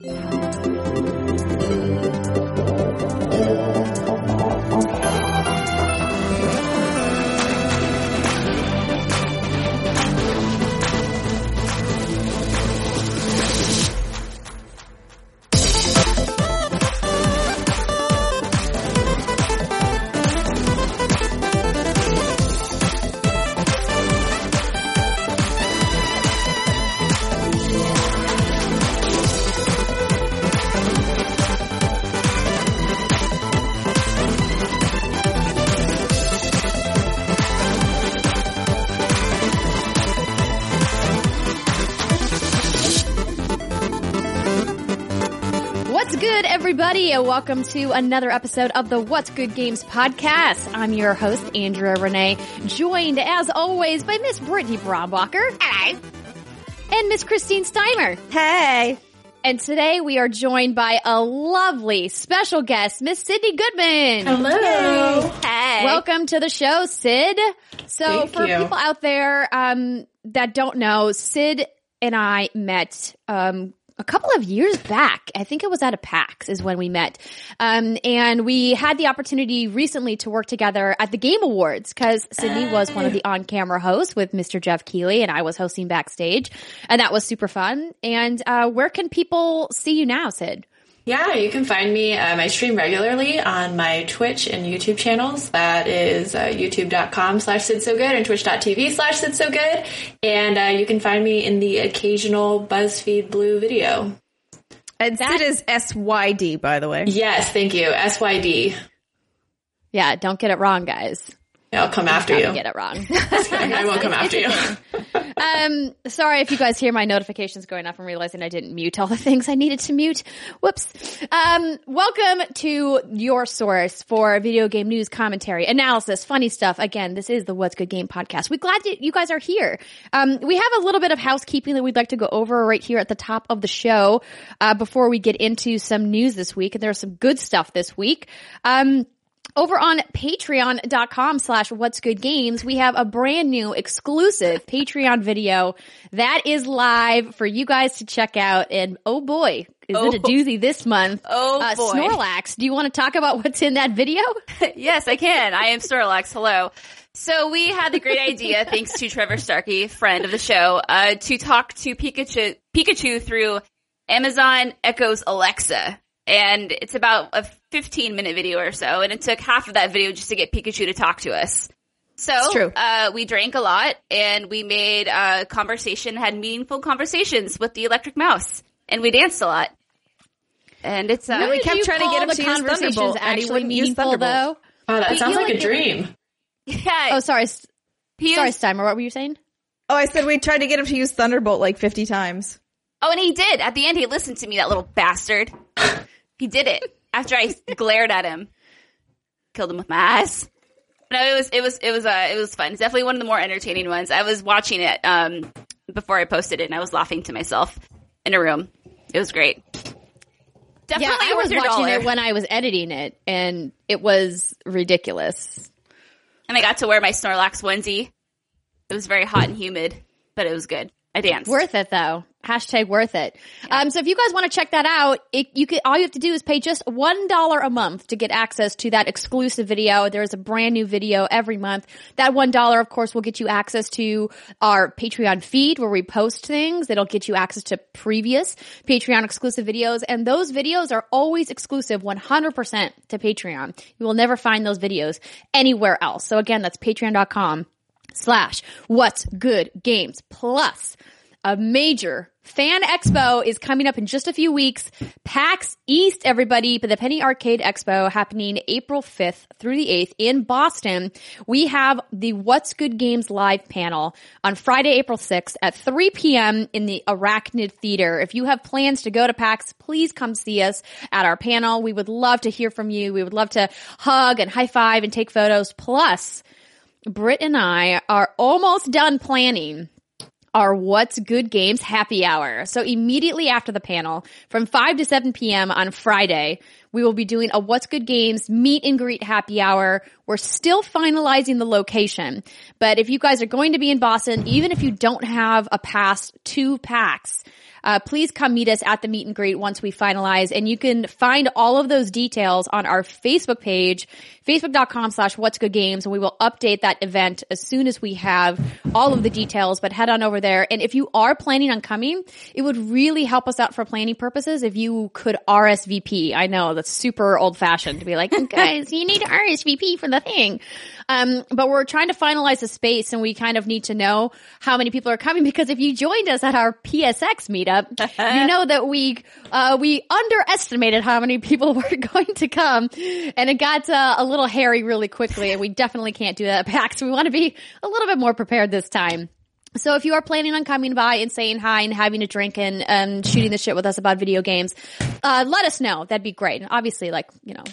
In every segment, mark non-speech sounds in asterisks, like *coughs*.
Thank you. Everybody, welcome to another episode of the What's Good Games podcast. I'm your host, Andrea Renee, joined as always by Miss Brittany Brombacher. Hello. And Miss Christine Steimer. Hey. And today we are joined by a lovely special guest, Miss Sydnee Goodman. Hello. Hey. Welcome to the show, Syd. So Thank for you. people out there um, that don't know, Syd and I met um, a couple of years back. I think it was at a PAX is when we met. Um, and we had the opportunity recently to work together at the Game Awards because Sydnee was one of the on-camera hosts with Mr. Geoff Keighley and I was hosting backstage. And that was super fun. And uh, where can people see you now, Syd? Yeah, you can find me. Um, I stream regularly on my Twitch and YouTube channels. That is uh, youtube.com slash Syd So Good and twitch.tv slash Syd So Good. And uh, you can find me in the occasional BuzzFeed Blue video. And Syd is SYD, by the way. Yes, thank you. SYD. Yeah, don't get it wrong, guys. I'll come after you. Get it wrong. *laughs* I won't come after you. um, sorry if you guys hear my notifications going off and realizing I didn't mute all the things I needed to mute. Whoops. Um, welcome to your source for video game news, commentary, analysis, funny stuff. Again, this is the What's Good Game podcast. We're glad that you guys are here. Um, we have a little bit of housekeeping that we'd like to go over right here at the top of the show, uh, before we get into some news this week. And there's some good stuff this week. Um, over on patreon.com slash what's good games, we have a brand new exclusive *laughs* Patreon video that is live for you guys to check out. And oh boy, is it a doozy this month. *laughs* Oh, uh, boy. Snorlax, do you want to talk about what's in that video? *laughs* yes, I can. I am Snorlax. Hello. So we had the great idea, thanks to Trevor Starkey, friend of the show, uh, to talk to Pikachu, Pikachu through Amazon Echo's Alexa. And it's about a 15 minute video or so. And it took half of that video just to get Pikachu to talk to us. So, true. Uh, we drank a lot and we made uh, conversation, had meaningful conversations with the electric mouse. And we danced a lot. And it's, uh, we kept trying to get him to use conversations Thunderbolt, and he actually wouldn't use meaningful Thunderbolt. though? Oh, that You sounds feel like a dream. yeah. Oh, sorry. He Sorry, was- Steimer, what were you saying? Oh, I said we tried to get him to use Thunderbolt like 50 times. Oh, and he did. At the end, he listened to me, that little bastard. he did it after I *laughs* glared at him. Killed him with my eyes. No, it was, it was, it was, uh, it was fun. It's definitely one of the more entertaining ones. I was watching it, um, before I posted it and I was laughing to myself in a room. It was great. Definitely yeah, I was watching dollar. it when I was editing it and it was ridiculous. and I got to wear my Snorlax onesie. It was very hot and humid, but it was good. I danced. Worth it though. Hashtag worth it. Um, so if you guys want to check that out, it, you all you have to do is pay just one dollar a month to get access to that exclusive video. There's a brand new video every month. That one dollar, of course, will get you access to our Patreon feed where we post things. It'll get you access to previous Patreon exclusive videos. And those videos are always exclusive 100% to Patreon. You will never find those videos anywhere else. So again, that's patreon.com slash what's good games plus a major fan expo is coming up in just a few weeks. PAX East, everybody, but the Penny Arcade Expo happening April 5th through the 8th in Boston. We have the What's Good Games live panel on Friday, April 6th at 3 p.m. in the Arachnid Theater. If you have plans to go to PAX, please come see us at our panel. We would love to hear from you. We would love to hug and high five and take photos. Plus, Britt and I are almost done planning our What's Good Games happy hour. So immediately after the panel, from 5 to 7 p.m. on Friday, we will be doing a What's Good Games meet and greet happy hour We're still finalizing the location, but if you guys are going to be in Boston, even if you don't have a pass to PAX, uh, please come meet us at the meet and greet once we finalize. And you can find all of those details on our Facebook page, facebook.com slash what's good games. And we will update that event as soon as we have all of the details, but head on over there. And if you are planning on coming, it would really help us out for planning purposes if you could RSVP. I know that's super old fashioned to be like, guys, you need to RSVP for the thing. Um, but we're trying to finalize the space and we kind of need to know how many people are coming because if you joined us at our PSX meetup, you *laughs* know that we, uh, we underestimated how many people *laughs* were going to come and it got uh, a little hairy really quickly and we definitely can't do that at PAX. We want to be a little bit more prepared this time. So if you are planning on coming by and saying hi and having a drink and um, shooting the shit with us about video games, uh, let us know. That'd be great. And obviously, like you know,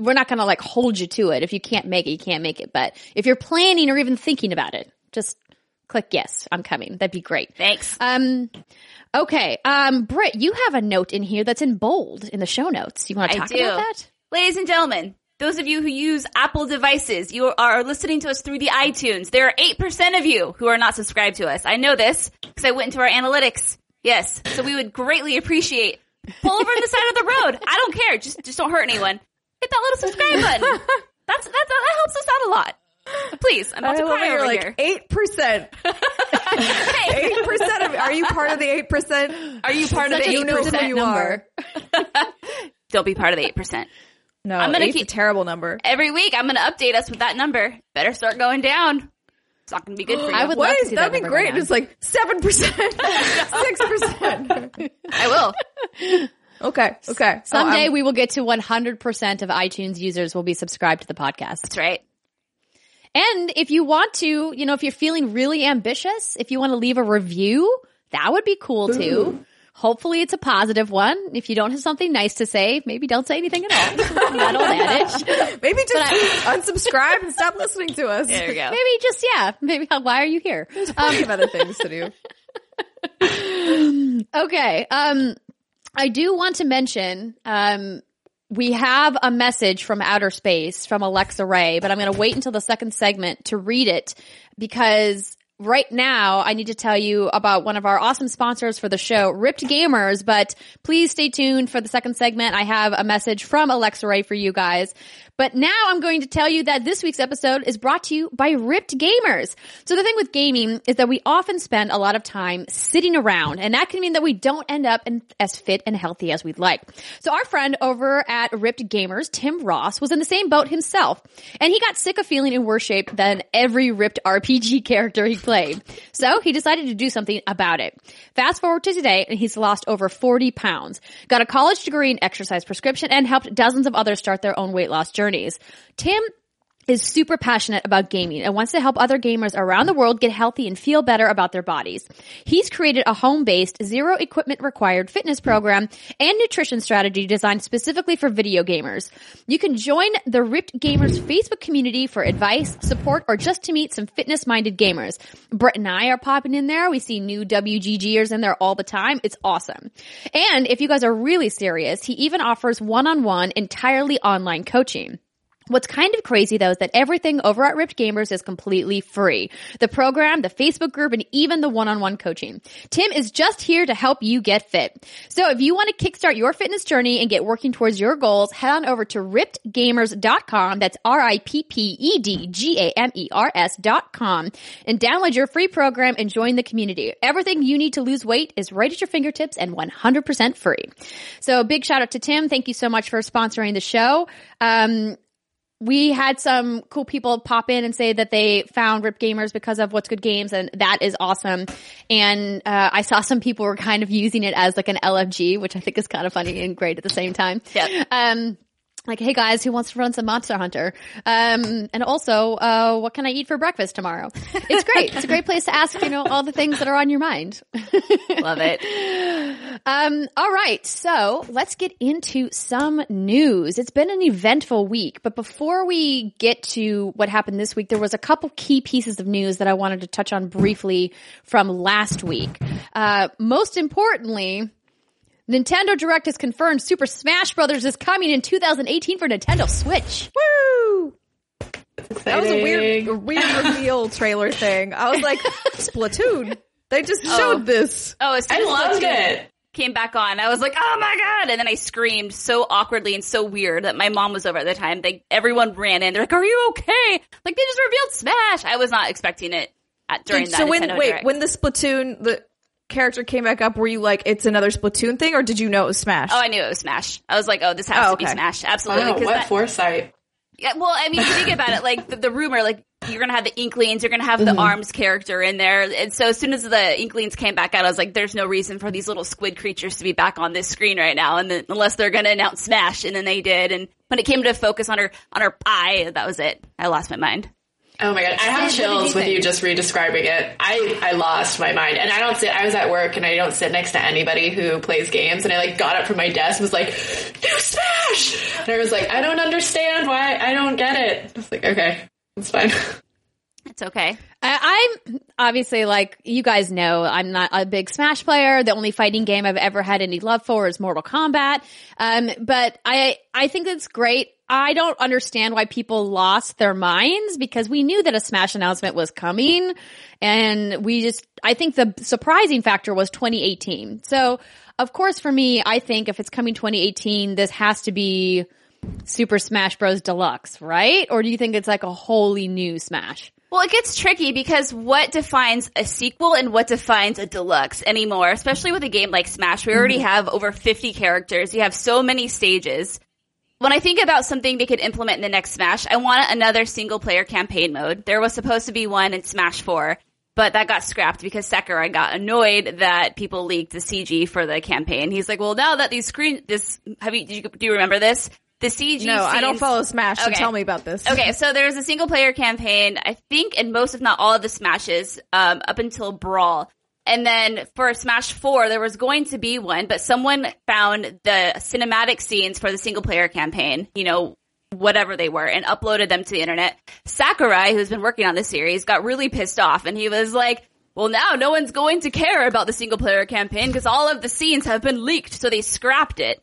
we're not gonna like hold you to it. If you can't make it, you can't make it. But if you're planning or even thinking about it, just click yes. I'm coming. That'd be great. Thanks. Um, okay. Um, Britt, you have a note in here that's in bold in the show notes. You want to talk about that? Ladies and gentlemen, those of you who use Apple devices, you are listening to us through the iTunes. There are 8% of you who are not subscribed to us. I know this because I went into our analytics. Yes. So we would greatly appreciate pull over to the side of the road. I don't care. Just, just don't hurt anyone. Hit that little subscribe button. *laughs* That's, that's, that helps us out a lot. Please, I'm about I to cry over like here. eight percent. *laughs* Eight percent of. Are you part of the eight percent? are you part of Such the know who 8% you number. are. *laughs* Don't be part of the 8%. No, I'm gonna keep- a terrible number. Every week, I'm going to update us with that number. Better start going down. It's not going to be good for *gasps* you. I would love to see that'd that be great. down. It's like seven percent, six *laughs* percent. *laughs* I will. Okay, okay. Oh, Someday Oh, we will get to 100% of iTunes users will be subscribed to the podcast. That's right. And if you want to, you know, if you're feeling really ambitious, if you want to leave a review, that would be cool too. Hopefully it's a positive one. If you don't have something nice to say, maybe don't say anything at all. *laughs* that old adage. maybe just unsubscribe and stop listening to us. There we go. *laughs* Maybe just, yeah, maybe why are you here? Plenty of other things to do. *laughs* Okay. Um, I do want to mention, um, we have a message from outer space from Alexa Ray, but I'm going to wait until the second segment to read it because right now I need to tell you about one of our awesome sponsors for the show, Ripped Gamers, but please stay tuned for the second segment. I have a message from Alexa Ray for you guys. But now I'm going to tell you that this week's episode is brought to you by Ripped Gamers. So the thing with gaming is that we often spend a lot of time sitting around and that can mean that we don't end up in, as fit and healthy as we'd like. So our friend over at Ripped Gamers, Tim Ross, was in the same boat himself and he got sick of feeling in worse shape than every Ripped RPG *laughs* character he played. So he decided to do something about it. Fast forward to today and he's lost over 40 pounds, got a college degree in exercise prescription and helped dozens of others start their own weight loss journeys. Tim is super passionate about gaming and wants to help other gamers around the world get healthy and feel better about their bodies. He's created a home-based, zero equipment required fitness program and nutrition strategy designed specifically for video gamers. You can join the Ripped Gamers Facebook community for advice, support, or just to meet some fitness-minded gamers. Britt and I are popping in there. We see new WGGers in there all the time. It's awesome. And if you guys are really serious, he even offers one-on-one entirely online coaching. What's kind of crazy though is that everything over at Ripped Gamers is completely free. The program, the Facebook group, and even the one-on-one coaching. Tim is just here to help you get fit. So if you want to kickstart your fitness journey and get working towards your goals, head on over to rippedgamers.com. That's R-I-P-P-E-D-G-A-M-E-R-S dot com and download your free program and join the community. Everything you need to lose weight is right at your fingertips and 100% free. So big shout out to Tim. Thank you so much for sponsoring the show. Um, we had some cool people pop in and say that they found Rip Gamers because of What's Good Games, and that is awesome. And uh, I saw some people were kind of using it as like an LFG, which I think is kind of funny and great at the same time. Yep. Um, like, hey guys, who wants to run some Monster Hunter? Um, and also, uh, what can I eat for breakfast tomorrow? It's great. it's a great place to ask, you know, all the things that are on your mind. Love it. *laughs* Um, all right. So let's get into some news. It's been an eventful week, but before we get to what happened this week, there was a couple key pieces of news that I wanted to touch on briefly from last week. Uh, most importantly, Nintendo Direct has confirmed Super Smash Brothers is coming in 2018 for Nintendo Switch. Woo! That was a weird, a weird *laughs* reveal trailer thing. I was like, Splatoon. They just oh. showed this. Oh, as soon I loved Splatoon it. Came back on. I was like, "Oh my god!" And then I screamed so awkwardly and so weird that my mom was over at the time. They everyone ran in. They're like, "Are you okay?" Like they just revealed Smash. I was not expecting it at, during that. so when Nintendo wait, Direct. when the Splatoon the character came back up, were you like, it's another Splatoon thing, or did you know it was Smash? Oh, I knew it was Smash. I was like, oh, this has Oh, to be. Smash. Absolutely. Wow, 'cause what that- foresight. yeah, well, I mean, if you think about it, like the, the rumor, like you're gonna have the Inklings, you're gonna have Mm-hmm. the Arms character in there, and so as soon as the Inklings came back out, I was like, there's no reason for these little squid creatures to be back on this screen right now, and then, unless they're gonna announce Smash, and then they did, and when it came to focus on her on her eye, that was it. I lost my mind. Oh my god, I have Syd, chills you with you just re-describing it. I I lost my mind, and I don't sit. I was at work, and I don't sit next to anybody who plays games. And I like got up from my desk, and was like, "New Smash!" And I was like, "I don't understand why. I don't get it." I was like, "Okay, it's fine." *laughs* It's okay. I, I'm obviously like you guys know I'm not a big Smash player. The only fighting game I've ever had any love for is Mortal Kombat. Um, but I I think it's great. I don't understand why people lost their minds because we knew that a Smash announcement was coming, and we just I think the surprising factor was 2018. So of course for me, I think if it's coming 2018, this has to be Super Smash Bros. Deluxe, right? Or do you think it's like a wholly new Smash? Well, it gets tricky because what defines a sequel and what defines a deluxe anymore, especially with a game like Smash. We already mm-hmm. have over 50 characters. You have so many stages. When I think about something they could implement in the next Smash, I want another single player campaign mode. There was supposed to be one in Smash 4, but that got scrapped because Sakurai got annoyed that people leaked the CG for the campaign. He's like, well, now that these screen, this, have you, did you, do you remember this? The CG no, I don't follow Smash. So Okay. tell me about this. *laughs* Okay, so there's a single player campaign, I think in most, if not all of the Smashes, um, up until Brawl. And then for Smash 4, there was going to be one, but someone found the cinematic scenes for the single player campaign, you know, whatever they were, and uploaded them to the internet. Sakurai, who's been working on this series, got really pissed off and he was like, well, now no one's going to care about the single player campaign because all of the scenes have been leaked, so they scrapped it.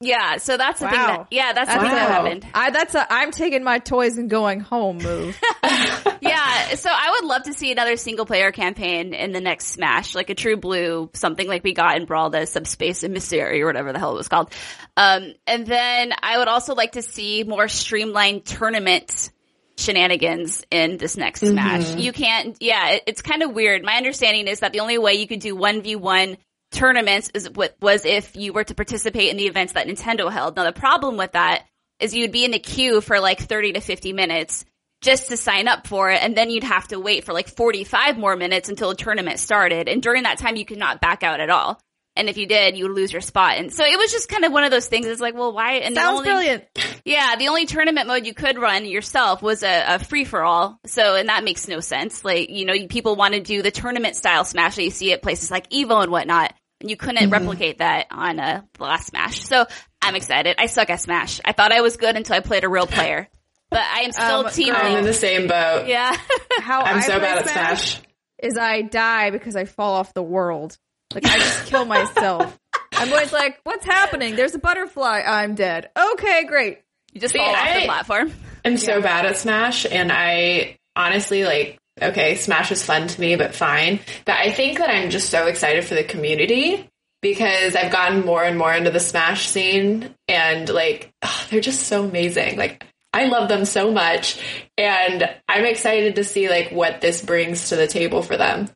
Yeah, so that's the thing that, yeah, that's the thing that happened. I that's a I'm taking my toys and going home move. *laughs* *laughs* Yeah, so I would love to see another single player campaign in the next Smash, like a True Blue, something like we got in Brawl, the Subspace Emissary or whatever the hell it was called. Um, and then I would also like to see more streamlined tournament shenanigans in this next Smash. You can't, yeah, it, it's kind of weird. My understanding is that the only way you could do 1v1 tournaments is what was if you were to participate in the events that Nintendo held. Now the problem with that is you'd be in the queue for like 30 to 50 minutes just to sign up for it and then you'd have to wait for like 45 more minutes until the tournament started and during that time you could not back out at all. And if you did, you would lose your spot. And so it was just kind of one of those things. It's like, well, why? And the Sounds only- brilliant. yeah, the only tournament mode you could run yourself was a, a free for all. So, and that makes no sense. Like, you know, people want to do the tournament style Smash that you see at places like Evo and whatnot. And you couldn't replicate that on uh, the last Smash. So I'm excited. I suck at Smash. I thought I was good until I played a real player. *laughs* But I am still Um, team girl. I'm in the same boat. Yeah. *laughs* How I'm I so play bad at Smash. is I die because I fall off the world. Like I just kill *laughs* myself. I'm always like, what's happening? There's a butterfly. I'm dead. Okay, great. You just See, fall off I- the platform. I'm so bad at Smash, and I honestly like. Okay, Smash is fun to me, but fine. But I think that I'm just so excited for the community because I've gotten more and more into the Smash scene, and like ugh, they're just so amazing. Like I love them so much, and I'm excited to see like what this brings to the table for them.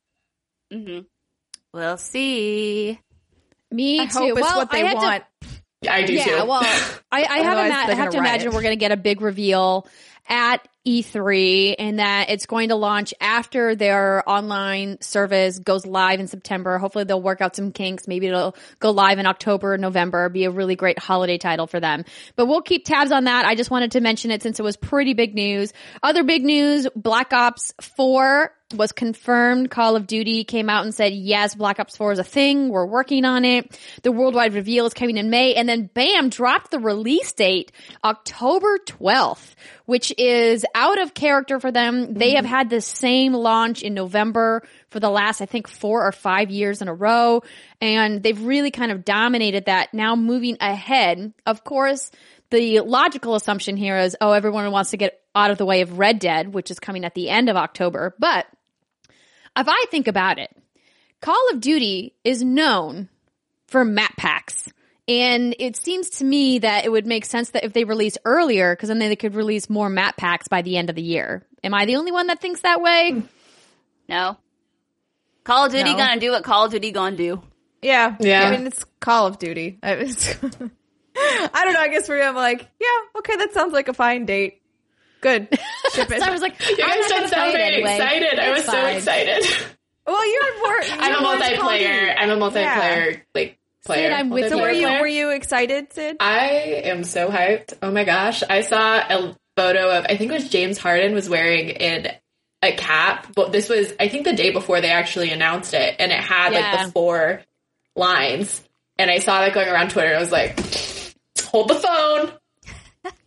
hmm We'll see. Me I too. hope it's well, what they I had to- I do yeah, too. well, *laughs* I, I have, Otherwise ima- have to gonna imagine we're going to get a big reveal at E3 and that it's going to launch after their online service goes live in September. Hopefully they'll work out some kinks. Maybe it'll go live in October November. Be a really great holiday title for them. But we'll keep tabs on that. I just wanted to mention it since it was pretty big news. Other big news, Black Ops 4 was confirmed. Call of Duty came out and said, yes, Black Ops 4 is a thing. We're working on it. The worldwide reveal is coming in May. And then bam, dropped the release date, October 12th, which is out of character for them. They have mm-hmm. had the same launch in November for the last, I think, four or five years in a row. And they've really kind of dominated that. Now moving ahead, of course, the logical assumption here is, oh, everyone wants to get out of the way of Red Dead, which is coming at the end of October. But if I think about it, Call of Duty is known for map packs. And it seems to me that it would make sense that if they release earlier, because then they could release more map packs by the end of the year. Am I the only one that thinks that way? No. Call of Duty No. gonna do what Call of Duty gonna do. Yeah. Yeah. I mean, it's Call of Duty. I, *laughs* I don't know. I guess for me, I'm like, yeah, okay, that sounds like a fine date. Good. *laughs* Ship it. So I was like, *laughs* You I'm guys not don't gonna sound play it very anyway. excited. I was It's so excited. well, you're more. I'm a more into Call of multiplayer. I'm a multiplayer like player. I'm with So were you player. were you excited, Syd? I am so hyped. Oh my gosh. I saw a photo of, I think it was James Harden was wearing in a cap, but this was, I think the day before they actually announced it, and it had Yeah. like the four lines. And I saw that going around Twitter, and I was like, hold the phone.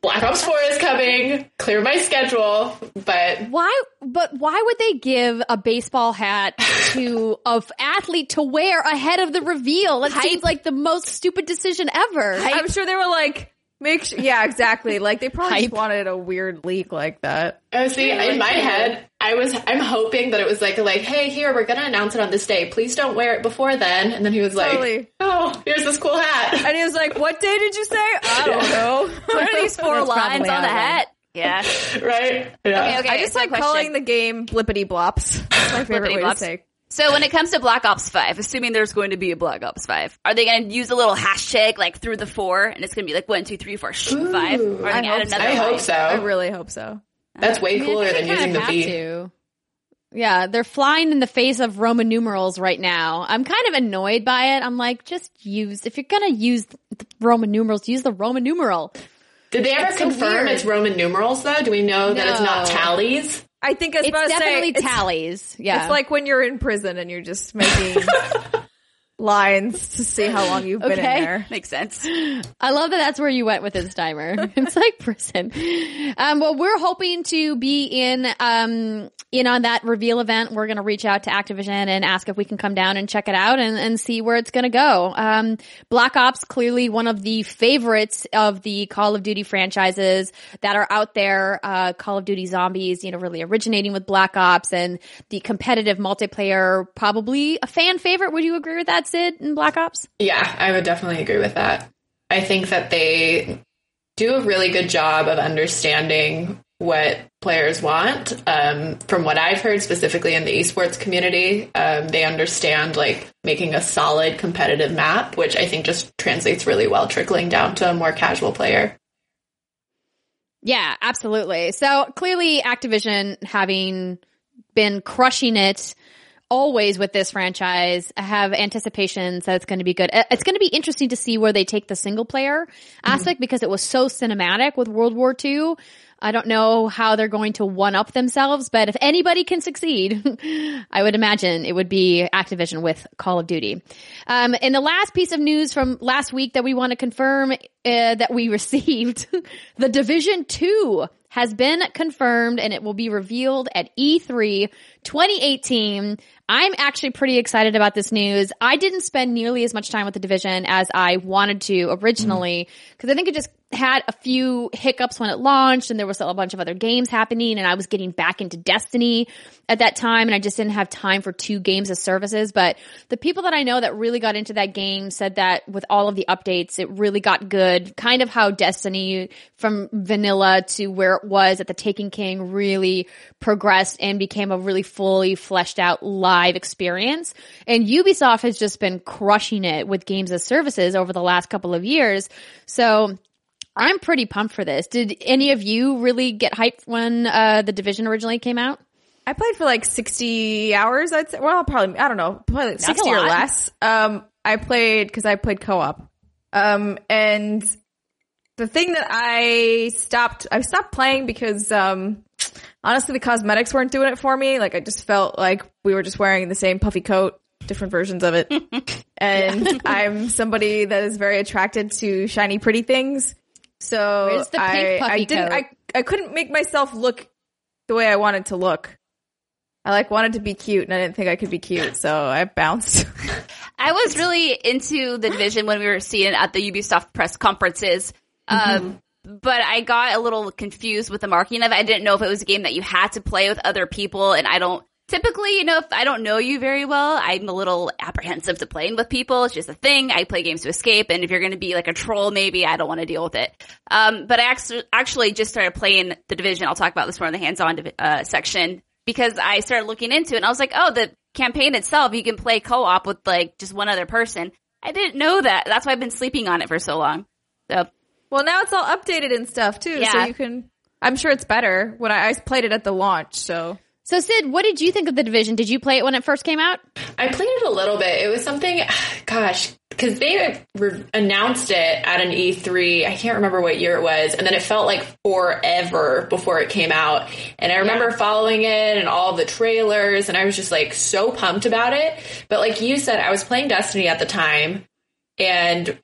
Black Ops 4 is coming. Clear my schedule. But Why? But why would they give a baseball hat to a f- athlete to wear ahead of the reveal? That seems like the most stupid decision ever. I'm sure they were like, make sure. Yeah, exactly. *laughs* Like they probably just wanted a weird leak like that. Oh, see, in my head, I was, I'm hoping that it was like, like, hey, here, we're gonna announce it on this day. Please don't wear it before then. And then he was like, Totally. oh, here's this cool hat. And he was like, "What day did you say?" I don't know. *laughs* *laughs* What are these four That's lines on the how it went. hat? Yeah. right? Yeah. Okay, okay. I just so like question. calling the game blippity blops. That's my favorite way to say. So when it comes to Black Ops 5, assuming there's going to be a Black Ops 5, are they going to use a little hashtag like through the four and it's going to be like one, two, three, four, sh- five? Or are they I going to add hope so. another I hope so. I really hope so. That's way I mean, cooler than using the V. to. Yeah, they're flying in the face of Roman numerals right now. I'm kind of annoyed by it. I'm like, just use if you're gonna use the Roman numerals, use the Roman numeral. Did they ever It's confirm weird. it's Roman numerals though? Do we know that it's not tallies? I think I was It's about to say definitely it's, tallies. Yeah, it's like when you're in prison and you're just making *laughs* lines to see how long you've been Okay. in there. Makes sense. I love that that's where you went with this Steimer. *laughs* it's like prison. Um, well, we're hoping to be in, um, in on that reveal event. We're going to reach out to Activision and ask if we can come down and check it out and, and see where it's going to go. Um, Black Ops clearly one of the favorites of the Call of Duty franchises that are out there. Uh, Call of Duty Zombies, you know, really originating with Black Ops and the competitive multiplayer, probably a fan favorite. Would you agree with that, Syd, in Black Ops? Yeah, I would definitely agree with that. I think that they do a really good job of understanding what players want. Um, from what I've heard, specifically in the esports community, um, they understand like making a solid competitive map, which I think just translates really well, trickling down to a more casual player. Yeah, absolutely. So clearly Activision having been crushing it always with this franchise have anticipations that it's going to be good. Uh, It's going to be interesting to see where they take the single player aspect because it was so cinematic with World War II. I don't know how they're going to one up themselves, but if anybody can succeed, *laughs* I would imagine it would be Activision with Call of Duty. Um, and the last piece of news from last week that we want to confirm uh, that we *laughs* received, the Division 2 has been confirmed and it will be revealed at E E3 2018. I'm actually pretty excited about this news. I didn't spend nearly as much time with the division as I wanted to originally because I think it just had a few hiccups when it launched and there was a bunch of other games happening and I was getting back into Destiny at that time and I just didn't have time for two games as services. But the people that I know that really got into that game said that with all of the updates, it really got good. Kind of how Destiny from vanilla to where it was at the Taken King really progressed and became a really fully fleshed out live experience. And Ubisoft has just been crushing it with games as services over the last couple of years. So I'm pretty pumped for this. Did any of you really get hyped when uh, the division originally came out? I played for like 60 hours, I'd say. Well, probably, I don't know, probably like 60 or less. Um, I played, cause I played co-op. Um, and the thing that I stopped, I stopped playing because, um, honestly, the cosmetics weren't doing it for me. Like, I just felt like we were just wearing the same puffy coat, different versions of it. *laughs* and *laughs* I'm somebody that is very attracted to shiny, pretty things. So Where's the pink I, I didn't? I, I couldn't make myself look the way I wanted to look. I like wanted to be cute and I didn't think I could be cute, so I bounced. *laughs* I was really into the division when we were seeing it at the Ubisoft press conferences. Um, but I got a little confused with the marketing of it. I didn't know if it was a game that you had to play with other people, and I don't typically, you know, if I don't know you very well, I'm a little apprehensive to playing with people. It's just a thing. I play games to escape, and if you're going to be like a troll, maybe I don't want to deal with it. Um, but I actually, actually just started playing the division. I'll talk about this more in the hands-on uh, section because I started looking into it, and I was like, oh, the campaign itself, you can play co-op with like just one other person. I didn't know that. That's why I've been sleeping on it for so long. So, well, now it's all updated and stuff too, Yeah. so you can. I'm sure it's better. When I, I played it at the launch, so So Syd, what did you think of the division? Did you play it when it first came out? I played it a little bit. It was something, *sighs* gosh, because they uh, re- announced it at an E3. I can't remember what year it was, and then it felt like forever before it came out. And I remember following it and all the trailers, and I was just like so pumped about it. But like you said, I was playing Destiny at the time, and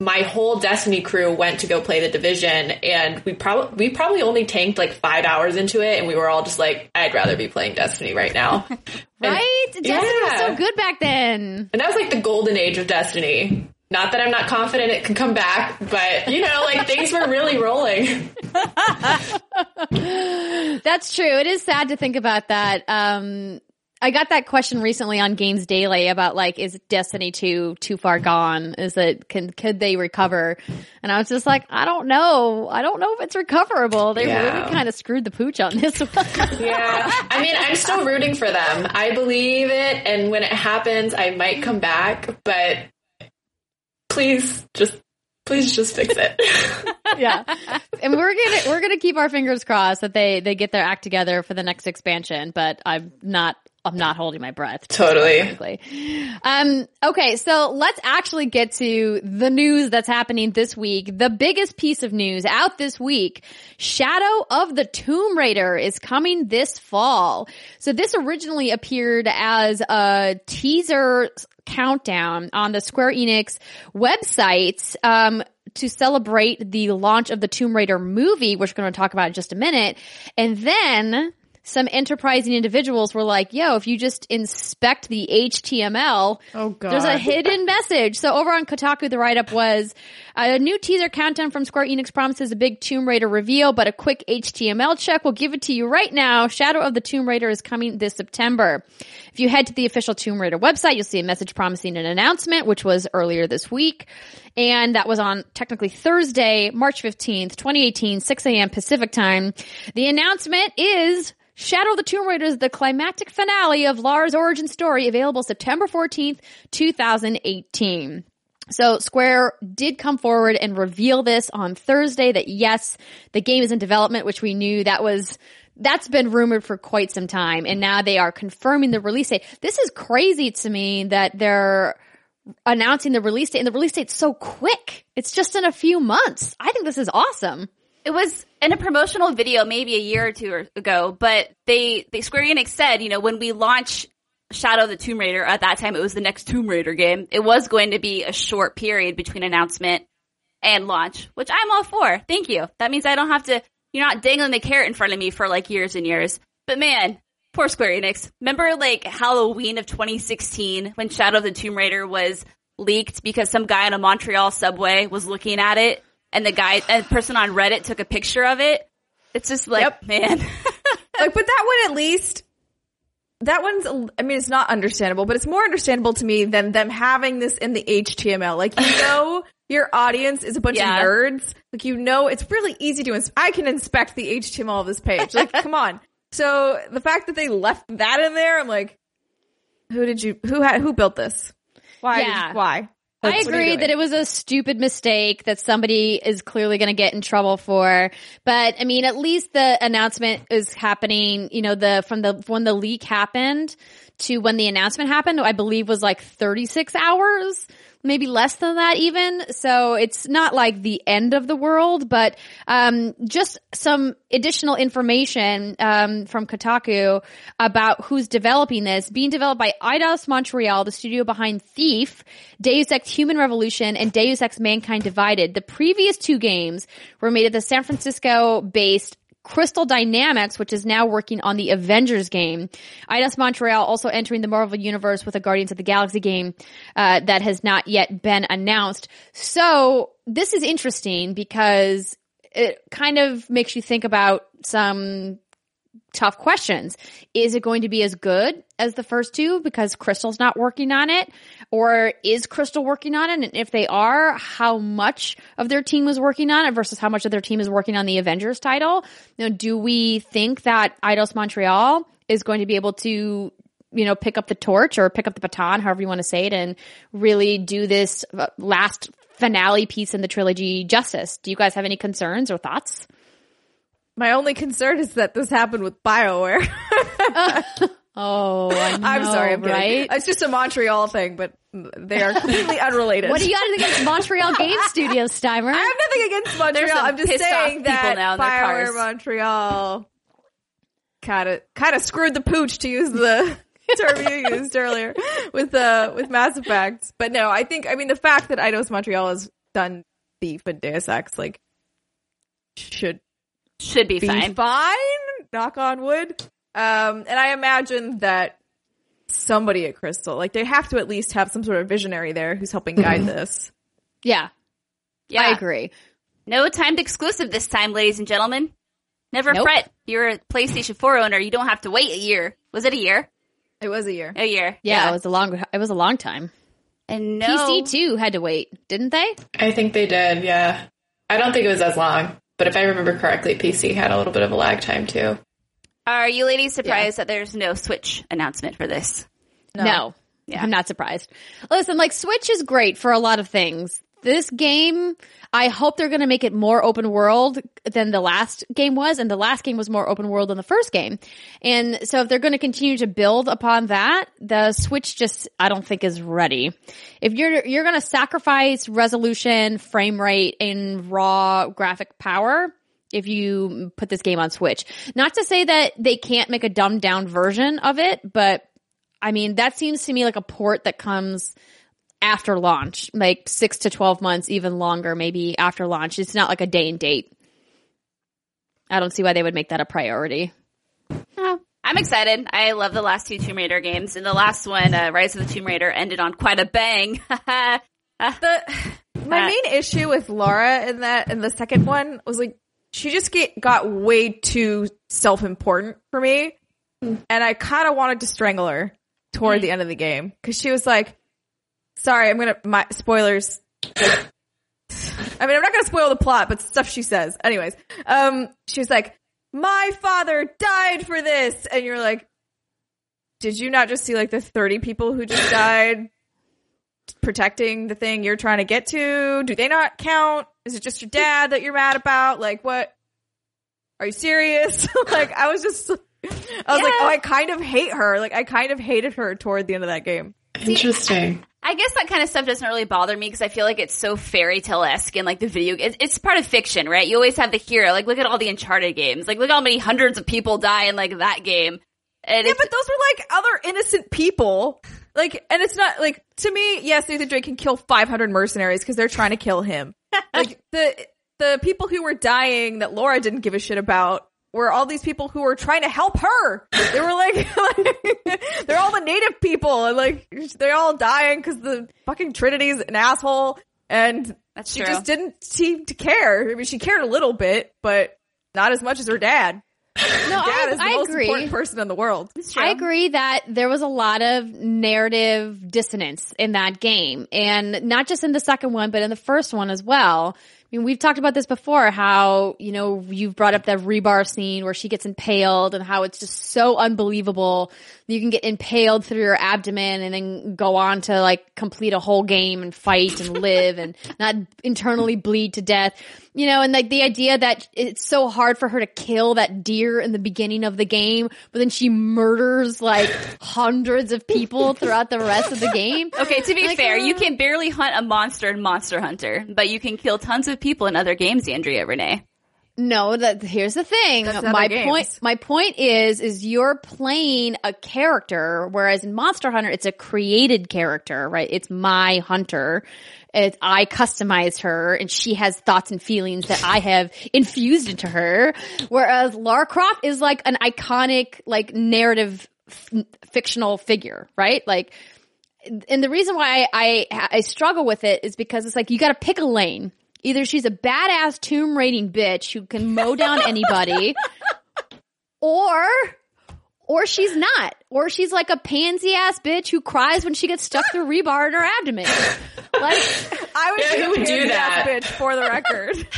my whole Destiny crew went to go play the division, and we probably we probably only tanked like five hours into it, and we were all just like, "I'd rather be playing Destiny right now." *laughs* And- Right? Destiny was so good back then. and that was like the golden age of Destiny. Not that I'm not confident it can come back, but you know, like *laughs* things were really rolling. *laughs* That's true. It is sad to think about that. Um, I got that question recently on Games Daily about like, is Destiny 2 too far gone? Is it, can, could they recover? And I was just like, I don't know. I don't know if it's recoverable. They Yeah. really kind of screwed the pooch on this one. *laughs* Yeah. I mean, I'm still rooting for them. I believe it. And when it happens, I might come back, but please just, please just fix it. *laughs* yeah. And we're gonna, we're gonna keep our fingers crossed that they, they get their act together for the next expansion, but I'm not, I'm not holding my breath. totally. Exactly. Um, okay, so let's actually get to the news that's happening this week. The biggest piece of news out this week, Shadow of the Tomb Raider is coming this fall. So this originally appeared as a teaser countdown on the Square Enix website, um, to celebrate the launch of the Tomb Raider movie, which we're going to talk about in just a minute. And then some enterprising individuals were like, yo, if you just inspect the HTML, Oh, God. there's a hidden *laughs* message. So over on Kotaku, the write up was a new teaser countdown from Square Enix promises a big Tomb Raider reveal, but a quick HTML check will give it to you right now. Shadow of the Tomb Raider is coming this September. If you head to the official Tomb Raider website, you'll see a message promising an announcement, which was earlier this week. And that was on technically Thursday, March 15th, 2018, 6 a.m. Pacific time. The announcement is Shadow of the Tomb Raider is the climactic finale of Lara's origin story, available September 14th, 2018. So Square did come forward and reveal this on Thursday that yes, the game is in development, which we knew that was that's been rumored for quite some time and now they are confirming the release date. This is crazy to me that they're announcing the release date and the release date's so quick. It's just in a few months. I think this is awesome. It was in a promotional video maybe a year or two ago, but they, they Square Enix said, you know, when we launch Shadow of the Tomb Raider, at that time it was the next Tomb Raider game, it was going to be a short period between announcement and launch, which I'm all for. Thank you. That means I don't have to, you're not dangling the carrot in front of me for like years and years. But man, poor Square Enix. Remember like Halloween of 2016 when Shadow of the Tomb Raider was leaked because some guy on a Montreal subway was looking at it and the guy, a person on Reddit took a picture of it. It's just like, Yep. man. *laughs* like, but that one at least, that one's, I mean, it's not understandable, but it's more understandable to me than them having this in the HTML. Like, you *laughs* know, your audience is a bunch Yeah. of nerds. Like, you know, it's really easy to, ins- I can inspect the HTML of this page. Like, *laughs* come on. So the fact that they left that in there, I'm like, who did you, who had, who built this? Why? Yeah. Why? I Like, what are you agree that it was a stupid mistake that somebody is clearly going to get in trouble for. But I mean, at least the announcement is happening, you know, the, from the, when the leak happened to when the announcement happened, I believe was like 36 hours. Maybe less than that even. So it's not like the end of the world, but, um, just some additional information, um, from Kotaku about who's developing this. Being developed by Eidos Montreal, the studio behind Thief, Deus Ex Human Revolution, and Deus Ex Mankind Divided. The previous two games were made at the San Francisco based Crystal Dynamics, which is now working on the Avengers game. Eidos Montreal also entering the Marvel Universe with a Guardians of the Galaxy game uh, that has not yet been announced. So this is interesting because it kind of makes you think about some tough questions. Is it going to be as good as the first two because Crystal's not working on it? Or is Crystal working on it? And if they are, how much of their team was working on it versus how much of their team is working on the Avengers title? You know, do we think that Eidos Montreal is going to be able to you know, pick up the torch or pick up the baton, however you want to say it, and really do this uh, last finale piece in the trilogy justice. Do you guys have any concerns or thoughts? My only concern is that this happened with BioWare. *laughs* *laughs* *laughs* Oh, I *laughs* know, I'm sorry, I'm kidding. right? It's just a Montreal thing, but they are completely unrelated. What do you got against Montreal *laughs* Game Studios, Steimer? I have nothing against Montreal. I'm just pissed off saying people that now in their cars. Montreal kind of kind of screwed the pooch to use the *laughs* term you used earlier with uh with Mass Effect. But no, I think I mean the fact that Eidos Montreal has done Thief and Deus Ex like should Should be be fine. fine. Knock on wood. Um, and I imagine that somebody at Crystal, like they have to at least have some sort of visionary there who's helping guide this. yeah, Yeah. I agree. No timed exclusive this time, ladies and gentlemen. Never Nope. fret. You're a PlayStation 4 owner. You don't have to wait a year. Was it a year? It was a year. A year. Yeah, it was a long. It was a long time. And no. PC too had to wait, didn't they? I think they did, yeah. I don't think it was as long, but if I remember correctly, PC had a little bit of a lag time too. Are you ladies surprised that there's no Switch announcement for this? No. Yeah. I'm not surprised. Listen, like Switch is great for a lot of things. This game, I hope they're going to make it more open world than the last game was. And the last game was more open world than the first game. And so if they're going to continue to build upon that, the Switch just, I don't think is ready. If you're, you're going to sacrifice resolution, frame rate, and raw graphic power, if you put this game on Switch. Not to say that they can't make a dumbed down version of it, but I mean, that seems to me like a port that comes after launch, like six to 12 months, even longer, maybe after launch. It's not like a day and date. I don't see why they would make that a priority. I'm excited. I love the last two Tomb Raider games. And the last one, uh, Rise of the Tomb Raider, ended on quite a bang. *laughs* The my main issue with Laura in that in the second one was like she just get got way too self important for me, and I kind of wanted to strangle her toward the end of the game because she was like, "Sorry, I'm gonna my spoilers." *sighs* I mean, I'm not gonna spoil the plot, but stuff she says. Anyways, um, she was like, "My father died for this," and you're like, "Did you not just see like the 30 people who just died protecting the thing you're trying to get to? Do they not count? Is it just your dad that you're mad about? Like, what? Are you serious? *laughs* like, I was just, I was like, oh, I kind of hate her. Like, I kind of hated her toward the end of that game. Interesting. I guess that kind of stuff doesn't really bother me because I feel like it's so fairy tale esque and like the video. It's, it's part of fiction, right? You always have the hero. Like, look at all the Uncharted games. Like, look how many hundreds of people die in like that game. And Yeah, but those were like other innocent people. Like, and it's not like to me. Yes, Nathan Drake can kill 500 mercenaries because they're trying to kill him. *laughs* like the the people who were dying that Laura didn't give a shit about were all these people who were trying to help her. They were like, *laughs* like *laughs* they're all the native people, and like they're all dying because the fucking Trinity's an asshole, and That's she true. just didn't seem to care. I mean, she cared a little bit, but not as much as her dad. No, *laughs* Dad I, is the I most agree. important person in the world. I agree that there was a lot of narrative dissonance in that game. And not just in the second one, but in the first one as well. I mean, we've talked about this before, how, you know, you've brought up that rebar scene where she gets impaled and how it's just so unbelievable. You can get impaled through your abdomen and then go on to like complete a whole game and fight and live and *laughs* not internally bleed to death. You know, and like the idea that it's so hard for her to kill that deer in the beginning of the game, but then she murders like *laughs* hundreds of people throughout the rest of the game. Okay, to be Like, fair, you uh, can barely hunt a monster in Monster Hunter, but you can kill tons of people in other games, Andrea Renee. No, that here's the thing. That's My games. point my point is is you're playing a character whereas in Monster Hunter it's a created character, right? It's my hunter. I customized her and she has thoughts and feelings that I have infused into her. Whereas Lara Croft is like an iconic like narrative f- fictional figure, right? Like and the reason why I, I I struggle with it is because it's like you got to pick a lane. Either she's a badass tomb raiding bitch who can mow down *laughs* anybody, or or she's not. Or she's like a pansy ass bitch who cries when she gets stuck through rebar in her abdomen. *laughs* Like I was Yeah, who would do that? bitch for the record. *laughs*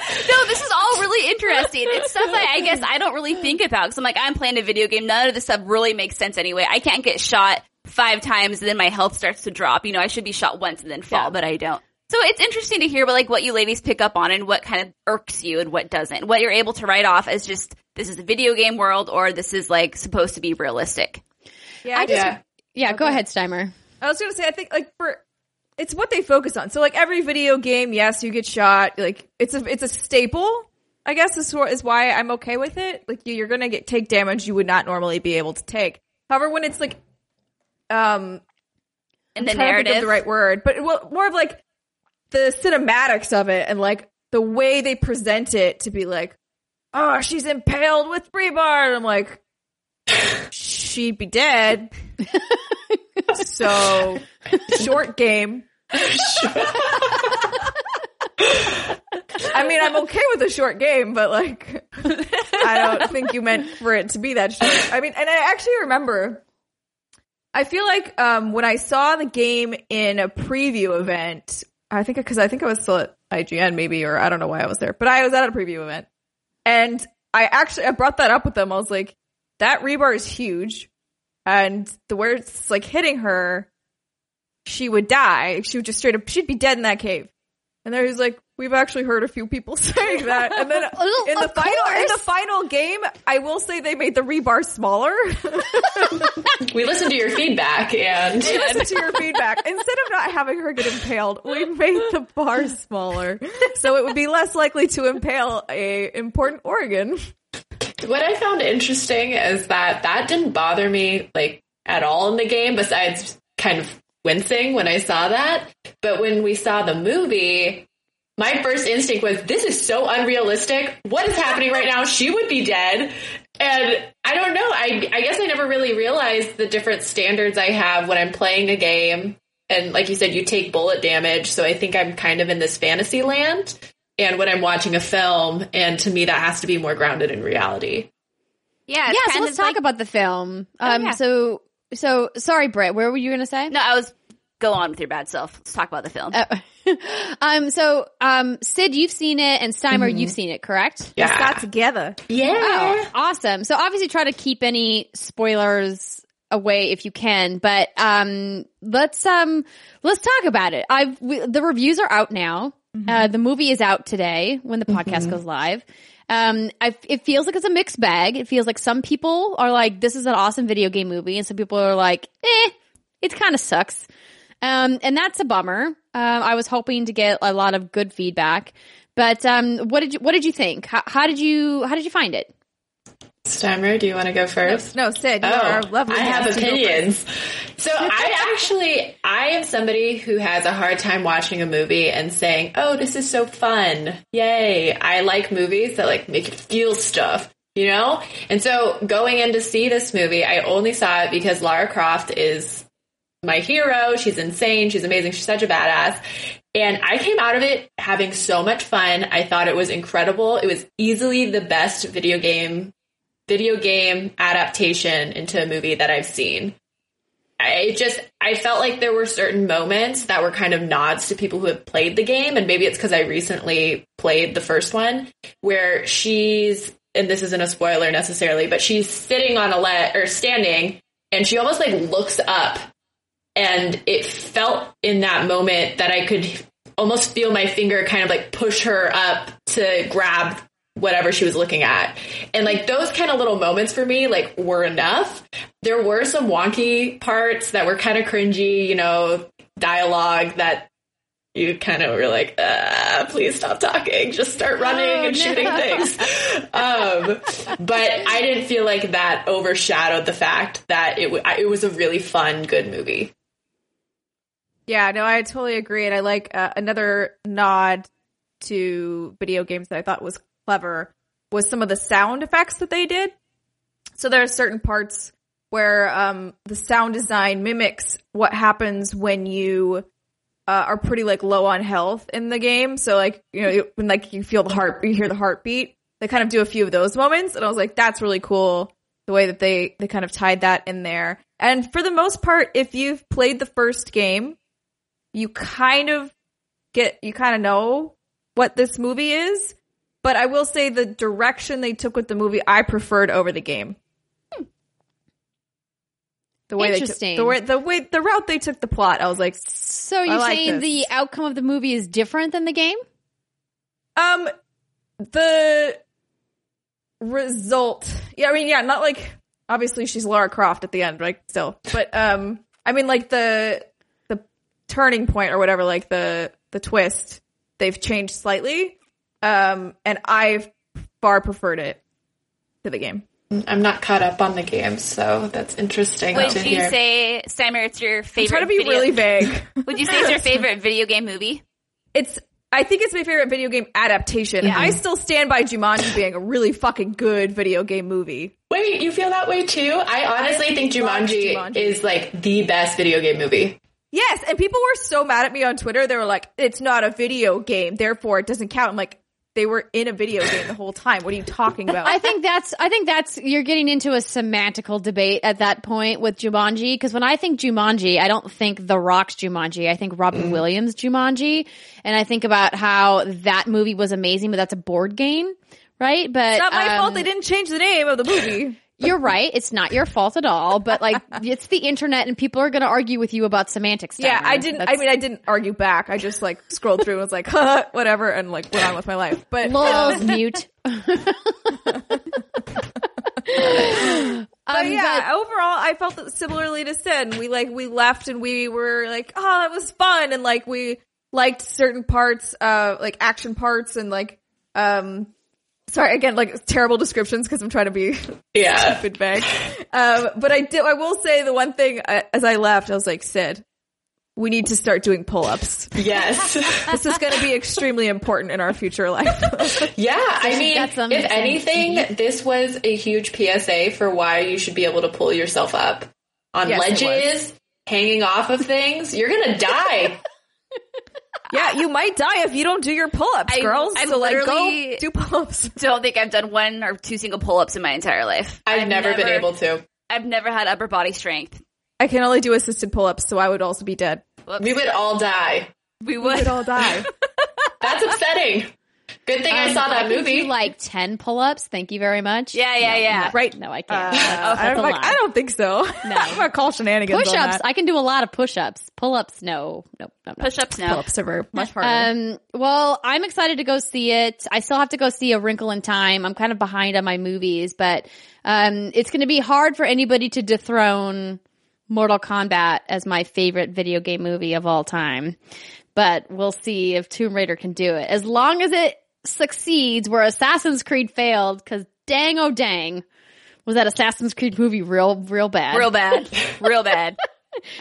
No, this is all really interesting. It's stuff that I guess I don't really think about because I'm like, I'm playing a video game. None of this stuff really makes sense anyway. I can't get shot five times and then my health starts to drop. You know, I should be shot once and then fall, but I don't. So it's interesting to hear about like what you ladies pick up on and what kind of irks you and what doesn't. What you're able to write off as just this is a video game world or this is like supposed to be realistic. Yeah, I just Yeah. yeah, go ahead, Steimer. I was gonna say, I think like for it's what they focus on. So like every video game, yes, you get shot. Like it's a it's a staple. I guess is is why I'm okay with it. Like you- you're gonna get take damage you would not normally be able to take. However, when it's like um And the trying to think of narrative. the right word, but well, more of like the cinematics of it and like the way they present it to be like, oh, she's impaled with rebar. And I'm like, she'd be dead. *laughs* so short game. I mean, I'm okay with a short game, but like, I don't think you meant for it to be that short. I mean, and I actually remember I feel like um, when I saw the game in a preview event, I think because I think I was still at IGN maybe, or I don't know why I was there, but I was at a preview event, and I actually I brought that up with them. I was like, that rebar is huge, and the where it's like hitting her, she would die. She would just straight up, she'd be dead in that cave. And there he's like, we've actually heard a few people *laughs* saying that. And then *laughs* in the of final in the final game, I will say they made the rebar smaller. *laughs* We listened to your feedback and listen to your feedback. Instead of not having her get impaled, we made the bar smaller, so it would be less likely to impale a important organ. what I found interesting is that that didn't bother me like at all in the game besides kind of wincing when I saw that. But when we saw the movie, my first instinct was this is so unrealistic. What is happening right now? She would be dead. And I don't know. I I guess I never really realized the different standards I have when I'm playing a game. And like you said, you take bullet damage, so I think I'm kind of in this fantasy land. And when I'm watching a film, and to me that has to be more grounded in reality. yeah, yeah, so let's talk like- about the film. Um, yeah. so so sorry, Britt. Where were you going to say? No, I was go on with your bad self. Let's talk about the film. Oh. *laughs* um. So um, Syd, you've seen it, and Steimer, you've seen it, correct? Yeah. Got together. Yeah. Oh, awesome. So obviously try to keep any spoilers away if you can, but um let's um let's talk about it. I've we, the reviews are out now. Uh the movie is out today when the podcast goes live. Um I, it feels like it's a mixed bag. It feels like some people are like this is an awesome video game movie and some people are like eh it kind of sucks. Um and that's a bummer. Um I was hoping to get a lot of good feedback. But um what did you what did you think? How, how did you how did you find it? Steimer, do you want to go first? No, Syd, you Oh, are lovely. I have guest. You go opinions. So I *laughs* actually, I am somebody who has a hard time watching a movie and saying, "Oh, this is so fun! Yay!" I like movies that like make you feel stuff, you know. And so going in to see this movie, I only saw it because Lara Croft is my hero. She's insane. She's amazing. She's such a badass. And I came out of it having so much fun. I thought it was incredible. It was easily the best video game video game adaptation into a movie that I've seen. I just I felt like there were certain moments that were kind of nods to people who have played the game and maybe it's cuz I recently played the first one where she's and this isn't a spoiler necessarily but she's sitting on a let or standing and she almost like looks up and it felt in that moment that I could almost feel my finger kind of like push her up to grab whatever she was looking at. And like those kind of little moments for me like were enough. There were some wonky parts that were kind of cringy, you know, dialogue that you kind of were like, uh, please stop talking, just start running and shooting things. Um, but I didn't feel like that overshadowed the fact that it, w- it was a really fun, good movie. Yeah, no, I totally agree, and I like uh, another nod to video games that I thought was clever was some of the sound effects that they did. So there are certain parts where um, the sound design mimics what happens when you uh, are pretty like low on health in the game. So like you know when like you feel the heart, you hear the heartbeat. They kind of do a few of those moments, and I was like, that's really cool. The way that they they kind of tied that in there. And for the most part, if you've played the first game, you kind of get you kind of know what this movie is. But I will say the direction they took with the movie, I preferred over the game. The way Interesting. they took, the way the way the route they took the plot, I was like, So you're like saying this. the outcome of the movie is different than the game? um, the result. Yeah, I mean, yeah, not like obviously she's Lara Croft at the end, like still, but um, I mean, like the turning point or whatever, like the the twist, they've changed slightly, um, and I far preferred it to the game. I'm not caught up on the game, so that's interesting Would to you hear. say, Steimer, it's your favorite? I'm favorite? trying to be video- really vague. *laughs* Would you say it's your favorite video game movie? it's I think it's my favorite video game adaptation. I still stand by Jumanji being a really fucking good video game movie. Wait, you feel that way too? I honestly think Jumanji, Jumanji. is like the best video game movie. Yes, and people were so mad at me on Twitter. They were like, "It's not a video game, therefore it doesn't count." I'm like, they were in a video game the whole time. What are you talking about? I think that's I think that's you're getting into a semantical debate at that point with Jumanji because when I think Jumanji, I don't think The Rock's Jumanji. I think Robin Williams Jumanji, and I think about how that movie was amazing, but that's a board game, right? But it's not my um, fault they didn't change the name of the movie. You're right. It's not your fault at all. But like, it's the internet, and people are going to argue with you about semantics. yeah, I didn't. I mean, I didn't argue back. I just like scrolled through and was like, huh, whatever, and like went on with my life. But Lol's *laughs* mute. But Um, yeah, overall, I felt that similarly to Syd. We like we left and we were like, oh, that was fun, and like we liked certain parts, uh, like action parts, and like, um, sorry again, like terrible descriptions because I'm trying to be Yeah. *laughs* stupid vague. Um, but I did. I will say the one thing uh, as I left, I was like, Syd, we need to start doing pull-ups. Yes. *laughs* This is going to be extremely important in our future life. *laughs* yeah. I mean, got some if sense. anything, this was a huge PSA for why you should be able to pull yourself up on Yes, ledges, hanging off of things. You're gonna die. Yeah, you might die if you don't do your pull-ups, I- girls. I so like, literally- go do pull-ups. *laughs* Don't think I've done one or two single pull-ups in my entire life. I've, never, been able to. I've never had upper body strength. I can only do assisted pull-ups, so I would also be dead. Whoops. We would all die. We would. all die. *laughs* That's upsetting. Good thing I Um, saw that could movie. do, like ten pull-ups. Thank you very much. Yeah, yeah, yeah. right. No, I Uh, can't. That's- that's I'm like, lot. I don't think so. No. *laughs* I'm gonna call shenanigans Push-ups. that. I can do a lot of push-ups. Pull-ups. No, no, no, no. Push-ups now. Pull-ups are much harder. Um, well, I'm excited to go see it. I still have to go see A Wrinkle in Time. I'm kind of behind on my movies, but um, it's going to be hard for anybody to dethrone Mortal Kombat as my favorite video game movie of all time. But we'll see if Tomb Raider can do it. As long as it succeeds where Assassin's Creed failed, because dang oh dang, was that Assassin's Creed movie real, real bad. Real bad. *laughs* Real bad.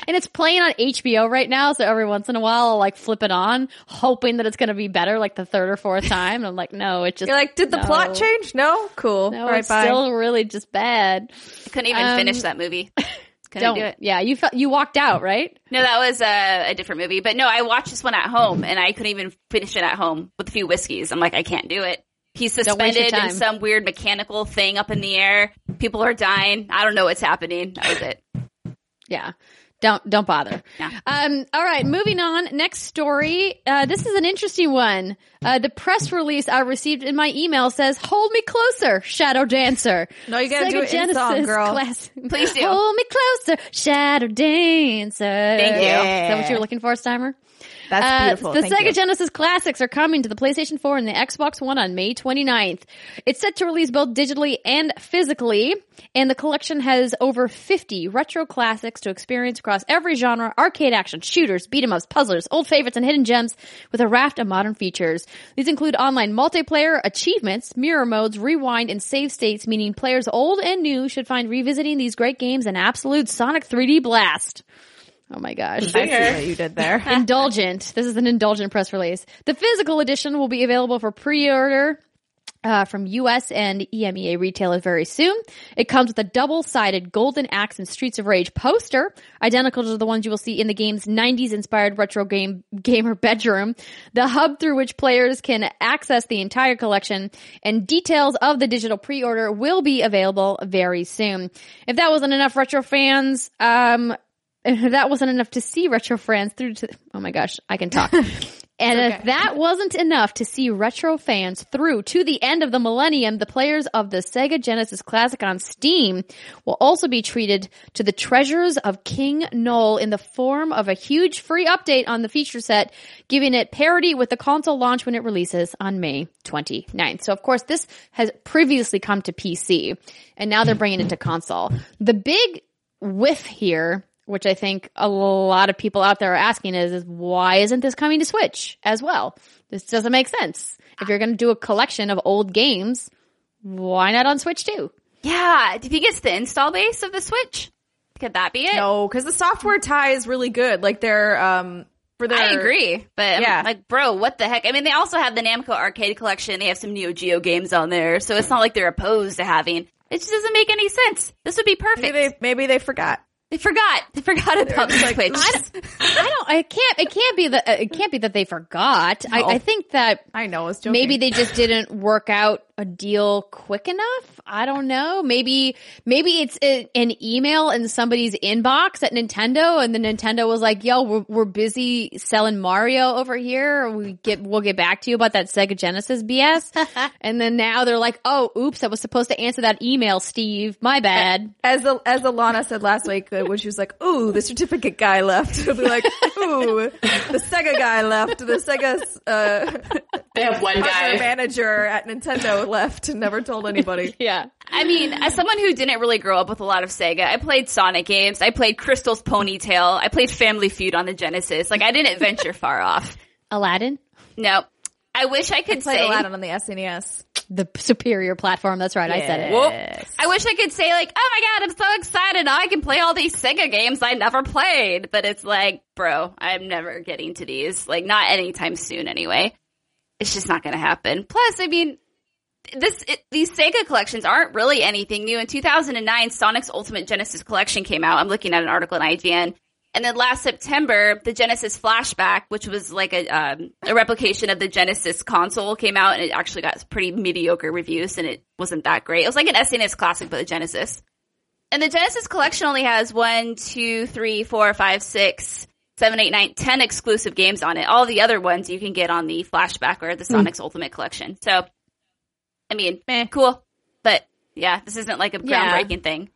And it's playing on HBO right now, so every once in a while I'll like flip it on, hoping that it's gonna be better like the third or fourth *laughs* time. And I'm like, no, it just You're like, did the no. plot change? No? Cool. No, All right, it's bye. still really just bad. I couldn't even Um, finish that movie. *laughs* Couldn't Don't do it. Yeah, you felt you walked out, right? No, that was a, a different movie. But no, I watched this one at home, and I couldn't even finish it at home with a few whiskeys. I'm like, I can't do it. He's Don't waste your suspended in some weird mechanical thing up in the air. People are dying. I don't know what's happening. That was it. Yeah. Don't don't bother. Yeah. Um. All right. Moving on. Next story. Uh, this is an interesting one. Uh, the press release I received in my email says, "Hold me closer, Shadow Dancer." No, you gotta Sega do it in song, Genesis girl. class- *laughs* Please do. Hold me closer, Shadow Dancer. Thank you. Is that what you were looking for, Steimer? That's Uh, beautiful. the Thank Sega you. Genesis classics are coming to the PlayStation 4 and the Xbox One on May 29th. It's set to release both digitally and physically, and the collection has over 50 retro classics to experience across every genre, arcade action, shooters, beat 'em ups, puzzlers, old favorites, and hidden gems with a raft of modern features. These include online multiplayer, achievements, mirror modes, rewind, and save states, meaning players old and new should find revisiting these great games an absolute Sonic 3D blast. Oh my gosh. I see what you did there. indulgent. This is an indulgent press release. The physical edition will be available for pre-order uh, from US and EMEA retailers very soon. It comes with a double-sided Golden Axe and Streets of Rage poster, identical to the ones you will see in the game's 90s inspired retro game gamer bedroom, the hub through which players can access the entire collection, and details of the digital pre-order will be available very soon. If that wasn't enough retro fans, um, *laughs* if that wasn't enough to see retro fans through to, oh my gosh, I can talk. *laughs* And if that wasn't enough to see retro fans through to the end of the millennium, the players of the Sega Genesis Classic on Steam will also be treated to the treasures of King Nole in the form of a huge free update on the feature set, giving it parity with the console launch when it releases on May 29th. So of course this has previously come to PC and now they're bringing it to console. The big whiff here which I think a lot of people out there are asking is, is why isn't this coming to Switch as well? This doesn't make sense. If you're going to do a collection of old games, why not on Switch too? Yeah. Do you think it's the install base of the Switch? Could that be it? No, because the software tie is really good. Like they're um for their I agree, but Yeah. I'm like, bro, what the heck? I mean, they also have the Namco Arcade Collection. They have some Neo Geo games on there, so it's not like they're opposed to having. It just doesn't make any sense. This would be perfect. Maybe they maybe they forgot. They forgot. They forgot about the like, Switch. I I don't. I can't. It can't be that. uh, It can't be that they forgot. I, I think that I know it's joking. maybe they just didn't work out a deal quick enough. I don't know. Maybe maybe it's a, an email in somebody's inbox at Nintendo, and the Nintendo was like, "Yo, we're, we're busy selling Mario over here. We get we'll get back to you about that Sega Genesis BS." *laughs* and then now they're like, "Oh, oops, I was supposed to answer that email, Steve. My bad." as the, as Alana said last week, uh, when she was like, "Ooh, the certificate guy left," *laughs* she'll be like, "Ooh, the Sega guy left. The Sega uh, They have one guy. manager at Nintendo left and never told anybody." *laughs* Yeah. I mean, as someone who didn't really grow up with a lot of Sega, I played Sonic games. I played Crystal's Pony Tale. I played Family Feud on the Genesis. Like, I didn't venture far off. Aladdin, No. I wish I could Played say. Aladdin on the SNES. the superior platform. That's right. I said it. Whoop. I wish I could say like, oh my god, I'm so excited. Now I can play all these Sega games I never played. But it's like, bro, I'm never getting to these. Like, not anytime soon anyway. It's just not going to happen. Plus, I mean, this it, these Sega collections aren't really anything new. In 2009, Sonic's Ultimate Genesis Collection came out. I'm looking at an article in IGN. And then last September, the Genesis Flashback, which was like a um, a replication of the Genesis console, came out, and it actually got pretty mediocre reviews, and it wasn't that great. It was like an SNES classic, but a Genesis. And the Genesis collection only has one, two, three, four, five, six, seven, eight, nine, ten exclusive games on it. All the other ones you can get on the Flashback or the Sonic's Ultimate Collection. So, I mean, cool, but yeah, this isn't like a Yeah. groundbreaking thing.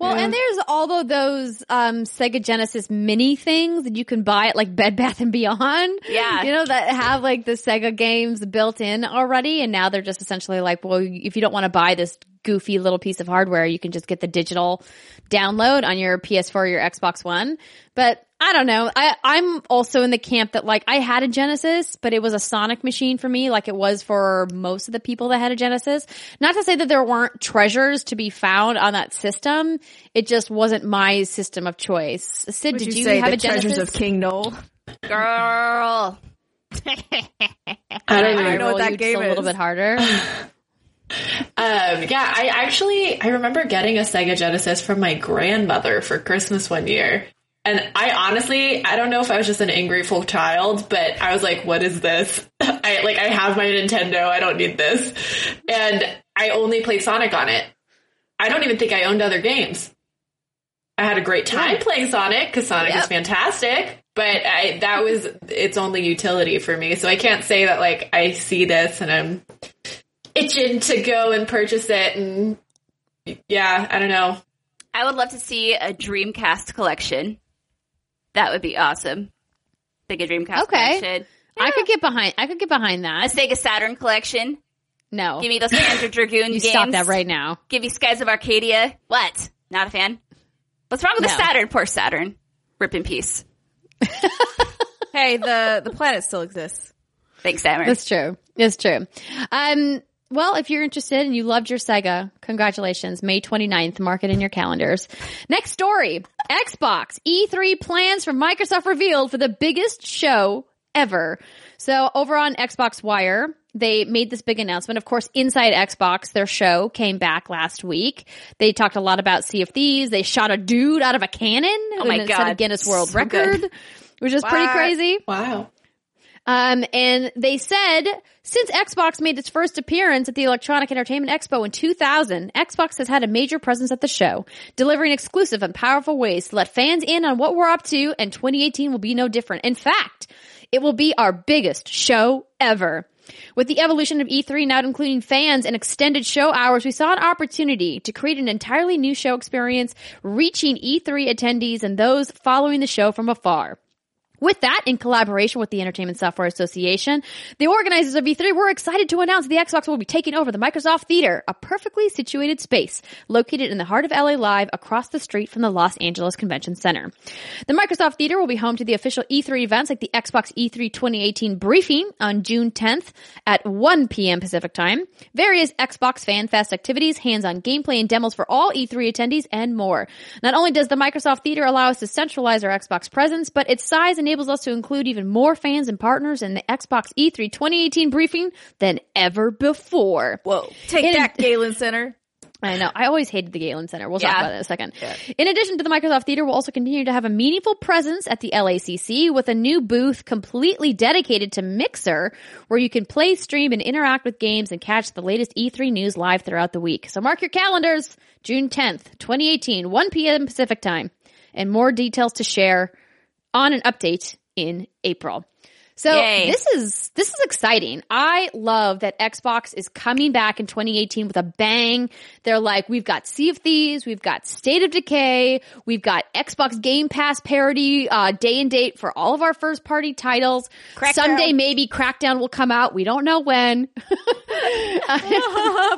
Well, and there's all of those um, Sega Genesis mini things that you can buy at like Bed Bath and Beyond. Yeah. you know that have like the Sega games built in already, and now they're just essentially like, well, if you don't want to buy this goofy little piece of hardware, you can just get the digital download on your PS4 or your Xbox One. But I don't know. I I'm also in the camp that like I had a Genesis, but it was a Sonic machine for me, like it was for most of the people that had a Genesis. Not to say that there weren't treasures to be found on that system. It just wasn't my system of choice. Syd, Would did you, you, say have the a Genesis? treasures of King Nole? Girl. I don't even I know what that game just a little bit harder. *laughs* Um, yeah, I actually I remember getting a Sega Genesis from my grandmother for Christmas one year. And I honestly, I don't know if I was just an ungrateful child, but I was like, what is this? *laughs* I like I have my Nintendo, I don't need this. And I only played Sonic on it. I don't even think I owned other games. I had a great time playing Sonic because Sonic is fantastic, but I, that was its only utility for me. So I can't say that like I see this and I'm itching to go and purchase it and yeah, I don't know. I would love to see a Dreamcast collection. That would be awesome. Sega Dreamcast Okay. collection. I could get behind. I could get behind that. A that. Sega Saturn collection. No, Give me those Panzer *laughs* Dragoon you games. stop that right now. Give me Skies of Arcadia. What? Not a fan? What's wrong with the Saturn? Poor Saturn. Rip in peace. *laughs* Hey, the the planet still exists. Thanks, Steimer. That's true. It's true. Um, well, if you're interested and you loved your Sega, congratulations. May 29th, mark it in your calendars. Next story. Xbox E3 plans from Microsoft revealed for the biggest show ever. So over on Xbox Wire, they made this big announcement. Of course, Inside Xbox, their show came back last week. They talked a lot about Sea of Thieves. They shot a dude out of a cannon. Oh my and it set a God. Guinness World So Record, good. which is pretty crazy. Wow. Um, and they said since Xbox made its first appearance at the Electronic Entertainment Expo in 2000, Xbox has had a major presence at the show, delivering exclusive and powerful ways to let fans in on what we're up to, and 2018 will be no different. In fact, it will be our biggest show ever. With the evolution of E3 now including fans and extended show hours, we saw an opportunity to create an entirely new show experience, reaching E3 attendees and those following the show from afar. With that, in collaboration with the Entertainment Software Association, the organizers of E3 were excited to announce the Xbox will be taking over the Microsoft Theater, a perfectly situated space located in the heart of LA Live across the street from the Los Angeles Convention Center. The Microsoft Theater will be home to the official E3 events like the Xbox E E3 2018 briefing on June 10th at 1 p.m. Pacific time, various Xbox Fan Fest activities, hands-on gameplay and demos for all E3 attendees, and more. Not only does the Microsoft Theater allow us to centralize our Xbox presence, but its size enables us to include even more fans and partners in the Xbox E E3 2018 briefing than ever before. Whoa. Take In- that, Galen Center. *laughs* I know. I always hated the Galen Center. We'll talk about that in a second. In addition to the Microsoft Theater, we'll also continue to have a meaningful presence at the LACC with a new booth completely dedicated to Mixer, where you can play, stream, and interact with games and catch the latest E3 news live throughout the week. So mark your calendars, June 10th, 2018, 1 p.m. Pacific time, and more details to share on an update in April. So Yay. this is this is exciting. I love that Xbox is coming back in 2018 with a bang. They're like, we've got Sea of Thieves, we've got State of Decay, we've got Xbox Game Pass parody uh, day and date for all of our first party titles. Crackdown. Someday maybe Crackdown will come out. We don't know when. *laughs*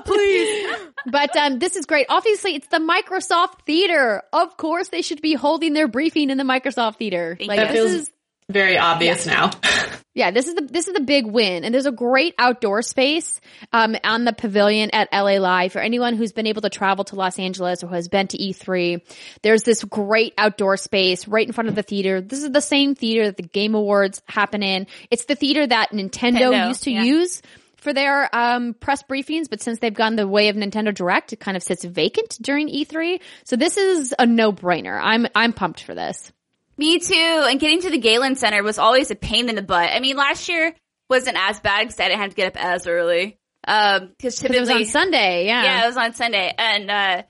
Please. But um, this is great. Obviously, it's the Microsoft Theater. Of course, they should be holding their briefing in the Microsoft Theater. Like That this feels is very obvious now. *laughs* yeah, this is the this is the big win, and there's a great outdoor space um, on the pavilion at LA Live for anyone who's been able to travel to Los Angeles or who has been to E3. There's this great outdoor space right in front of the theater. This is the same theater that the Game Awards happen in. It's the theater that Nintendo, Nintendo, used to yeah. use for their um, press briefings, but since they've gone the way of Nintendo Direct, it kind of sits vacant during E3. So this is a no brainer. I'm I'm pumped for this. Me too. And getting to the Galen Center was always a pain in the butt. I mean, last year wasn't as bad because I didn't have to get up as early. Um, because But it was on Sunday, yeah. yeah, it was on Sunday, and uh,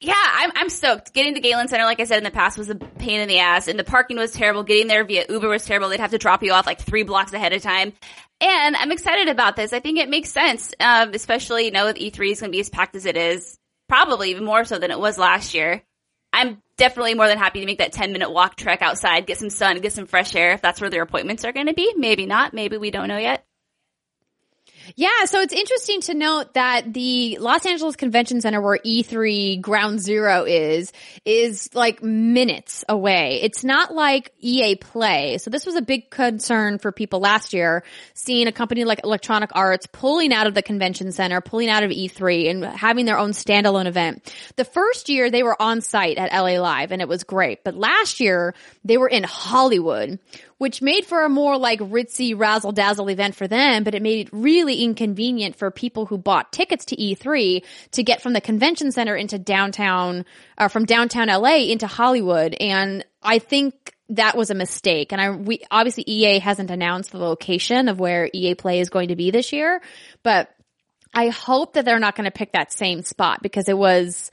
yeah, I'm I'm stoked. Getting to Galen Center, like I said in the past, was a pain in the ass, and the parking was terrible. Getting there via Uber was terrible. They'd have to drop you off like three blocks ahead of time. And I'm excited about this. I think it makes sense, um, especially you know if E3 is going to be as packed as it is, probably even more so than it was last year. I'm definitely more than happy to make that 10 minute walk trek outside, get some sun, get some fresh air if that's where their appointments are going to be. Maybe not. Maybe we don't know yet. Yeah, so it's interesting to note that the Los Angeles Convention Center where E3 Ground Zero is, is like minutes away. It's not like EA Play. So this was a big concern for people last year, seeing a company like Electronic Arts pulling out of the convention center, pulling out of E3 and having their own standalone event. The first year they were on site at LA Live and it was great. But last year they were in Hollywood, which made for a more like ritzy razzle dazzle event for them, but it made it really inconvenient for people who bought tickets to E3 to get from the convention center into downtown, uh, from downtown LA into Hollywood. And I think that was a mistake. And I, we, obviously EA hasn't announced the location of where EA Play is going to be this year, but I hope that they're not going to pick that same spot because it was,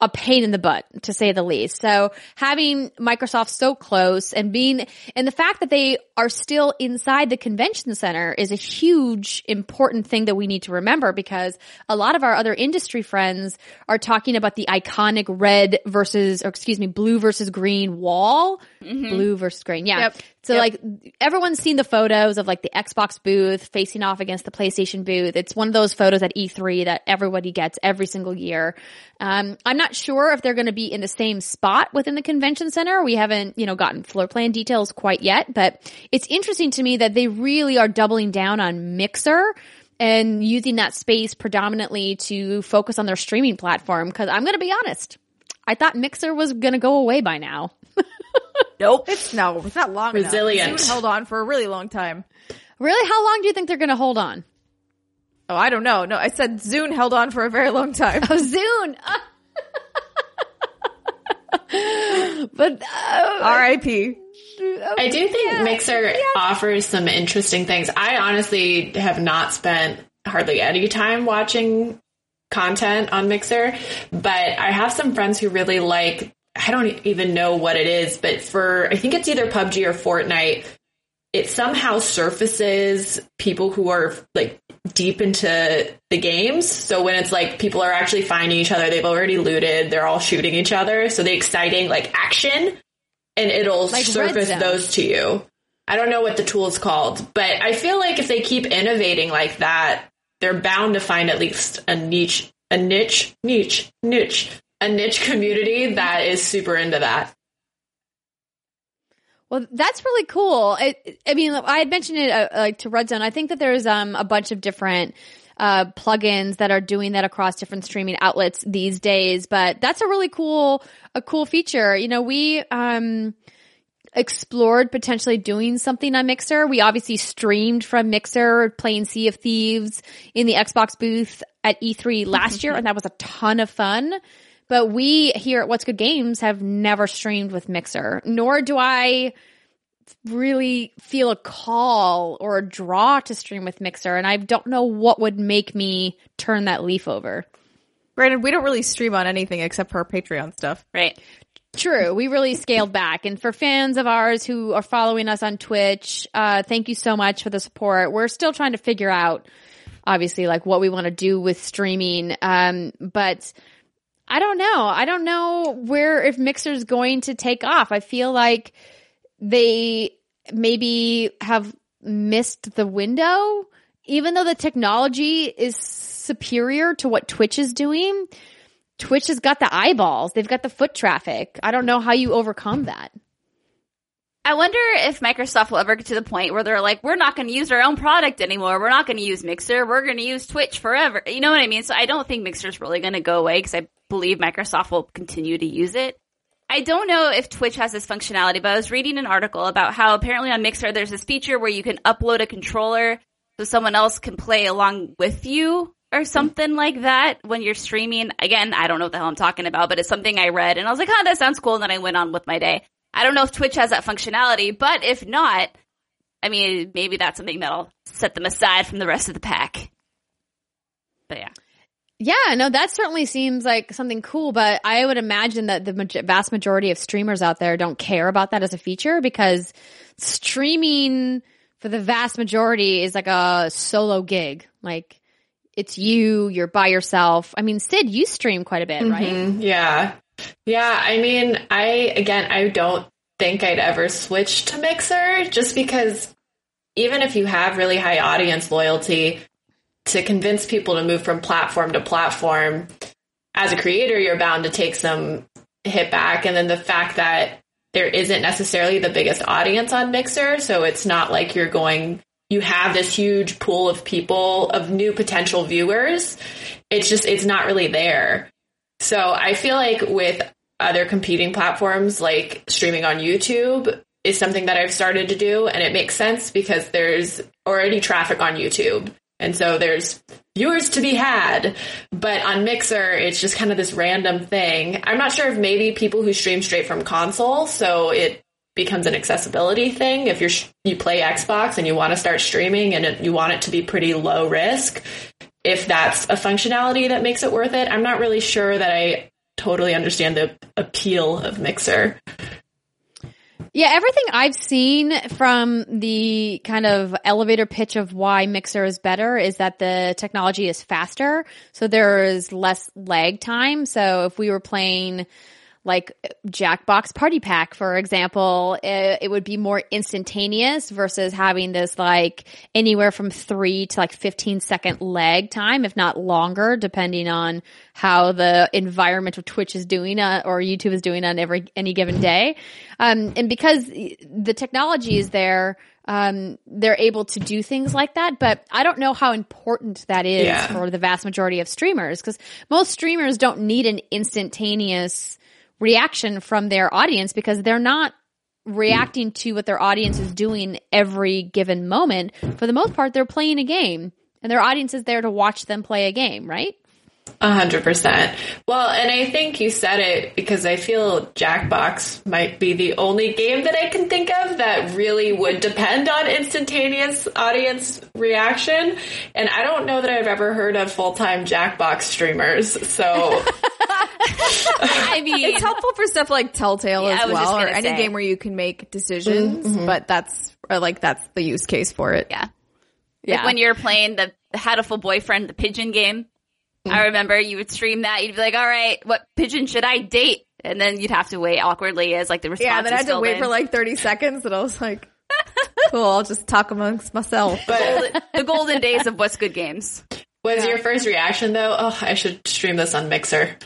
a pain in the butt to say the least. So having Microsoft so close and being, and the fact that they are still inside the convention center is a huge important thing that we need to remember because a lot of our other industry friends are talking about the iconic red versus, or excuse me, blue versus green wall. Mm-hmm. Blue versus green. Yeah. Yep. So Yep. like everyone's seen the photos of like the Xbox booth facing off against the PlayStation booth. It's one of those photos at E3 that everybody gets every single year. Um, I'm not sure if they're going to be in the same spot within the convention center. We haven't, you know, gotten floor plan details quite yet, but it's interesting to me that they really are doubling down on Mixer and using that space predominantly to focus on their streaming platform. Cause I'm going to be honest. I thought Mixer was going to go away by now. *laughs* Nope. It's no, it's not long Resilient. enough. It held on for a really long time. Really? How long do you think they're going to hold on? Oh, I don't know. No, I said Zune held on for a very long time. Oh, Zune. *laughs* but uh, R.I.P. I do think Mixer offers some interesting things. I honestly have not spent hardly any time watching content on Mixer, but I have some friends who really like I don't even know what it is, but for I think it's either PUBG or Fortnite, it somehow surfaces people who are like deep into the games. So when it's like people are actually finding each other, they've already looted, they're all shooting each other. So the exciting like action and it'll Like surface those to you. I don't know what the tool's called, but I feel like if they keep innovating like that, they're bound to find at least a niche, a niche, niche, niche, a niche community that is super into that. Well, that's really cool. It, I mean, I had mentioned it uh, like to Red Zone. I think that there's um, a bunch of different uh, plugins that are doing that across different streaming outlets these days. But that's a really cool, a cool feature. You know, we um, explored potentially doing something on Mixer. We obviously streamed from Mixer, playing Sea of Thieves in the Xbox booth at E3 last year, and that was a ton of fun. But we here at What's Good Games have never streamed with Mixer, nor do I really feel a call or a draw to stream with Mixer. And I don't know what would make me turn that leaf over. Granted, we don't really stream on anything except for our Patreon stuff. Right. True. We really scaled back. And for fans of ours who are following us on Twitch, uh, thank you so much for the support. We're still trying to figure out, obviously, like what we want to do with streaming. Um, but I don't know. I don't know where, if Mixer's going to take off. I feel like they maybe have missed the window, even though the technology is superior to what Twitch is doing. Twitch has got the eyeballs. They've got the foot traffic. I don't know how you overcome that. I wonder if Microsoft will ever get to the point where they're like, we're not going to use our own product anymore. We're not going to use Mixer. We're going to use Twitch forever. You know what I mean? So I don't think Mixer's really going to go away because I believe Microsoft will continue to use it. I don't know if Twitch has this functionality, but I was reading an article about how apparently on Mixer there's this feature where you can upload a controller so someone else can play along with you or something like that when you're streaming. Again, I don't know what the hell I'm talking about, but it's something I read and I was like, oh, that sounds cool. And then I went on with my day. I don't know if Twitch has that functionality, but if not, I mean, maybe that's something that'll set them aside from the rest of the pack. But yeah. Yeah, no, that certainly seems like something cool, but I would imagine that the vast majority of streamers out there don't care about that as a feature because streaming for the vast majority is like a solo gig. Like it's you, you're by yourself. I mean, Syd, you stream quite a bit, right? Mhm, Yeah. Yeah. I mean, I, again, I don't think I'd ever switch to Mixer just because even if you have really high audience loyalty, to convince people to move from platform to platform, as a creator, you're bound to take some hit back. And then the fact that there isn't necessarily the biggest audience on Mixer, so it's not like you're going, you have this huge pool of people, of new potential viewers. It's just, it's not really there. So I feel like with other competing platforms like streaming on YouTube is something that I've started to do and it makes sense because there's already traffic on YouTube. And so there's viewers to be had, but on Mixer, it's just kind of this random thing. I'm not sure if maybe people who stream straight from console, so it becomes an accessibility thing. If you're you play Xbox and you want to start streaming and it, you want it to be pretty low risk, if that's a functionality that makes it worth it, I'm not really sure that I totally understand the appeal of Mixer. Yeah, everything I've seen from the kind of elevator pitch of why Mixer is better is that the technology is faster. So there is less lag time. So if we were playing like Jackbox Party Pack, for example, it, it, would be more instantaneous versus having this like anywhere from three to like 15 second lag time, if not longer, depending on how the environment of Twitch is doing uh, or YouTube is doing on every, any given day. Um, and because the technology is there, um, they're able to do things like that, but I don't know how important that is Yeah. for the vast majority of streamers because most streamers don't need an instantaneous reaction from their audience because they're not reacting to what their audience is doing every given moment. For the most part, they're playing a game and their audience is there to watch them play a game, right? A hundred percent. Well, and I think you said it because I feel Jackbox might be the only game that I can think of that really would depend on instantaneous audience reaction. And I don't know that I've ever heard of full time Jackbox streamers. So *laughs* I mean, It's helpful for stuff like Telltale Yeah, as well, or gonna any game where you can make decisions. Mm-hmm, mm-hmm. But that's or like that's the use case for it. yeah. Yeah. Like when you're playing the, the Hatoful Boyfriend, the pigeon game. I remember you would stream that. You'd be like, "All right, what pigeon should I date?" And then you'd have to wait awkwardly as like the response. Yeah, then I had to wait in. for like thirty seconds, and I was like, "Cool, I'll just talk amongst myself." but the golden days of what's good games. was your first reaction though, oh I should stream this on Mixer?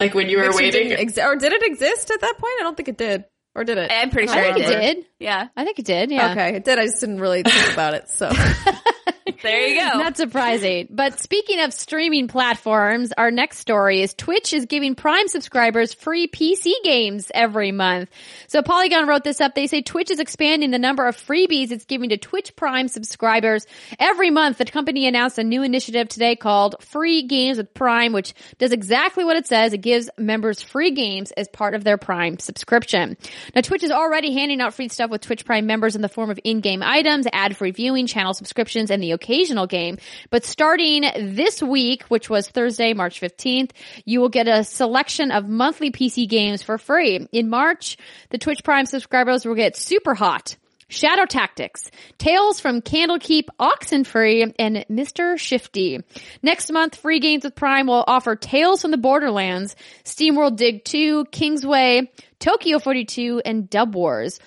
Like when you were Mixer waiting ex- or did it exist at that point? I don't think it did, or did it? I'm pretty I sure think it it did. did. Yeah, I think it did. Yeah. Okay, it did. I just didn't really think about it. So *laughs* *laughs* there you go. Not surprising. But speaking of streaming platforms, our next story is Twitch is giving Prime subscribers free PC games every month. So Polygon wrote this up. They say Twitch is expanding the number of freebies it's giving to Twitch Prime subscribers every month. The company announced a new initiative today called Free Games with Prime, which does exactly what it says. It gives members free games as part of their Prime subscription. Now Twitch is already handing out free stuff with Twitch Prime members in the form of in-game items, ad-free viewing, channel subscriptions, and the occasional game. But starting this week, which was Thursday, March 15th, you will get a selection of monthly PC games for free. In March, the Twitch Prime subscribers will get Super Hot. Shadow Tactics, Tales from Candlekeep, Oxenfree, and Mr. Shifty. Next month, Free Games with Prime will offer Tales from the Borderlands, SteamWorld Dig 2, Kingsway, Tokyo 42, and Dub Wars.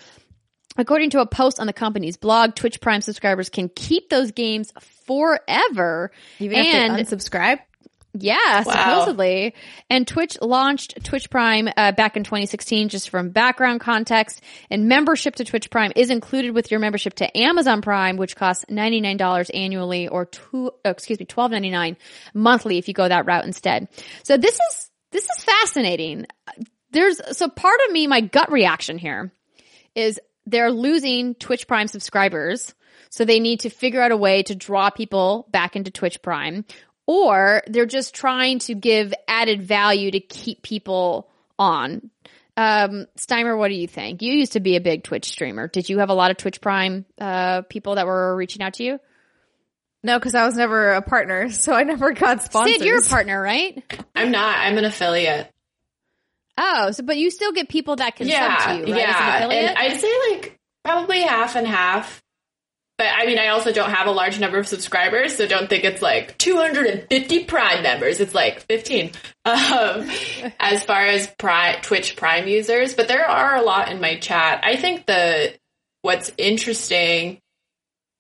According to a post on the company's blog, Twitch Prime subscribers can keep those games forever. even and if they unsubscribe, yeah, Wow. supposedly. And Twitch launched Twitch Prime uh, back in 2016, just from background context. And membership to Twitch Prime is included with your membership to Amazon Prime, which costs $99 annually or two, oh, excuse me, $12.99 monthly if you go that route instead. So this is, this is fascinating. There's, so part of me, my gut reaction here is they're losing Twitch Prime subscribers. So they need to figure out a way to draw people back into Twitch Prime or they're just trying to give added value to keep people on. Um, Steimer, what do you think? You used to be a big Twitch streamer. Did you have a lot of Twitch Prime, uh, people that were reaching out to you? no, because I was never a partner, *laughs* so I never got sponsors. Syd, you're a partner, right? I'm not, I'm an affiliate. Oh, so, but you still get people that can yeah, sub to you, right? Yeah, and I'd say like probably half and half. But I mean, I also don't have a large number of subscribers, so don't think it's like 250 Prime members. It's like 15 um, *laughs* as far as Prime, Twitch Prime users. But there are a lot in my chat. I think the what's interesting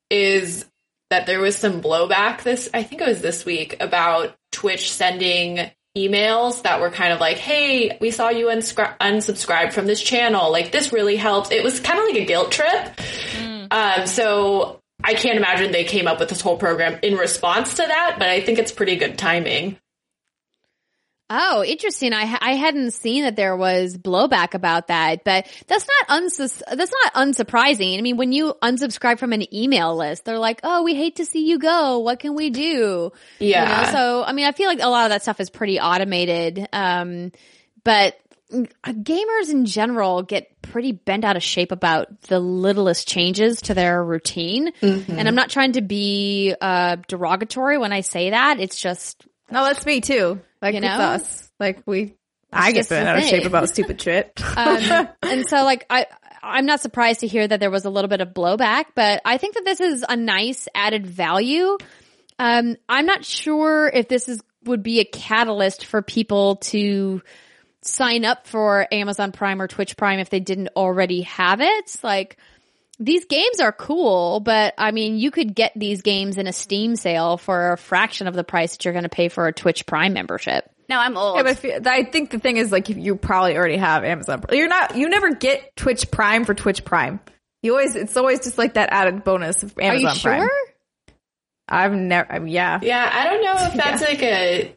is that there was some blowback this. I think it was this week about Twitch sending emails that were kind of like, "Hey, we saw you unscri- unsubscribe from this channel. Like this really helps." It was kind of like a guilt trip. Um, so I can't imagine they came up with this whole program in response to that, but I think it's pretty good timing. Oh, interesting. I I hadn't seen that there was blowback about that, but that's not unsus- that's not unsurprising. I mean, when you unsubscribe from an email list, they're like, "Oh, we hate to see you go. What can we do?" Yeah. You know? So, I mean, I feel like a lot of that stuff is pretty automated. Um, but gamers in general get pretty bent out of shape about the littlest changes to their routine. And I'm not trying to be uh, derogatory when I say that. It's just No, that's me too. Like You it's know? us. Like we, I get bent out of shape about stupid shit. *laughs* *laughs* um, and so like I I'm not surprised to hear that there was a little bit of blowback, but I think that this is a nice added value. Um, I'm not sure if this is would be a catalyst for people to sign up for Amazon Prime or Twitch Prime if they didn't already have it. Like these games are cool, but I mean, you could get these games in a Steam sale for a fraction of the price that you're going to pay for a Twitch Prime membership. No, I'm old. Yeah, but if you- I think the thing is like you- you probably already have Amazon. You're not. You never get Twitch Prime for Twitch Prime. You always. It's always just like that added bonus of Amazon. Are Amazon you sure? I've never. I mean, yeah. Yeah, I don't know if that's like a.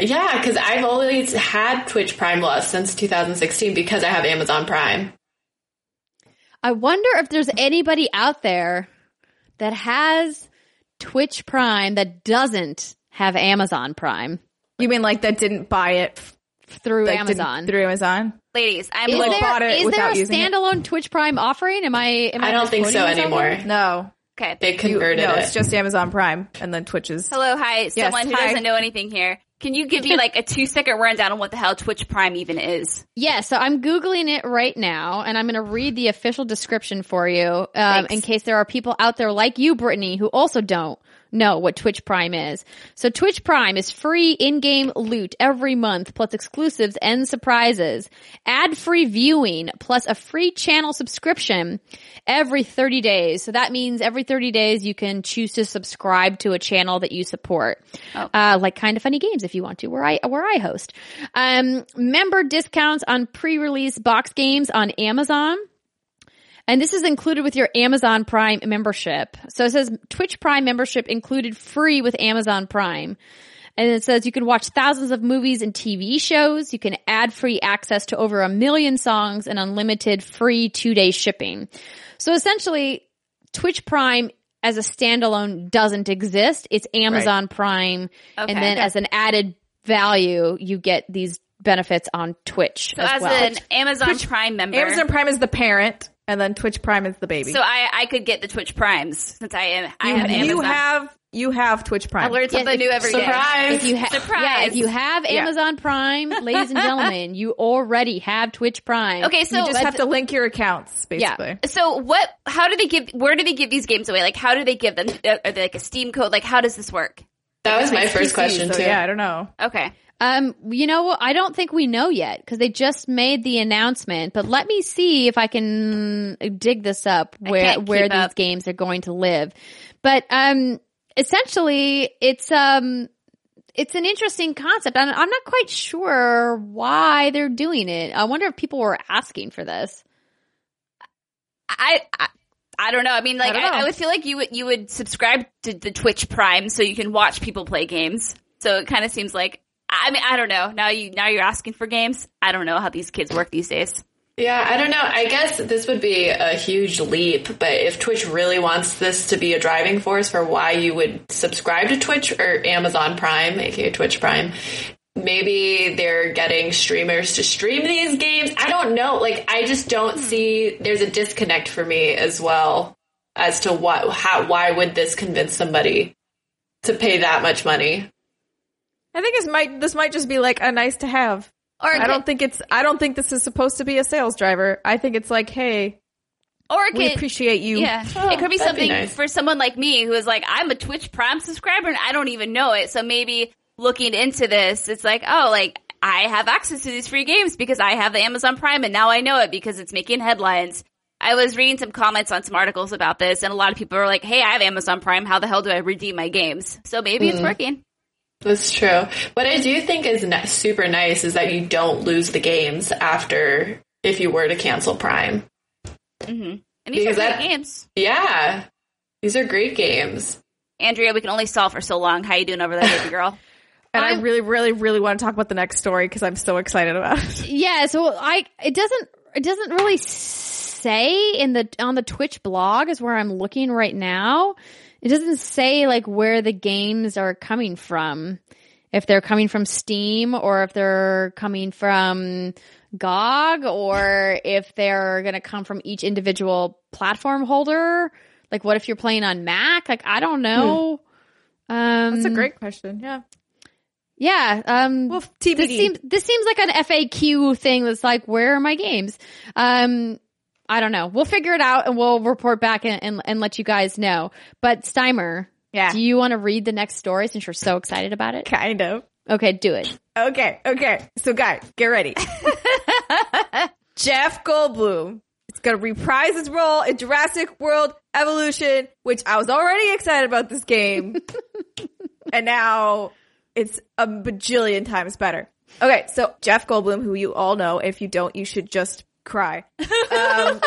Yeah, because I've always had Twitch Prime Plus since 2016 because I have Amazon Prime. I wonder if there's anybody out there that has Twitch Prime that doesn't have Amazon Prime You mean like that didn't buy it f- through like, Amazon? through Amazon? Ladies, I'm is like, there, bought it is there a using it? standalone Twitch Prime offering? Am I? Am I, I don't think so anymore. something? No. okay. They You- converted no, it. it's just Amazon Prime and then Twitch's. Hello, hi, someone who hi. doesn't know anything here. Can you give me *laughs* like a two second rundown on what the hell Twitch Prime even is? Yeah, so I'm googling it right now, and I'm going to read the official description for you, um, in case there are people out there like you, Brittany, who also don't know what Twitch Prime is. So Twitch Prime is free in-game loot every month, plus exclusives and surprises, ad-free viewing, plus a free channel subscription every 30 days. So that means every 30 days you can choose to subscribe to a channel that you support, uh, like Kind of Funny Games if you want to, where I where I host. Um, member discounts on pre-release box games on Amazon. And this is included with your Amazon Prime membership. So it says Twitch Prime membership included free with Amazon Prime. And it says you can watch thousands of movies and TV shows. You can add free access to over a million songs and unlimited free two day shipping. So essentially, Twitch Prime as a standalone doesn't exist. It's Amazon Prime. Okay. And then as an added value, you get these benefits on Twitch So as as well. an Amazon Prime member, Amazon Prime is the parent and then Twitch Prime is the baby. so I I could get the Twitch Primes since I am I you, have Amazon. you have you have Twitch Prime. I Prime. learn something Yes, new every day. Surprise! If you ha- Surprise. yeah, if you have Yeah. Amazon Prime, ladies and gentlemen, you already have Twitch Prime. Okay, so you just have to link your accounts, Yeah. basically. So what? How do they give? Where do they give these games away? Like, how do they give them? Are they like a Steam code? Like, how does this work? that was my first PC, question so too. Yeah, I don't know. Okay, Um, you know, I don't think we know yet because they just made the announcement. But let me see if I can dig this up where where these up. games are going to live. But um, essentially, it's um, it's an interesting concept. I'm, I'm not quite sure why they're doing it. I wonder if people were asking for this. I. I I don't know. I mean, like, don't I. I would feel like you would you would subscribe to the Twitch Prime so you can watch people play games. So it kind of seems like I mean, I don't know. Now you now you're asking for games. I don't know how these kids work these days. Yeah, I don't know. I guess this would be a huge leap, but if Twitch really wants this to be a driving force for why you would subscribe to Twitch or Amazon Prime, aka Twitch Prime, maybe they're getting streamers to stream these games. I don't know. Like, I just don't hmm. see there's a disconnect for me as well as to what, how, why would this convince somebody to pay that much money? I think this might this might just be like a nice to have. Or I don't think it's I don't think this is supposed to be a sales driver. I think it's like, hey, or it we could, appreciate you. Yeah, Oh, *laughs* it could be that'd be something nice. for someone like me who is like, I'm a Twitch Prime subscriber and I don't even know it. So maybe looking into this, it's like, oh, like I have access to these free games because I have the Amazon Prime and now I know it because it's making headlines. I was reading some comments on some articles about this and a lot of people are like, hey, I have Amazon Prime. How the hell do I redeem my games? So maybe Mm. it's working. That's true. What I do think is ni- super nice is that you don't lose the games after if you were to cancel Prime. Mm-hmm. And these Because are that- games. Yeah, these are great games. Andrea, we can only solve for so long. How are you doing over there, baby girl? *laughs* And I I'm- really, really, really want to talk about the next story because I'm so excited about it. *laughs* Yeah, so I it doesn't it doesn't really say in the on the Twitch blog is where I'm looking right now. It doesn't say like where the games are coming from. If they're coming from Steam or if they're coming from GOG or *laughs* if they're going to come from each individual platform holder. Like what if you're playing on Mac? Like I don't know. Um That's a great question. Yeah. Yeah, um Well, this TBD. seems this seems like an FAQ thing that's like, where are my games? Um, I don't know. We'll figure it out and we'll report back and, and, and let you guys know. But Steimer, Yeah. do you want to read the next story since you're so excited about it? kind of. Okay, do it. Okay, okay. So guys, get ready. *laughs* Jeff Goldblum is going to reprise his role in Jurassic World Evolution, which I was already excited about this game. *laughs* and now it's a bajillion times better. Okay, so Jeff Goldblum, who you all know, if you don't, you should just cry. *laughs* Um,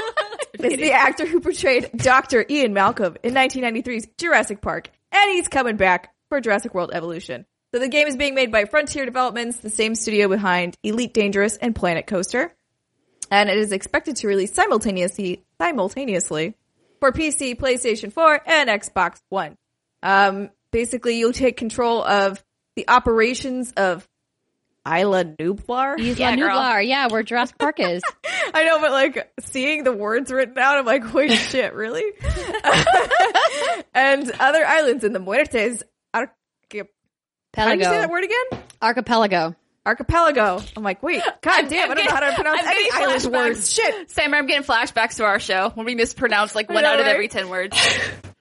is the actor who portrayed Dr. Ian Malcolm in 1993's Jurassic Park, and he's coming back for Jurassic World Evolution. So the game is being made by Frontier Developments, the same studio behind Elite Dangerous and Planet Coaster, and it is expected to release simultaneously simultaneously for PC, PlayStation 4, and Xbox One. Um, basically, you'll take control of the operations of Isla Nublar. Isla Yeah, girl. Nublar. Yeah, where Jurassic Park is. *laughs* I know, but like seeing the words written out, I'm like, wait, *laughs* shit, really? *laughs* and other islands in the Muertes Archi- How do you say that word again? Archipelago. Archipelago. I'm like, wait, god damn, I don't know how to pronounce I'm any getting island words. Shit. Sam, I'm getting flashbacks to our show when we mispronounce like one out of every ten words.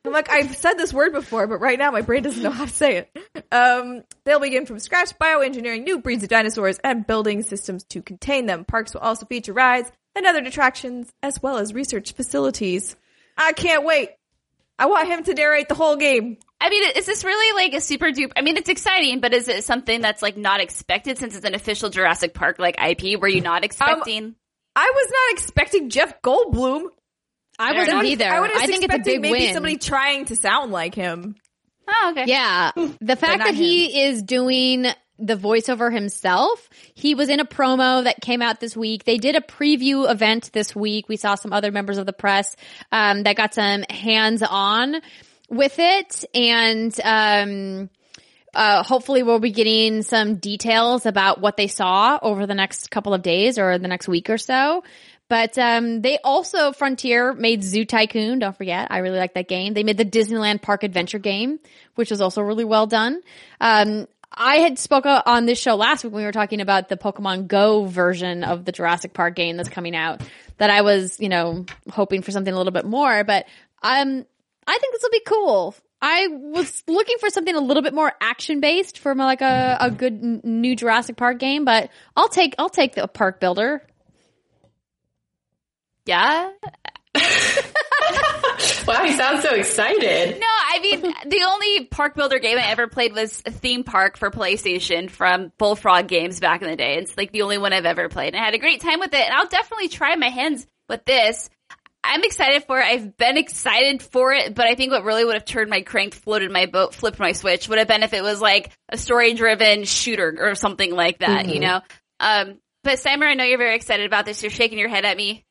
I'm like, I've said this word before, but right now my brain doesn't know how to say it. Um, they'll begin from scratch bioengineering new breeds of dinosaurs and building systems to contain them. Parks will also feature rides and other attractions, as well as research facilities. I can't wait. I want him to narrate the whole game. I mean, is this really like a super duper? I mean, it's exciting, but is it something that's like not expected since it's an official Jurassic Park like IP? Were you not expecting? I was not expecting Jeff Goldblum. I Fair wasn't enough. either. I, I, would have think it's a big maybe win. somebody trying to sound like him. oh, okay. Yeah. The fact that he is doing the voiceover himself, he was in a promo that came out this week. They did a preview event this week. We saw some other members of the press um, that got some hands on with it. And um, uh, hopefully we'll be getting some details about what they saw over the next couple of days or the next week or so. But um, they also Frontier made Zoo Tycoon. Don't forget, I really like that game. They made the Disneyland Park Adventure game, which was also really well done. Um, I had spoke on this show last week when we were talking about the Pokemon Go version of the Jurassic Park game that's coming out. That I was, you know, hoping for something a little bit more. But um, I think this will be cool. I was looking for something a little bit more action based for my, like a, a good new Jurassic Park game, but I'll take I'll take the park builder. Yeah. *laughs* Wow, you sound so excited. No, I mean the only park builder game I ever played was theme park for PlayStation from Bullfrog Games back in the day. It's like the only one I've ever played, and I had a great time with it. And I'll definitely try my hands with this. I'm excited for it. I've been excited for it, but I think what really would have turned my crank, floated my boat, flipped my switch would have been if it was like a story driven shooter or something like that, you know? Um, but Simon, I know you're very excited about this. You're shaking your head at me.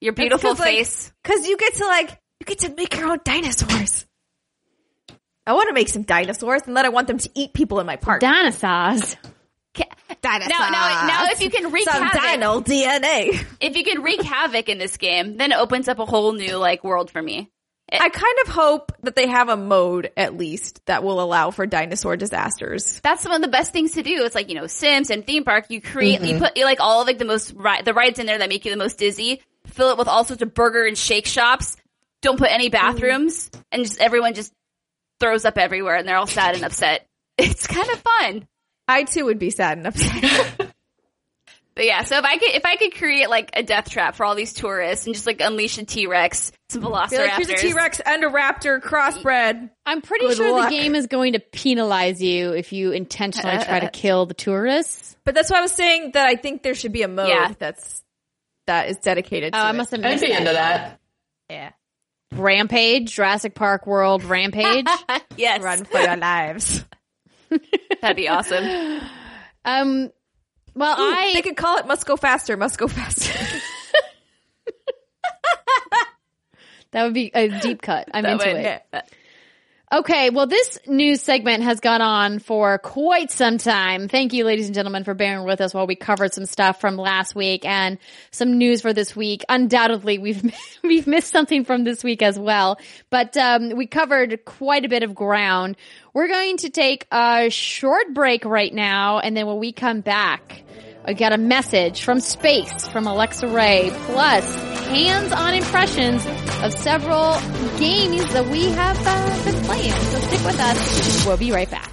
Your beautiful 'cause, like, face. Cause you get to like, you get to make your own dinosaurs. I want to make some dinosaurs and then I want them to eat people in my park. Dinosaurs. dinosaurs. Now, now, now, if you can wreak some havoc, dino DNA. if you can wreak havoc in this game, then it opens up a whole new like world for me. I kind of hope that they have a mode at least that will allow for dinosaur disasters. That's one of the best things to do. It's like you know Sims and theme park. You create, you mm-hmm. put you like all of like the most ri- the rides in there that make you the most dizzy. Fill it with all sorts of burger and shake shops. Don't put any bathrooms, and just everyone just throws up everywhere, and they're all sad and upset. *laughs* It's kind of fun. I too would be sad and upset. *laughs* *laughs* But yeah, so if I could if I could create like a death trap for all these tourists and just like unleash a T Rex, some Be like, here's a velociraptors. T-Rex and a raptor crossbred. I'm pretty Good sure luck. the game is going to penalize you if you intentionally try to uh, uh, uh. kill the tourists. But that's why I was saying that I think there should be a mode Yeah. that's that is dedicated Oh, to I it. must have I'd missed be that. into that. Yeah. Rampage, Jurassic Park World Rampage. *laughs* yes, Run for your *laughs* lives. that'd be awesome. *laughs* um, well, I They could call it must go faster, must go faster. that would be a deep cut. I'm That into would- it. Yeah. Okay, well, this news segment has gone on for quite some time. Thank you, ladies and gentlemen, for bearing with us while we covered some stuff from last week and some news for this week. Undoubtedly, we've *laughs* we've missed something from this week as well, but um, we covered quite a bit of ground. We're going to take a short break right now, and then when we come back, I got a message from space from Alexa Ray, plus hands-on impressions of several games that we have uh, been playing. So stick with us. We'll be right back.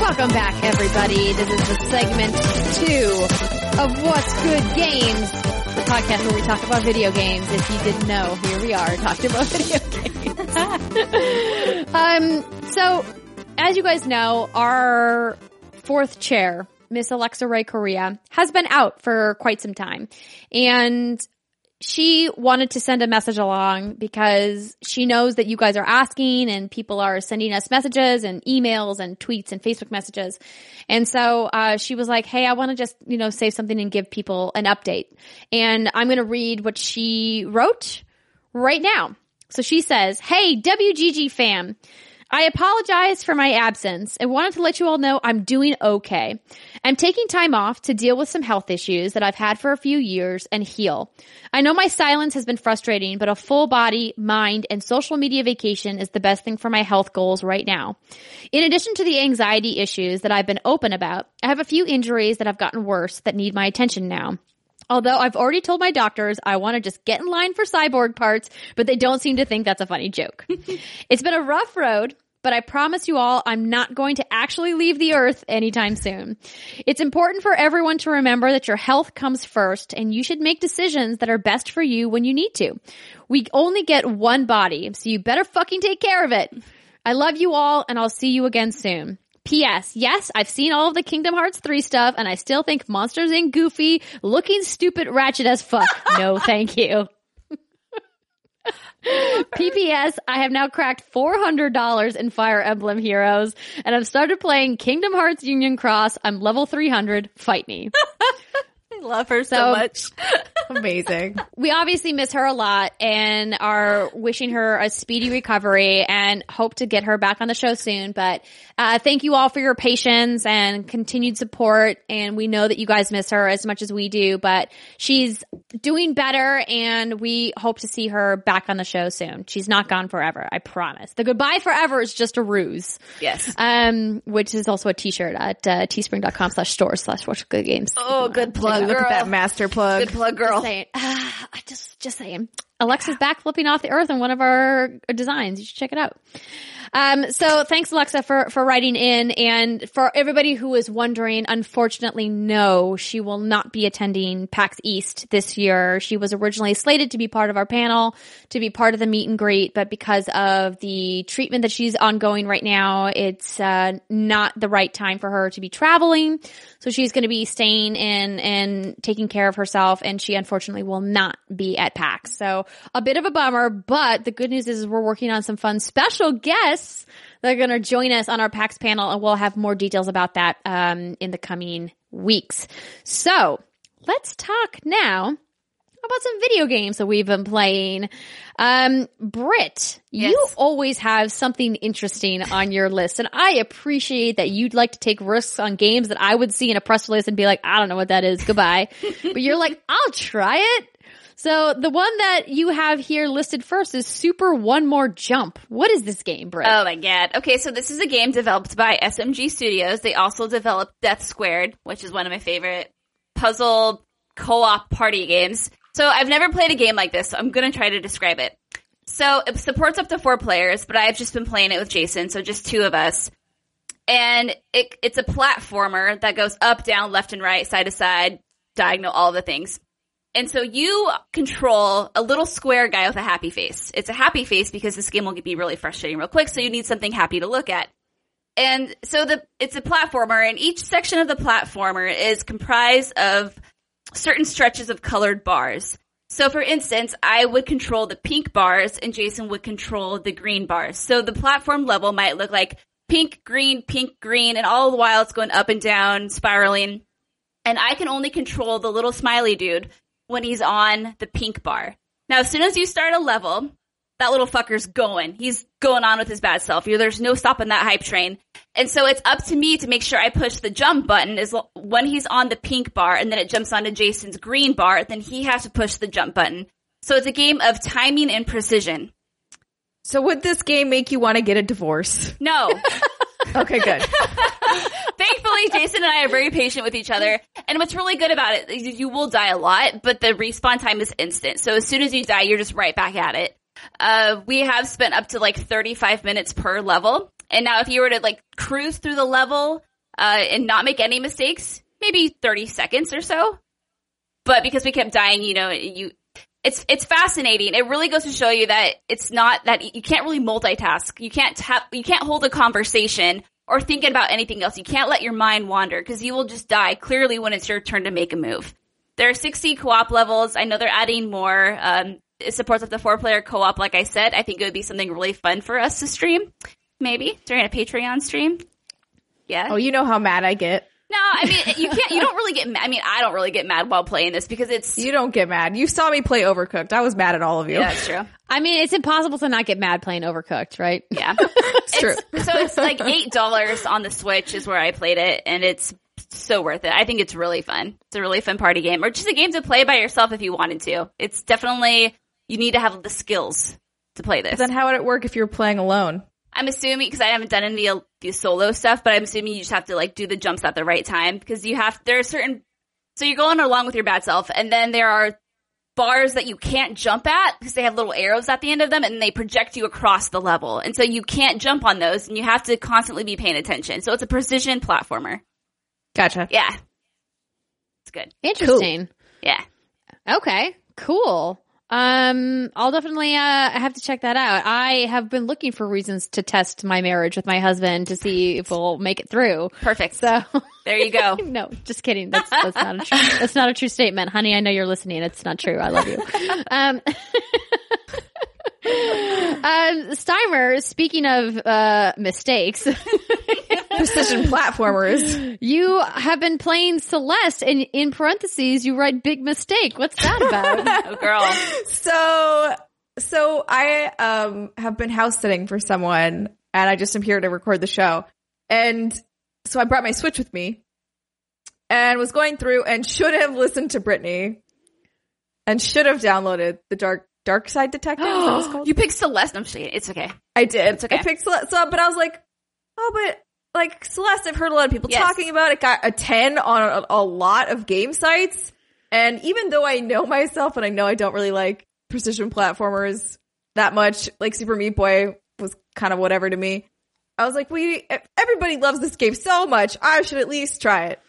Welcome back, everybody. This is the segment two of What's Good Games, the podcast where we talk about video games. If you didn't know, here we are talking about *laughs* video games. *laughs* um, so, as you guys know, our fourth chair, Miss Alexa Ray Corriea, has been out for quite some time. And she wanted to send a message along because she knows that you guys are asking and people are sending us messages and emails and tweets and Facebook messages. And so, uh, she was like, Hey, I want to just, you know, say something and give people an update. And I'm going to read what she wrote right now. So she says, Hey, WGG fam. I apologize for my absence and wanted to let you all know I'm doing okay. I'm taking time off to deal with some health issues that I've had for a few years and heal. I know my silence has been frustrating, but a full body, mind, and social media vacation is the best thing for my health goals right now. In addition to the anxiety issues that I've been open about, I have a few injuries that have gotten worse that need my attention now. Although I've already told my doctors I want to just get in line for cyborg parts, but they don't seem to think that's a funny joke. *laughs* it's been a rough road, but I promise you all I'm not going to actually leave the earth anytime soon. It's important for everyone to remember that your health comes first and you should make decisions that are best for you when you need to. We only get one body, so you better fucking take care of it. I love you all and I'll see you again soon. P.S. Yes, I've seen all of the Kingdom Hearts 3 stuff and I still think Monsters Inc. Goofy looking stupid ratchet as fuck. No, thank you. *laughs* PPS, I have now cracked $400 in Fire Emblem Heroes and I've started playing Kingdom Hearts Union Cross. I'm level 300. Fight me. *laughs* Love her so, So- much. *laughs* Amazing. we obviously miss her a lot and are wishing her a speedy recovery and hope to get her back on the show soon. But uh, thank you all for your patience and continued support. And we know that you guys miss her as much as we do, but she's doing better and we hope to see her back on the show soon. She's not gone forever. I promise. The goodbye forever is just a ruse. Yes. Um, which is also a t-shirt at uh, teespring.com slash store slash watch good games. Oh, good plug, Look girl. at that master plug. Good plug, girl. Just saying. *sighs* I just, just saying. Alexa's back flipping off the earth in one of our designs. You should check it out. Um, so thanks Alexa for, for writing in and for everybody who is wondering, unfortunately, no, she will not be attending PAX East this year. She was originally slated to be part of our panel, to be part of the meet and greet, but because of the treatment that she's ongoing right now, it's, uh, not the right time for her to be traveling. So she's going to be staying in and taking care of herself and she unfortunately will not be at PAX. So a bit of a bummer, but the good news is we're working on some fun special guests that are going to join us on our PAX panel and we'll have more details about that, um, in the coming weeks. So let's talk now about some video games that we've been playing. Um, Britt, you always have something interesting on your list, and I appreciate that you'd like to take risks on games that I would see in a press release and be like, I don't know what that is. Goodbye. *laughs* but you're like, I'll try it. So the one that you have here listed first is Super One More Jump. What is this game, Britt? Oh my god. Okay, so this is a game developed by SMG Studios. They also developed Death Squared, which is one of my favorite puzzle co-op party games. So I've never played a game like this, so I'm gonna try to describe it. So it supports up to four players, but I've just been playing it with Jason, so just two of us. And it, it's a platformer that goes up, down, left and right, side to side, diagonal, all the things. And so you control a little square guy with a happy face. It's a happy face because this game will be really frustrating real quick, so you need something happy to look at. And so the it's a platformer, and each section of the platformer is comprised of certain stretches of colored bars. So for instance, I would control the pink bars and Jason would control the green bars. So the platform level might look like pink, green, pink, green, and all the while it's going up and down, spiraling. And I can only control the little smiley dude when he's on the pink bar. Now, as soon as you start a level, that little fucker's going. He's going on with his bad self. There's no stopping that hype train. And so it's up to me to make sure I push the jump button is when he's on the pink bar and then it jumps onto Jason's green bar, then he has to push the jump button. So it's a game of timing and precision. So would this game make you want to get a divorce? No. *laughs* Okay, good. *laughs* Thankfully, Jason and I are very patient with each other. And what's really good about it is you will die a lot, but the respawn time is instant. So as soon as you die, you're just right back at it. Uh, we have spent up to like 35 minutes per level. And now if you were to like cruise through the level, uh, and not make any mistakes, maybe 30 seconds or so. But because we kept dying, you know, you, it's, it's fascinating. It really goes to show you that it's not that you can't really multitask. You can't tap, you can't hold a conversation or thinking about anything else. You can't let your mind wander because you will just die clearly when it's your turn to make a move. There are 60 co-op levels. I know they're adding more. Um, it supports up to four player co-op. Like I said, I think it would be something really fun for us to stream. Maybe during a Patreon stream. Yeah. Oh, you know how mad I get. No, I mean you can't. You don't really get. mad. I mean, I don't really get mad while playing this because it's. You don't get mad. You saw me play Overcooked. I was mad at all of you. yeah, that's true. I mean, it's impossible to not get mad playing Overcooked, right? Yeah, *laughs* it's true. so it's like eight dollars on the Switch is where I played it, and it's so worth it. I think it's really fun. It's a really fun party game, or just a game to play by yourself if you wanted to. It's definitely you need to have the skills to play this. Then how would it work if you were playing alone? I'm assuming because I haven't done any of the solo stuff, but I'm assuming you just have to like do the jumps at the right time because you have there are certain. So you're going along with your bad self, and then there are bars that you can't jump at because they have little arrows at the end of them, and they project you across the level, and so you can't jump on those, and you have to constantly be paying attention. So it's a precision platformer. Gotcha. Yeah, it's good. Interesting. Yeah. Okay, cool. Um, I'll definitely uh have to check that out. I have been looking for reasons to test my marriage with my husband to see if we'll make it through. Perfect. So There you go. *laughs* no, just kidding. That's that's not a true, that's not a true statement, honey. I know you're listening. It's not true. I love you. *laughs* Um, *laughs* um, Steimer. Speaking of uh mistakes, Precision platformers. you have been playing Celeste, and in parentheses, you write "big mistake." What's that about? *laughs* Oh, girl. So, so I um have been house sitting for someone, and I just am here to record the show. And so I brought my Switch with me, and was going through and should have listened to Brittany, and should have downloaded the Dark Dark Side Detective. is that what it's *gasps* called? You picked Celeste. I'm just kidding. It's okay. I did. It's okay. I picked Celeste, so, but I was like, oh, but like Celeste, I've heard a lot of people Yes. talking about it. Got a ten on a, a lot of game sites, and even though I know myself and I know I don't really like precision platformers that much, like Super Meat Boy was kind of whatever to me. I was like, we everybody loves this game so much. I should at least try it.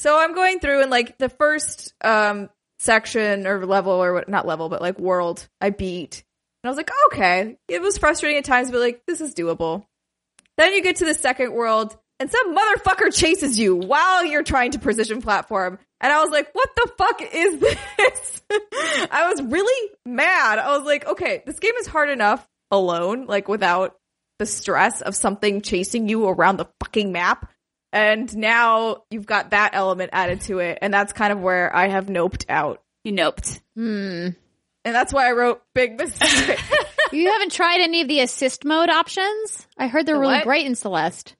So I'm going through and like the first um section or level or what not level but like world I beat. And I was like, oh, okay. It was frustrating at times, but like this is doable. Then you get to the second world and some motherfucker chases you while you're trying to precision platform. And I was like, what the fuck is *laughs* this? I was really mad. I was like, okay, this game is hard enough alone, like without the stress of something chasing you around the fucking map. And now you've got that element added to it. And that's kind of where I have noped out. You noped. hmm. And that's why I wrote big mistake. *laughs* You haven't tried any of the assist mode options? I heard they're The really what? great in Celeste.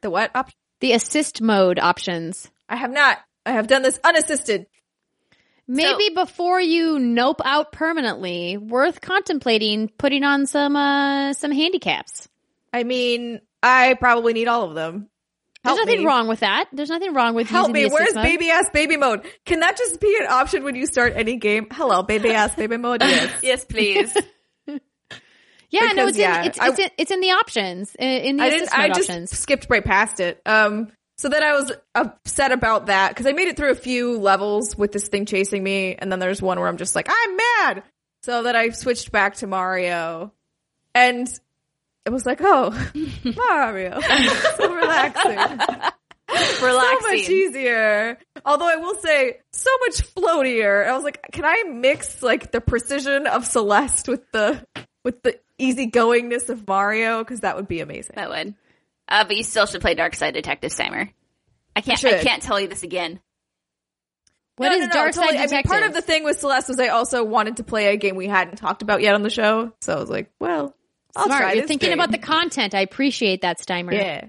the what option? The assist mode options. I have not. I have done this unassisted. Maybe before you nope out permanently, worth contemplating putting on some uh some handicaps. I mean, I probably need all of them. There's nothing me. wrong with that. There's nothing wrong with Help using me. the Where's mode. baby ass baby mode? Can that just be an option when you start any game? Hello, baby ass baby mode. *laughs* Yes. Yes, please. *laughs* Yeah, no, it's yeah, in it's I- it's in, it's in the options in, in the I didn't. I just options. skipped right past it. Um. So then I was upset about that because I made it through a few levels with this thing chasing me, and then there's one where I'm just like, I'm mad. So then I switched back to Mario, and it was like, oh, *laughs* Mario, *laughs* so relaxing. so much easier. Although I will say, so much floatier. I was like, can I mix like the precision of Celeste with the with the easygoingness of Mario? Because that would be amazing. That would. Uh, but you still should play Dark Side Detective Steimer. I can't. I should. can't tell you this again. What No, is no, no, Dark totally. Side I mean, Detective? part of the thing with Celeste was I also wanted to play a game we hadn't talked about yet on the show. So I was like, well, I'll Smart. try You're thinking game. about the content. I appreciate that, Steimer. Yeah.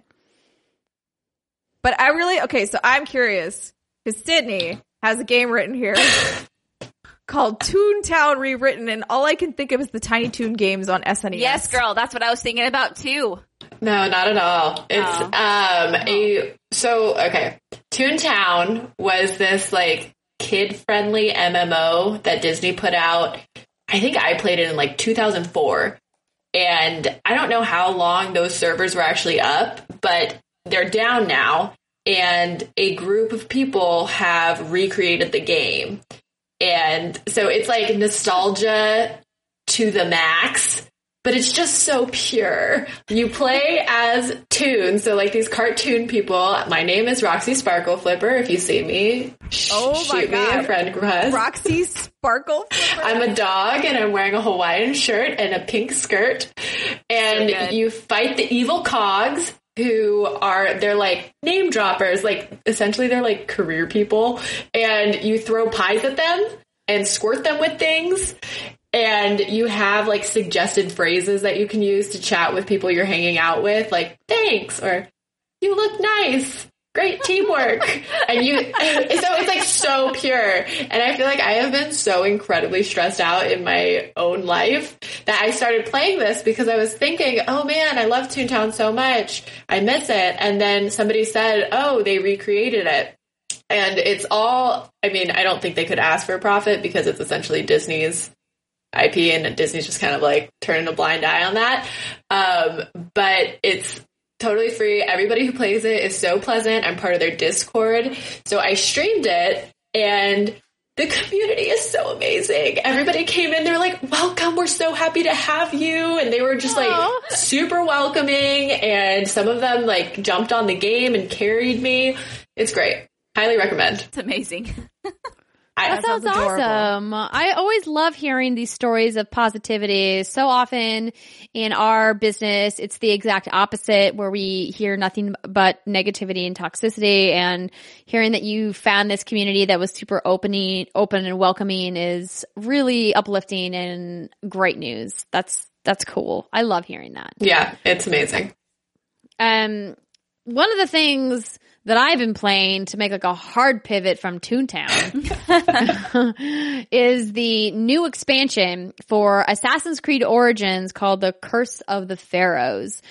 But I really okay, so I'm curious because Sydnee has a game written here *laughs* called Toontown Rewritten, and all I can think of is the Tiny Toon games on SNES. Yes, girl. That's what I was thinking about too. No, not at all. It's Oh. um a so okay. Toontown was this like kid friendly MMO that Disney put out. I think I played it in like 2004. And I don't know how long those servers were actually up, but they're down now. And a group of people have recreated the game. And so it's like nostalgia to the max but it's just so pure. You play as Toon, so like these cartoon people. My name is Roxy Sparkle Flipper. If you see me, sh- Oh my shoot me a friend request. Roxy Sparkle. Flipper. I'm a dog and I'm wearing a Hawaiian shirt and a pink skirt. And So you fight the evil cogs who are they're like name droppers, like essentially they're like career people and you throw pies at them and squirt them with things and you have like suggested phrases that you can use to chat with people you're hanging out with like thanks or you look nice. Great teamwork. *laughs* And you *laughs* so it's like so pure. And i feel like i have been so incredibly stressed out in my own life that i started playing this because i was thinking oh man i love toontown so much. I miss it. And then somebody said oh they recreated it. And it's all i mean i don't think they could ask for a profit because it's essentially disney's ip and disney's just kind of like turning a blind eye on that um, but it's totally free. Everybody who plays it is so pleasant. I'm part of their Discord. So I streamed it and the community is so amazing. Everybody came in, they're like, welcome, we're so happy to have you. And they were just like super welcoming. And some of them like jumped on the game and carried me. It's great. Highly recommend. It's amazing. *laughs* I, That sounds sounds awesome. I always love hearing these stories of positivity. So often in our business, it's the exact opposite where we hear nothing but negativity and toxicity and hearing that you found this community that was super opening, open and welcoming is really uplifting and great news. That's, that's cool. I love hearing that. yeah, it's amazing. Um, one of the things that I've been playing to make like a hard pivot from Toontown *laughs* is the new expansion for Assassin's Creed Origins called The Curse of the Pharaohs.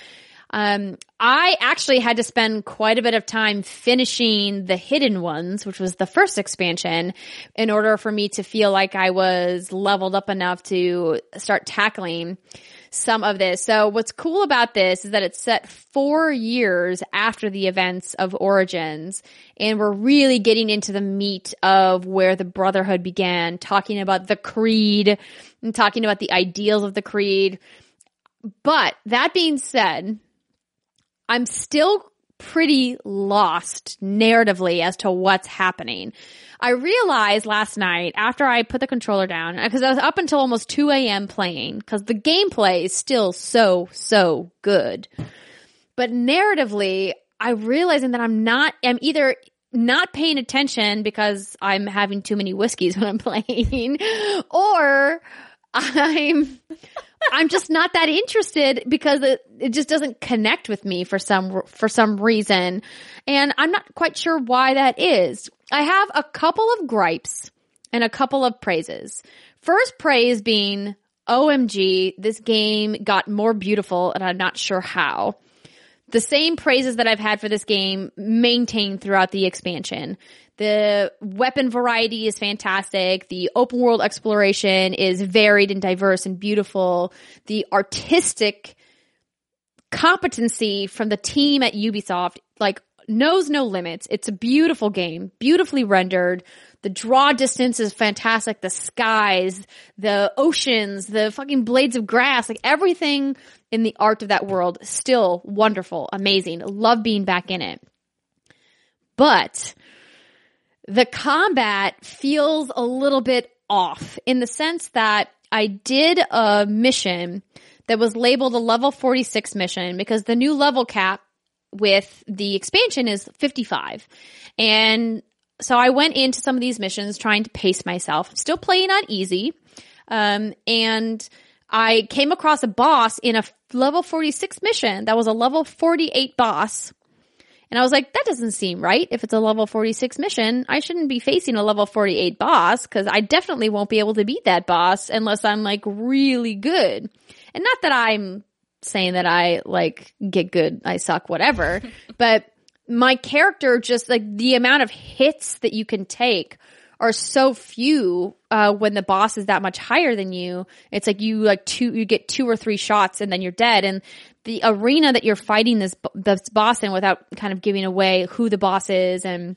Um, I actually had to spend quite a bit of time finishing the hidden ones, which was the first expansion, in order for me to feel like I was leveled up enough to start tackling some of this. So what's cool about this is that it's set four years after the events of Origins, and we're really getting into the meat of where the Brotherhood began, talking about the creed and talking about the ideals of the creed. But that being said, I'm still pretty lost narratively as to what's happening. I realized last night after I put the controller down, uh, because I was up until almost 2 a.m. playing, because the gameplay is still so, so good. But narratively, I'm realizing that I'm not, I'm either not paying attention because I'm having too many whiskeys *laughs* when I'm playing, or I'm I'm just not that interested because it, it just doesn't connect with me for some for some reason, and I'm not quite sure why that is. I have a couple of gripes and a couple of praises. First praise being, OMG, this game got more beautiful, and I'm not sure how. The same praises that I've had for this game maintained throughout the expansion. The weapon variety is fantastic. The open world exploration is varied and diverse and beautiful. The artistic competency from the team at Ubisoft, like, knows no limits. It's a beautiful game, beautifully rendered. The draw distance is fantastic. The skies, the oceans, the fucking blades of grass, like everything in the art of that world, still wonderful, amazing. Love being back in it. But the combat feels a little bit off in the sense that I did a mission that was labeled a level 46 mission because the new level cap with the expansion is 55. And so I went into some of these missions trying to pace myself, still playing on easy. Um, and I came across a boss in a level 46 mission that was a level 48 boss. And I was like, that doesn't seem right. If it's a level 46 mission, I shouldn't be facing a level 48 boss because I definitely won't be able to beat that boss unless I'm like really good. And not that I'm saying that I like get good, I suck, whatever, *laughs* but my character just like the amount of hits that you can take are so few uh, when the boss is that much higher than you. It's like you like two, you get two or three shots and then you're dead. And the arena that you're fighting this this boss in, without kind of giving away who the boss is and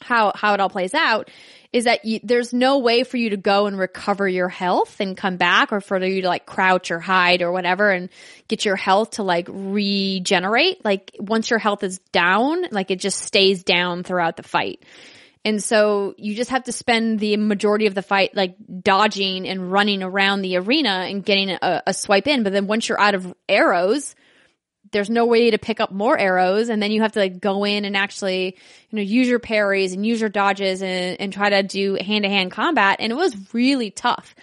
how how it all plays out is that you, there's no way for you to go and recover your health and come back or for you to like crouch or hide or whatever and get your health to like regenerate. Like once your health is down like it just stays down throughout the fight. And so you just have to spend the majority of the fight like dodging and running around the arena and getting a, a swipe in. But then once you're out of arrows there's no way to pick up more arrows. And then you have to like go in and actually you know use your parries and use your dodges and, and try to do hand-to-hand combat. And it was really tough.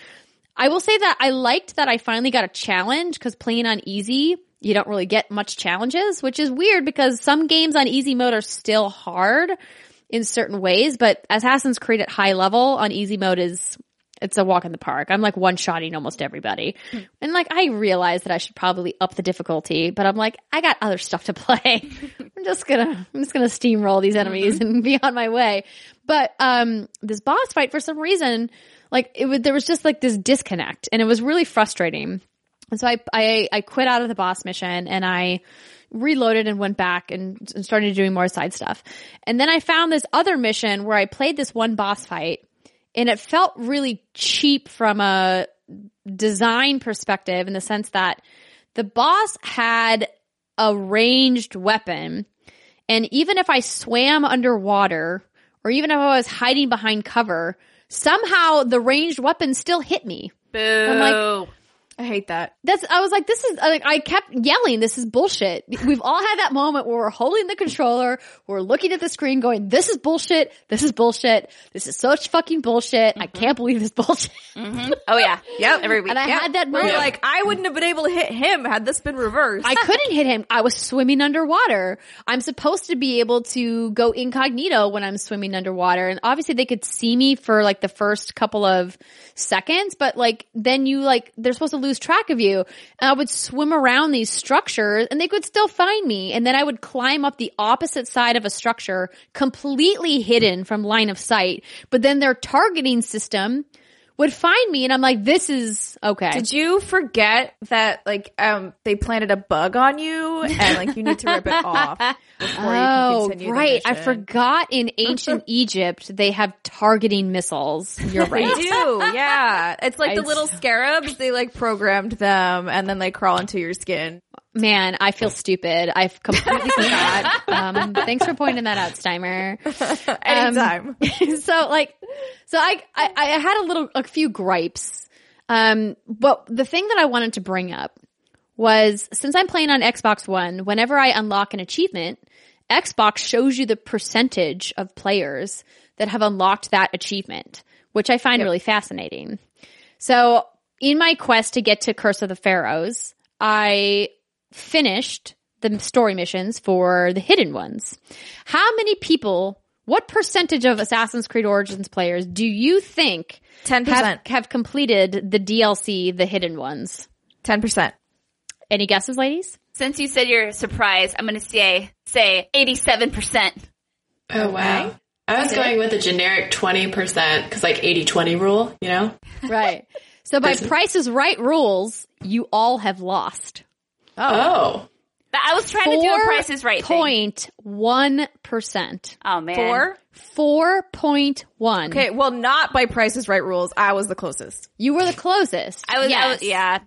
I will say that i liked that i finally got a challenge because playing on easy you don't really get much challenges which is weird because some games on easy mode are still hard in certain ways. But assassin's creed at high level on easy mode is it's a walk in the park. I'm like one shotting almost everybody. And like I realize that I should probably up the difficulty, but I'm like, I got other stuff to play. *laughs* I'm just gonna I'm just gonna steamroll these enemies and be on my way. But um this boss fight for some reason, like it was there was just like this disconnect and it was really frustrating. And so I I I quit out of the boss mission and I reloaded and went back and, and started doing more side stuff. And then I found this other mission where I played this one boss fight and it felt really cheap from a design perspective in the sense that the boss had a ranged weapon and even if I swam underwater or even if I was hiding behind cover, somehow the ranged weapon still hit me. Boo. I'm like, I hate that. That's I was like, this is like I kept yelling, this is bullshit. We've all had that moment where we're holding the controller, we're looking at the screen going, this is bullshit, this is bullshit, this is such fucking bullshit. I mm-hmm. can't believe this bullshit. Mm-hmm. oh yeah. Yep. Every week. And I Yep. had that moment. you're like, I wouldn't have been able to hit him had this been reversed. I couldn't hit him. I was swimming underwater. I'm supposed to be able to go incognito when I'm swimming underwater. And obviously they could see me for like the first couple of seconds, but like then you like, they're supposed to lose track of you. And I would swim around these structures and they could still find me. And then I would climb up the opposite side of a structure completely hidden from line of sight. But then their targeting system would find me and I'm like, this is okay. Did you forget that like um they planted a bug on you and like you need to rip it *laughs* off before you can Oh, right. I forgot in ancient *laughs* Egypt they have targeting missiles. You're right. They do, *laughs* yeah. It's like I the little scarabs. They like programmed them, and then they crawl into your skin. Man, I feel stupid. I've completely *laughs* forgot. Um, thanks for pointing that out, Steimer. *laughs* Anytime. *laughs* so like, so I, I, I had a little, a few gripes. Um, but the thing that I wanted to bring up was since I'm playing on Xbox One, whenever I unlock an achievement, Xbox shows you the percentage of players that have unlocked that achievement, which I find really fascinating. So in my quest to get to Curse of the Pharaohs, I finished the story missions for the hidden ones. How many people, what percentage of Assassin's Creed Origins players do you think 10%. have, have completed the DLC, the hidden ones? Ten percent. Any guesses, ladies? Since you said you're surprised, I'm going to say say 87%. Oh wow. I was going with a generic 20% because like 80-20 rule, you know? Right. So by Price is Right rules, you all have lost. Oh. But I was trying to do a Price is Right thing. Point one percent. Oh man. Four. Four point one. Okay, well, not by Price is Right rules. I was the closest. You were the closest. I was, I Yes. was yeah.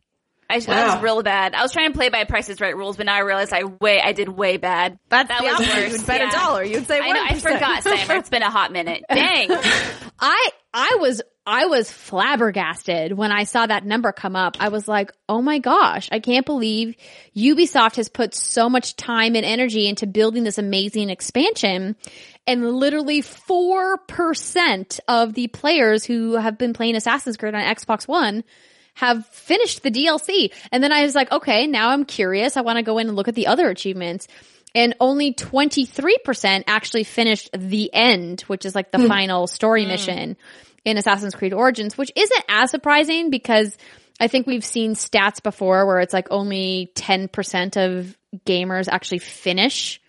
I, I Wow. was real bad. I was trying to play by Price is Right rules, but now I realize I way I did way bad. That's That the was opposite. worse, You'd bet yeah. a dollar. You'd say I, know, I 1%. forgot, Steimer. It's been a hot minute. *laughs* Dang. I I was I was flabbergasted when I saw that number come up. I was like, "Oh my gosh, I can't believe Ubisoft has put so much time and energy into building this amazing expansion and literally 4% of the players who have been playing Assassin's Creed on Xbox 1 have finished the DLC." And then I was like, "Okay, now I'm curious. I want to go in and look at the other achievements." and only 23% actually finished the end, which is like the hmm. final story hmm. mission in Assassin's Creed Origins, which isn't as surprising because I think we've seen stats before where it's like only 10% of gamers actually finish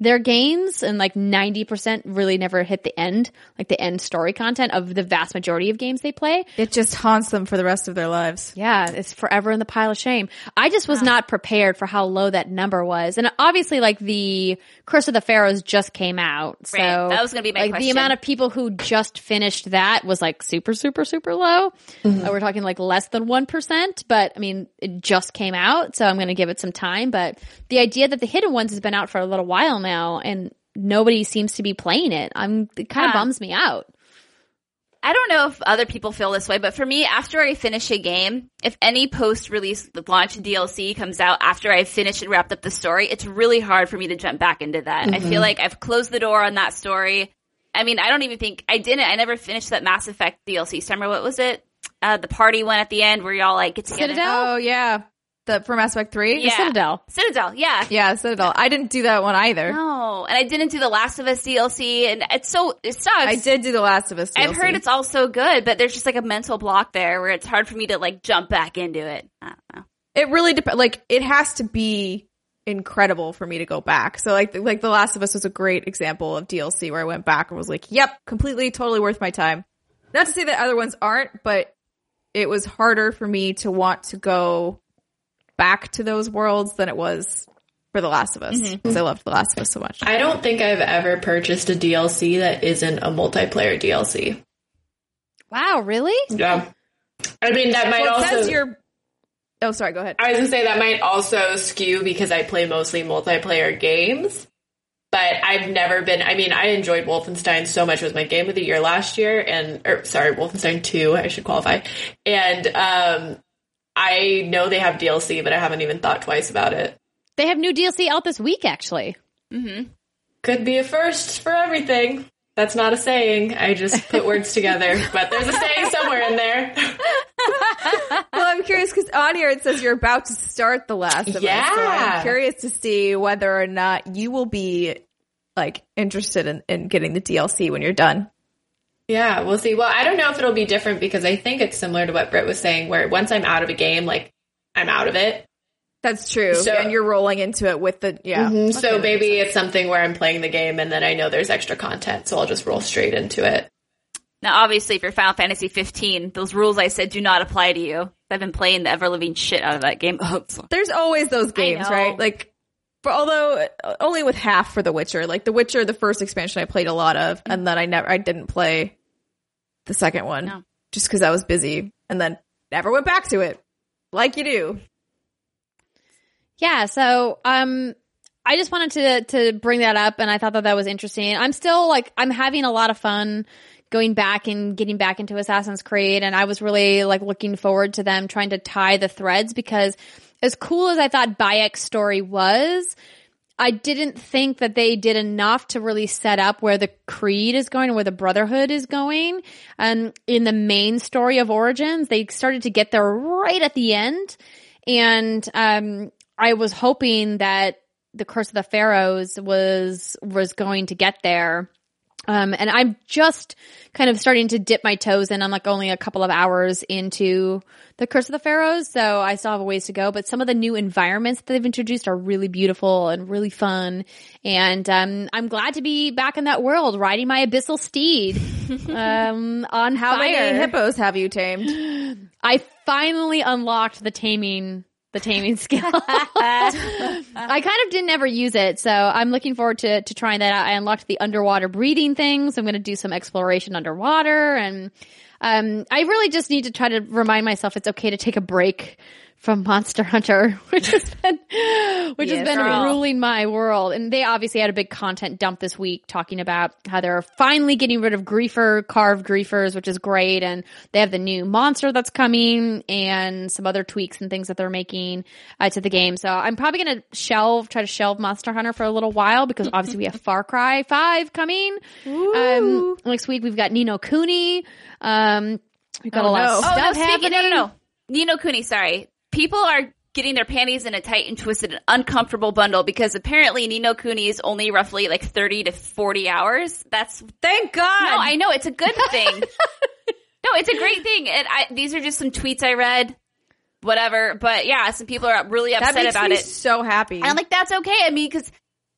their games and like 90% really never hit the end, like the end story content of the vast majority of games they play. It just haunts them for the rest of their lives. Yeah, it's forever in the pile of shame. I just was not prepared for how low that number was. And obviously like the Curse of the Pharaohs just came out. So Right, that was gonna be my like the amount of people who just finished that was like super, super, super low. Mm-hmm. Uh, we're talking like less than 1%, but I mean, it just came out. So I'm going to give it some time. But the idea that the hidden ones has been out for a little while now and nobody seems to be playing it. I'm, it kind of Yeah. bums me out. I don't know if other people feel this way, but for me, after I finish a game, if any post-release launch DLC comes out after I've finished and wrapped up the story, it's really hard for me to jump back into that. I feel like I've closed the door on that story. I mean, I don't even think I didn't. I never finished that Mass Effect DLC. Summer, what was it? Uh, the party one at the end where y'all like get together. Citadel? Oh yeah, the for Mass Effect Three. Yeah. Citadel. Citadel, yeah. yeah, Citadel. I didn't do that one either. No, and I didn't do the Last of Us DLC, and it's so it sucks. I did do the Last of Us. I've heard it's all so good, but there's just like a mental block there where it's hard for me to like jump back into it. I don't know. It really depends. Like it has to be incredible for me to go back. So like like The Last of Us was a great example of DLC where I went back and was like, "Yep, completely, totally worth my time." Not to say that other ones aren't, but it was harder for me to want to go back to those worlds than it was for The Last of Us because I loved The Last of Us so much. I don't think I've ever purchased a DLC that isn't a multiplayer DLC. Wow, really? Yeah. I mean, that might Well, also. you're. Oh, sorry. Go ahead. I was gonna say that might also skew because I play mostly multiplayer games. But I've never been. I mean, I enjoyed Wolfenstein so much. It was my game of the year last year, and or sorry, Wolfenstein Two. I should qualify. And um, I know they have DLC, but I haven't even thought twice about it. They have new DLC out this week, actually. Mm-hmm. Could be a first for everything. That's not a saying. I just put words together, *laughs* but there's a saying somewhere in there. *laughs* well, I'm curious because on here it says you're about to start The Last of Us. So Yeah. I'm curious to see whether or not you will be like interested in, in getting the DLC when you're done. Yeah, we'll see. Well, I don't know if it'll be different because I think it's similar to what Britt was saying, where once I'm out of a game, like I'm out of it. That's true. So- and you're rolling into it with the yeah. Mhm. So maybe it's something where I'm playing the game and then I know there's extra content, so I'll just roll straight into it. Now, obviously, if you're Final Fantasy 15, those rules I said do not apply to you. I've been playing the ever living shit out of that game. Oh, *laughs* *laughs* There's always those games, right? Like, for although uh, only with half for The Witcher. Like The Witcher, the first expansion I played a lot of, and then I never, I didn't play the second one No. just because I was busy, and then never went back to it, like you do. Yeah, so um I just wanted to to bring that up and I thought that that was interesting. I'm still like I'm having a lot of fun going back and getting back into Assassin's Creed and I was really like looking forward to them trying to tie the threads because as cool as I thought Bayek's story was, I didn't think that they did enough to really set up where the creed is going, where the brotherhood is going. Um, in the main story of Origins, they started to get there right at the end. And, um, I was hoping that the Curse of the Pharaohs was, was going to get there. Um, and I'm just kind of starting to dip my toes in. I'm like only a couple of hours into the Curse of the Pharaohs, so I still have a ways to go. But some of the new environments that they've introduced are really beautiful and really fun. And um, I'm glad to be back in that world, riding my abyssal steed *laughs* um, on How fire. many hippos have you tamed? I finally unlocked the taming the taming *laughs* skill. I kind of didn't ever use it, so I'm looking forward to to trying that out. I unlocked the underwater breathing thing, so I'm going to do some exploration underwater, and um, I really just need to try to remind myself it's okay to take a break from Monster Hunter, *laughs* which has been which has been girl. ruling my world. And they obviously had a big content dump this week talking about how they're finally getting rid of griefer carved griefers, which is great. And they have the new monster that's coming and some other tweaks and things that they're making uh, to the game. So I'm probably going to shelve, try to shelve Monster Hunter for a little while because obviously we have Far Cry 5 coming. Um, next week we've got Ni no Kuni. Um, we've got Oh, a lot no. of Oh, Oh, stuff no, speaking, no, no, no. Ni no Kuni, sorry. People are getting their panties in a tight and twisted and uncomfortable bundle because apparently Ni no Kuni is only roughly like 30 to 40 hours. That's, Thank God. no, I know, it's a good thing. *laughs* no, it's a great thing. And I, these are just some tweets I read, whatever. But yeah, some people are really that upset makes about me it. so happy. And I'm like, that's okay. I mean, because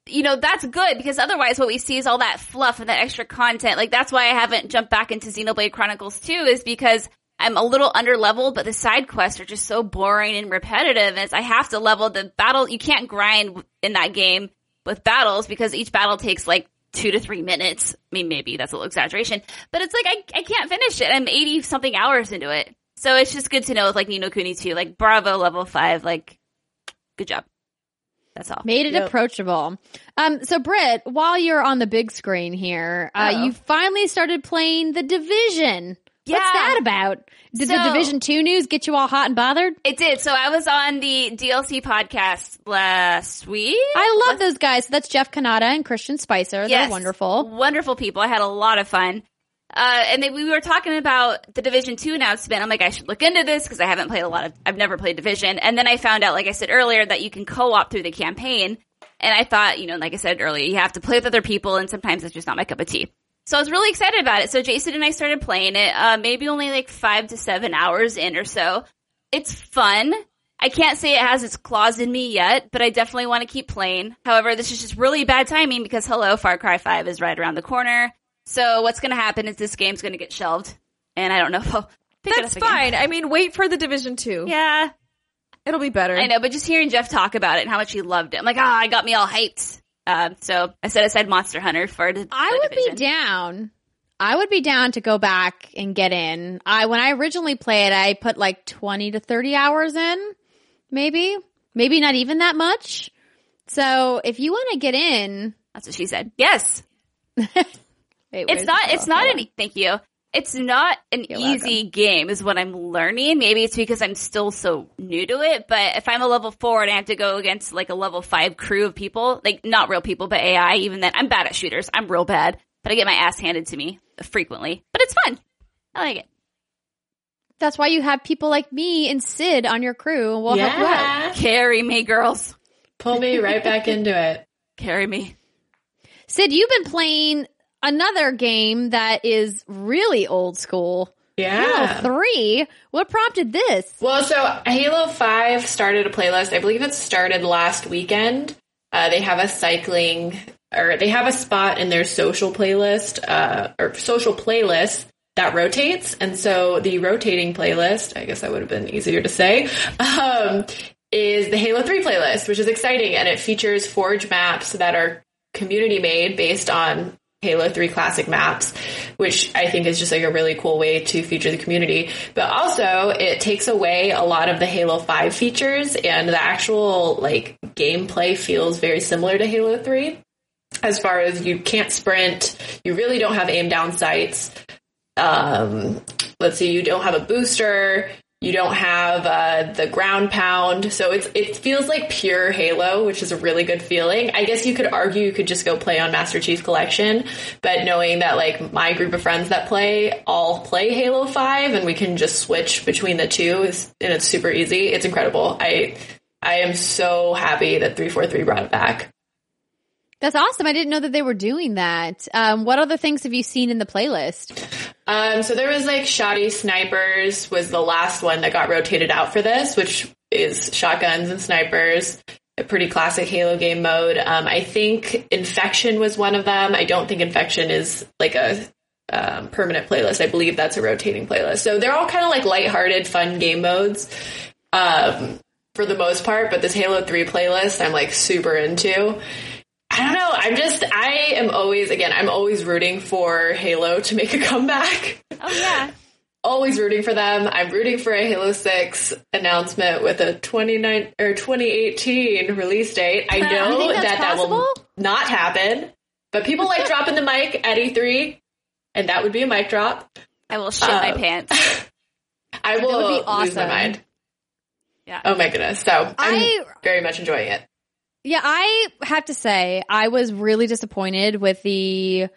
you know, that's good because otherwise what we see is all that fluff and that extra content. Like that's why I haven't jumped back into Xenoblade Chronicles 2 is because I'm a little under leveled, but the side quests are just so boring and repetitive. And I have to level the battle. You can't grind in that game with battles because each battle takes like two to three minutes. I mean, maybe that's a little exaggeration, but it's like I, I can't finish it. I'm 80 something hours into it. So it's just good to know with like Ni no Kuni 2, like bravo level five, like good job. That's all. Made it Yep. approachable. Um, so Britt, while you're on the big screen here, uh, you finally started playing The Division. What's that about? Did the Division 2 news get you all hot and bothered? It did. So I was on the DLC podcast last week. I love those guys. So that's Jeff Cannata and Christian Spicer. They're wonderful. Wonderful people. I had a lot of fun. Uh, and then we were talking about the Division 2 announcement. I'm like, I should look into this because I haven't played a lot of, I've never played Division. And then I found out, like I said earlier, that you can co-op through the campaign. And I thought, you know, like I said earlier, you have to play with other people and sometimes it's just not my cup of tea. So I was really excited about it. So Jason and I started playing it, uh, maybe only like five to seven hours in or so. It's fun. I can't say it has its claws in me yet, but I definitely want to keep playing. However, this is just really bad timing because hello, Far Cry 5 is right around the corner. So what's going to happen is this game's going to get shelved, and I don't know if *laughs* I'll pick That's it up again. fine. I mean, wait for the Division 2. Yeah, It'll be better. I know, but just hearing Jeff talk about it and how much he loved it, I'm like, ah, I got me all hyped. Uh, so I set aside Monster Hunter for the. I would division. be down. I would be down to go back and get in. I when I originally played, I put like 20 to 30 hours in. Maybe. Maybe not even that much. So, if you want to get in, That's what she said. Yes, *laughs* Wait, it's not. It's not any. Thank you. It's not an You're easy game, is what I'm learning. Maybe it's because I'm still so new to it. But if I'm a level four and I have to go against like a level five crew of people, like not real people, but AI, even then, I'm bad at shooters. I'm real bad, but I get my ass handed to me frequently. But it's fun. I like it. That's why you have people like me and Syd on your crew, and we'll help you out. yeah. Carry me, girls. Pull me right back into it. Carry me. Syd, you've been playing another game that is really old school. Yeah. Halo 3. What prompted this? Well, so Halo 5 started a playlist. I believe it started last weekend. Uh, they have a cycling, or they have a spot in their social playlist, uh, or social playlist that rotates. And so the rotating playlist, I guess that would have been easier to say, um, is the Halo 3 playlist, which is exciting. And it features Forge maps that are community made based on Halo 3 classic maps, which I think is just like a really cool way to feature the community. But also it takes away a lot of the Halo 5 features and the actual like gameplay feels very similar to Halo 3 as far as you can't sprint, you really don't have aim down sights. Um, let's see, you don't have a booster, you don't have uh, the ground pound, so it's it feels like pure Halo, which is a really good feeling. I guess you could argue you could just go play on Master Chief Collection, but knowing that like my group of friends that play all play Halo Five, and we can just switch between the two, is, and it's super easy. It's incredible. I I am so happy that three four three brought it back. That's awesome. I didn't know that they were doing that. Um, what other things have you seen in the playlist? Um, so there was like Shotty Snipers was the last one that got rotated out for this, which is shotguns and snipers. A pretty classic Halo game mode. Um, I think Infection was one of them. I don't think Infection is like a um, permanent playlist. I believe that's a rotating playlist. So they're all kind of like lighthearted, fun game modes um, for the most part. But this Halo 3 playlist, I'm like super into. I don't know. I'm just, I am always, again, I'm always rooting for Halo to make a comeback. Oh yeah. *laughs* always rooting for them. I'm rooting for a Halo 6 announcement with a 29 or 2018 release date. I know think that that's that will not happen, but people like *laughs* dropping the mic at E3, and that would be a mic drop. I will shit my Uh, pants. *laughs* I will be lose my awesome. mind. Yeah. Oh my goodness. So I'm I- very much enjoying it. Yeah, I have to say I was really disappointed with the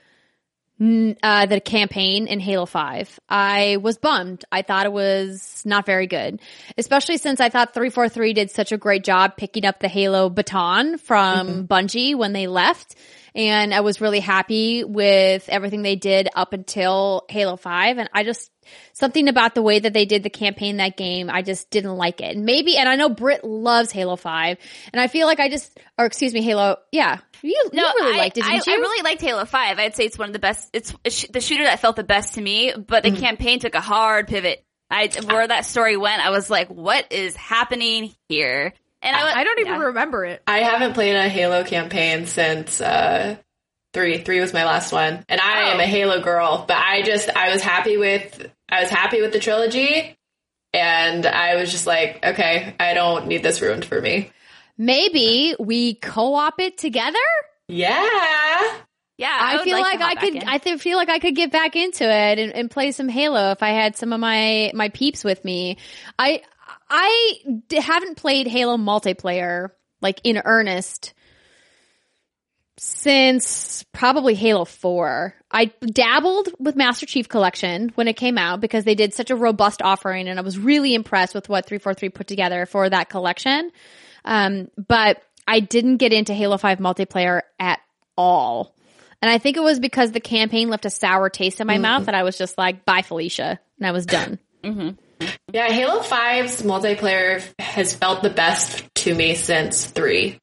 uh, the campaign in Halo Five. I was bummed. I thought it was not very good, especially since I thought three four three did such a great job picking up the Halo baton from Bungie when they left. and I was really happy with everything they did up until Halo 5 and I just something about the way that they did the campaign that game I just didn't like it. And maybe and I know Britt loves Halo 5 and I feel like I just or excuse me Halo yeah you, you really I, liked it I, didn't you? I really liked Halo Five. I'd say it's one of the best. It's sh- the shooter that felt the best to me. But the Mm. campaign took a hard pivot. I where that story went, I was like, "What is happening here?" And I, I don't even yeah. remember it. I haven't played a Halo campaign since uh, three. Three was my last one, and I am Oh. a Halo girl. But I just I was happy with I was happy with the trilogy, and I was just like, okay, I don't need this ruined for me. maybe we co-op it together? Yeah, Yeah, I, would feel to like, I could. in. I th- feel like I could get back into it and, and play some Halo if I had some of my my peeps with me. I I d- haven't played Halo multiplayer like in earnest since probably Halo 4. I dabbled with Master Chief Collection when it came out because they did such a robust offering and I was really impressed with what 343 put together for that collection. Um, but I didn't get into Halo 5 multiplayer at all. And I think it was because the campaign left a sour taste in my mouth that I was just like, bye Felicia. And I was done. yeah. Halo 5's multiplayer has felt the best to me since three,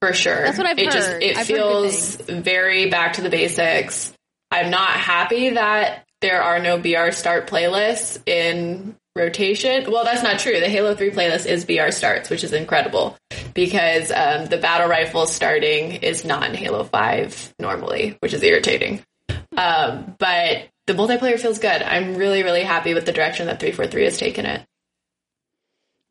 for sure. That's what I've it Just, heard. it I've feels very back to the basics. I'm not happy that there are no BR start playlists in rotation. Well, that's not true. The Halo 3 playlist is BR starts, which is incredible because um, the battle rifle starting is not in Halo 5 normally, which is irritating. Um, but the multiplayer feels good. I'm really, really happy with the direction that 343 has taken it.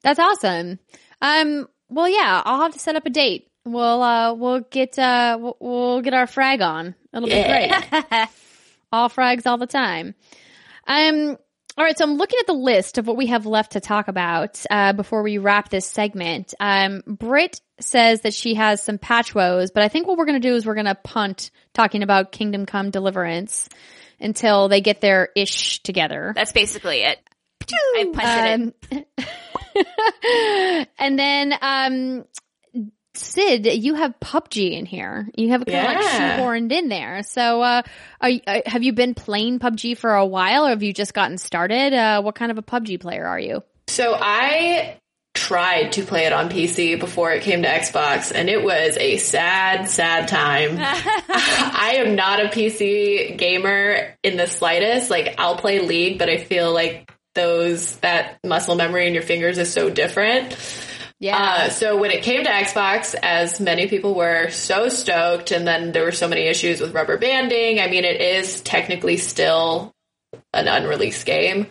That's awesome. Um, well, yeah, I'll have to set up a date. We'll, uh, we'll get, uh, we'll, get our frag on. It'll be great. *laughs* all frags all the time. Um, all right, so I'm looking at the list of what we have left to talk about uh, before we wrap this segment. Um, Britt says that she has some patch woes, but I think what we're going to do is we're going to punt talking about Kingdom Come Deliverance until they get their ish together. That's basically it. I punted it. Um, *laughs* and then, um, Syd, you have PUBG in here. You have it kind of like Yeah. shoehorned in there. So, uh, are, uh, have you been playing PUBG for a while, or have you just gotten started? Uh, what kind of a PUBG player are you? So I tried to play it on PC before it came to Xbox, and it was a sad, sad time. *laughs* *laughs* I am not a PC gamer in the slightest. Like, I'll play League, but I feel like those, that muscle memory in your fingers is so different. Uh, so when it came to Xbox, as many people were so stoked, and then there were so many issues with rubber banding. I mean, it is technically still an unreleased game.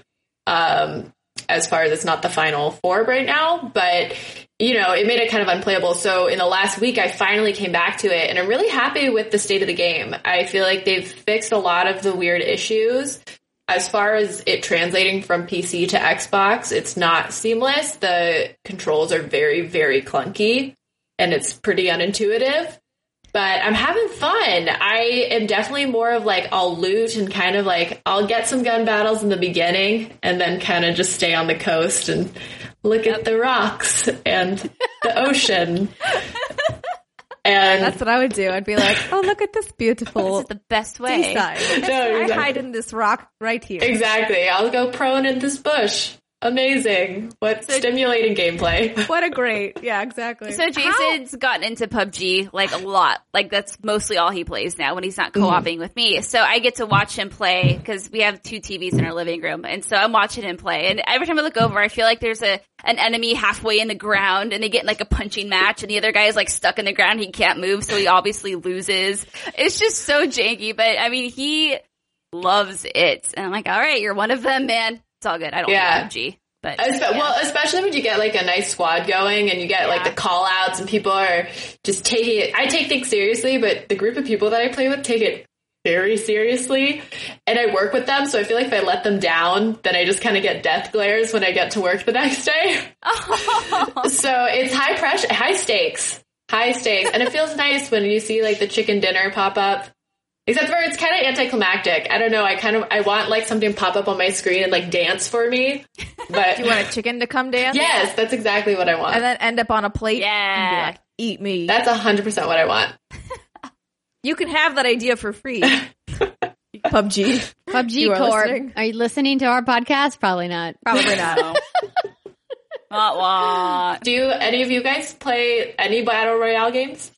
Um, as far as it's not the final form right now, but you know, it made it kind of unplayable. So in the last week, I finally came back to it and I'm really happy with the state of the game. I feel like they've fixed a lot of the weird issues. As far as it translating from PC to Xbox, it's not seamless. The controls are very, very clunky and it's pretty unintuitive but I'm having fun. I am definitely more of like I'll loot and kind of like I'll get some gun battles in the beginning and then kind of just stay on the coast and look at the rocks and the ocean. *laughs* And That's what I would do. I'd be like, oh, look at this beautiful. This is the best way. seaside. No, I hide in this rock right here. exactly, I'll go prone in this bush. Amazing. What stimulating gameplay. *laughs* What a great, yeah, exactly. So Jason's gotten into PUBG like a lot. Like that's mostly all he plays now when he's not mm-hmm. co-oping with me. So I get to watch him play because we have two TVs in our living room, and so I'm watching him play. And every time I look over, I feel like there's a an enemy halfway in the ground, and they get in like a punching match, and the other guy is like stuck in the ground. He can't move, so he obviously loses. It's just so janky, but I mean he loves it, and I'm like, all right, you're one of them, man. It's all good. I don't Yeah. play PUBG, but Espe- yeah. Well, especially when you get like a nice squad going and you get like the call outs and people are just taking it. I take things seriously, but the group of people that I play with take it very seriously. And I work with them, so I feel like if I let them down, then I just kind of get death glares when I get to work the next day. *laughs* so it's high pressure, high stakes, high stakes. And it feels nice when you see like the chicken dinner pop up. Except for it's kind of anticlimactic. I don't know. I kind of I want like something to pop up on my screen and like dance for me. But *laughs* you want a chicken to come dance? Yes, that's exactly what I want. And then end up on a plate. And be Yeah. like, eat me. that's hundred percent what I want. *laughs* You can have that idea for free. *laughs* PUBG. PUBG You are Corp. listening? Are you listening to our podcast? Probably not. Probably not. No. wah, wah. Do any of you guys play any battle royale games?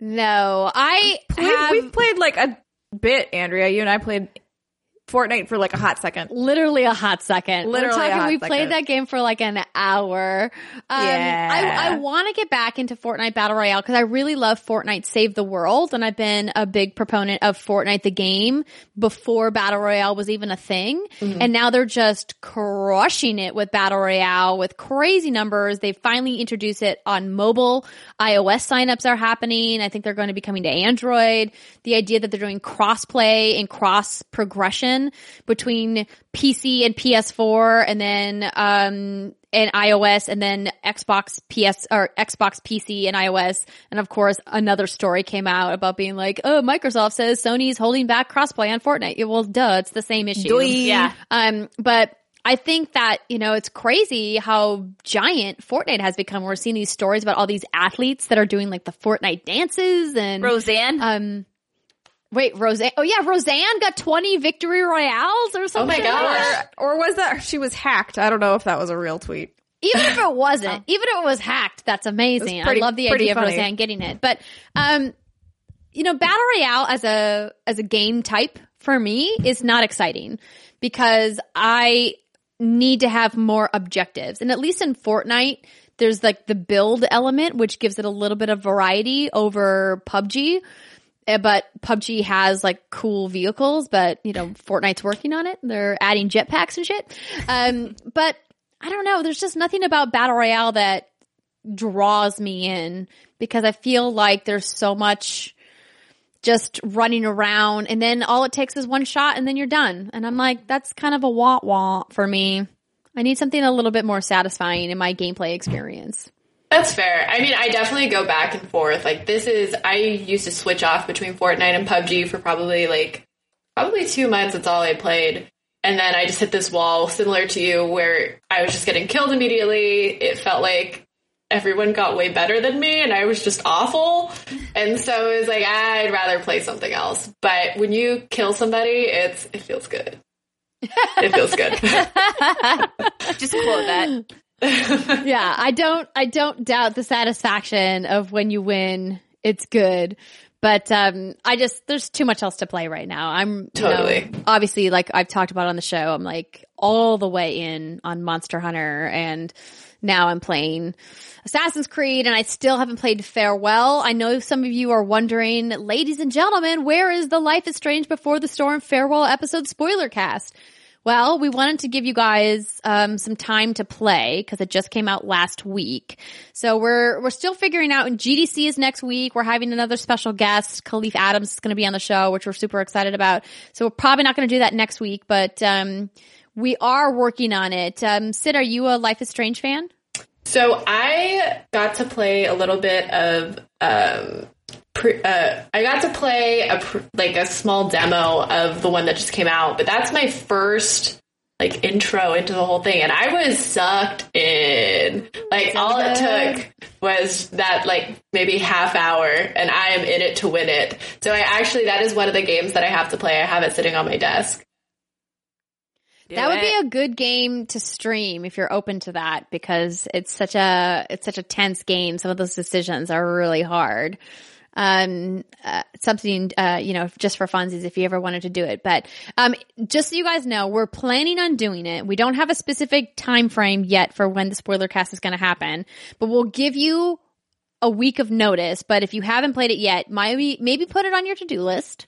No, I We've, have we've played like a bit, Andrea. You and I played Fortnite for like a hot second. literally a hot second. We're Literally a talking- we second. played that game for like an hour. Um, Yeah. I, I want to get back into Fortnite Battle Royale because I really love Fortnite Save the World, and I've been a big proponent of Fortnite the game before Battle Royale was even a thing. And now they're just crushing it with Battle Royale with crazy numbers. They finally introduced it on mobile. iOS signups are happening. I think they're going to be coming to Android. The idea that they're doing cross-play and cross progression between PC and PS4 and then, um, and iOS and then Xbox PS or Xbox PC and iOS. And of course, another story came out about being like, oh, Microsoft says Sony's holding back crossplay on Fortnite. Yeah, well, duh, it's the same issue. Yeah. Um, but I think that, you know, it's crazy how giant Fortnite has become. We're seeing these stories about all these athletes that are doing like the Fortnite dances and, Roseanne. um, wait, Roseanne. Oh yeah, Roseanne got 20 victory royales or something. Oh my gosh. Or, or was that she was hacked? I don't know if that was a real tweet. even if it wasn't, *laughs* even if it was hacked, that's amazing. Pretty- I love the pretty idea of. Roseanne getting it. But um, you know, battle royale as a as a game type for me is not exciting because I need to have more objectives. And at least in Fortnite, there's like the build element, which gives it a little bit of variety over PUBG. Uh, But PUBG has like cool vehicles, but you know, Fortnite's working on it. They're adding jetpacks and shit. Um, but I don't know. There's just nothing about Battle Royale that draws me in because I feel like there's so much just running around and then all it takes is one shot and then you're done. And I'm like, that's kind of a wah wah for me. I need something a little bit more satisfying in my gameplay experience. That's fair. I mean, I definitely go back and forth. Like this is, I used to switch off between Fortnite and PUBG for probably like, probably two months. That's all I played. And then I just hit this wall similar to you where I was just getting killed immediately. It felt like everyone got way better than me and I was just awful. And so it was like, I'd rather play something else. But when you kill somebody, it's, it feels good. It feels good. *laughs* Just quote that. *laughs* yeah, I don't I don't doubt the satisfaction of when you win. It's good. But um I just there's too much else to play right now. I'm you know, Totally. obviously like I've talked about on the show, I'm like all the way in on Monster Hunter and now I'm playing Assassin's Creed and I still haven't played Farewell. I know some of you are wondering, ladies and gentlemen, where is the Life is Strange Before the Storm Farewell episode spoiler cast? Well, we wanted to give you guys um, some time to play because it just came out last week. So we're we're still figuring out. And GDC is next week. We're having another special guest, Khalif Adams, is going to be on the show, which we're super excited about. So we're probably not going to do that next week, but um, we are working on it. Um, Syd, are you a Life is Strange fan? So I got to play a little bit of um pre- uh, I got to play a pr- like a small demo of the one that just came out, but that's my first like intro into the whole thing and I was sucked in. Like all it took was that like maybe half hour and I am in it to win it. So I actually that is one of the games that I have to play. I have it sitting on my desk. that would be a good game to stream if you're open to that because it's such a it's such a tense game. Some of those decisions are really hard. Um, uh, something uh, you know, just for funsies if you ever wanted to do it. But um, just so you guys know, we're planning on doing it. We don't have a specific time frame yet for when the spoiler cast is going to happen, but we'll give you a week of notice. But if you haven't played it yet, maybe maybe put it on your to do list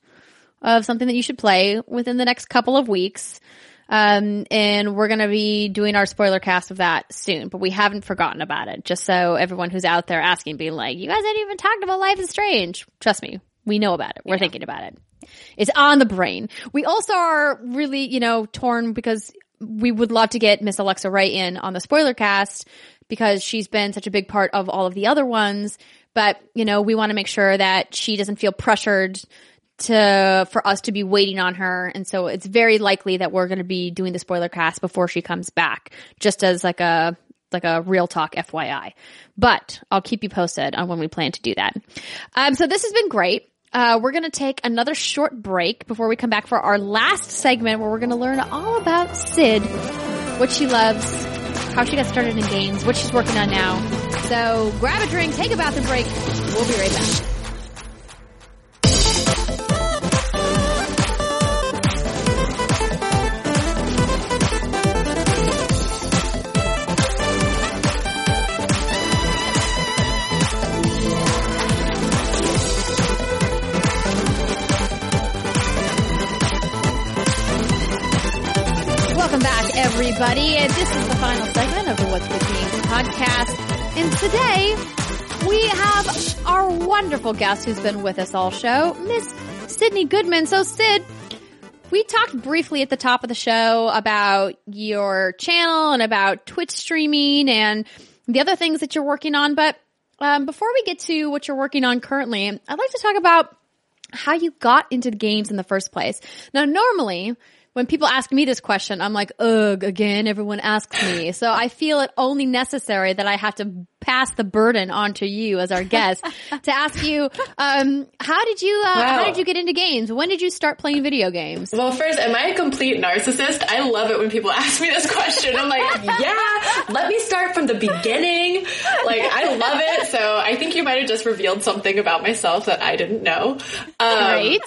of something that you should play within the next couple of weeks. Um, and we're going to be doing our spoiler cast of that soon, but we haven't forgotten about it. Just so everyone who's out there asking, being like, you guys hadn't even talked about Life is Strange. Trust me, we know about it. We're thinking about it. It's on the brain. We also are really, you know, torn because we would love to get Miss Alexa Ray in on the spoiler cast because she's been such a big part of all of the other ones. But, you know, we want to make sure that she doesn't feel pressured to for us to be waiting on her and so it's very likely that we're going to be doing the spoiler cast before she comes back just as like a like a real talk FYI but I'll keep you posted on when we plan to do that um so this has been great Uh, we're going to take another short break before we come back for our last segment where we're going to learn all about Syd, what she loves, how she got started in games, what she's working on now. So grab a drink, take a bathroom break. We'll be right back. Welcome back, everybody. And This is the final segment of the What's Good Games podcast. And today we have our wonderful guest who's been with us all show, Miss Sydnee Goodman. So, Syd, we talked briefly at the top of the show about your channel and about Twitch streaming and the other things that you're working on. But um, before we get to what you're working on currently, I'd like to talk about how you got into games in the first place. Now, normally, when people ask me this question, I'm like, ugh, again, everyone asks me. So I feel it only necessary that I have to pass the burden on to you as our guest *laughs* to ask you, um, how did you, uh, Wow. how did you get into games? When did you start playing video games? Well, first, am I a complete narcissist? I love it when people *laughs* ask me this question. I'm like, yeah, let me start from the beginning. Like, I love it. So I think you might have just revealed something about myself that I didn't know. Um, Right?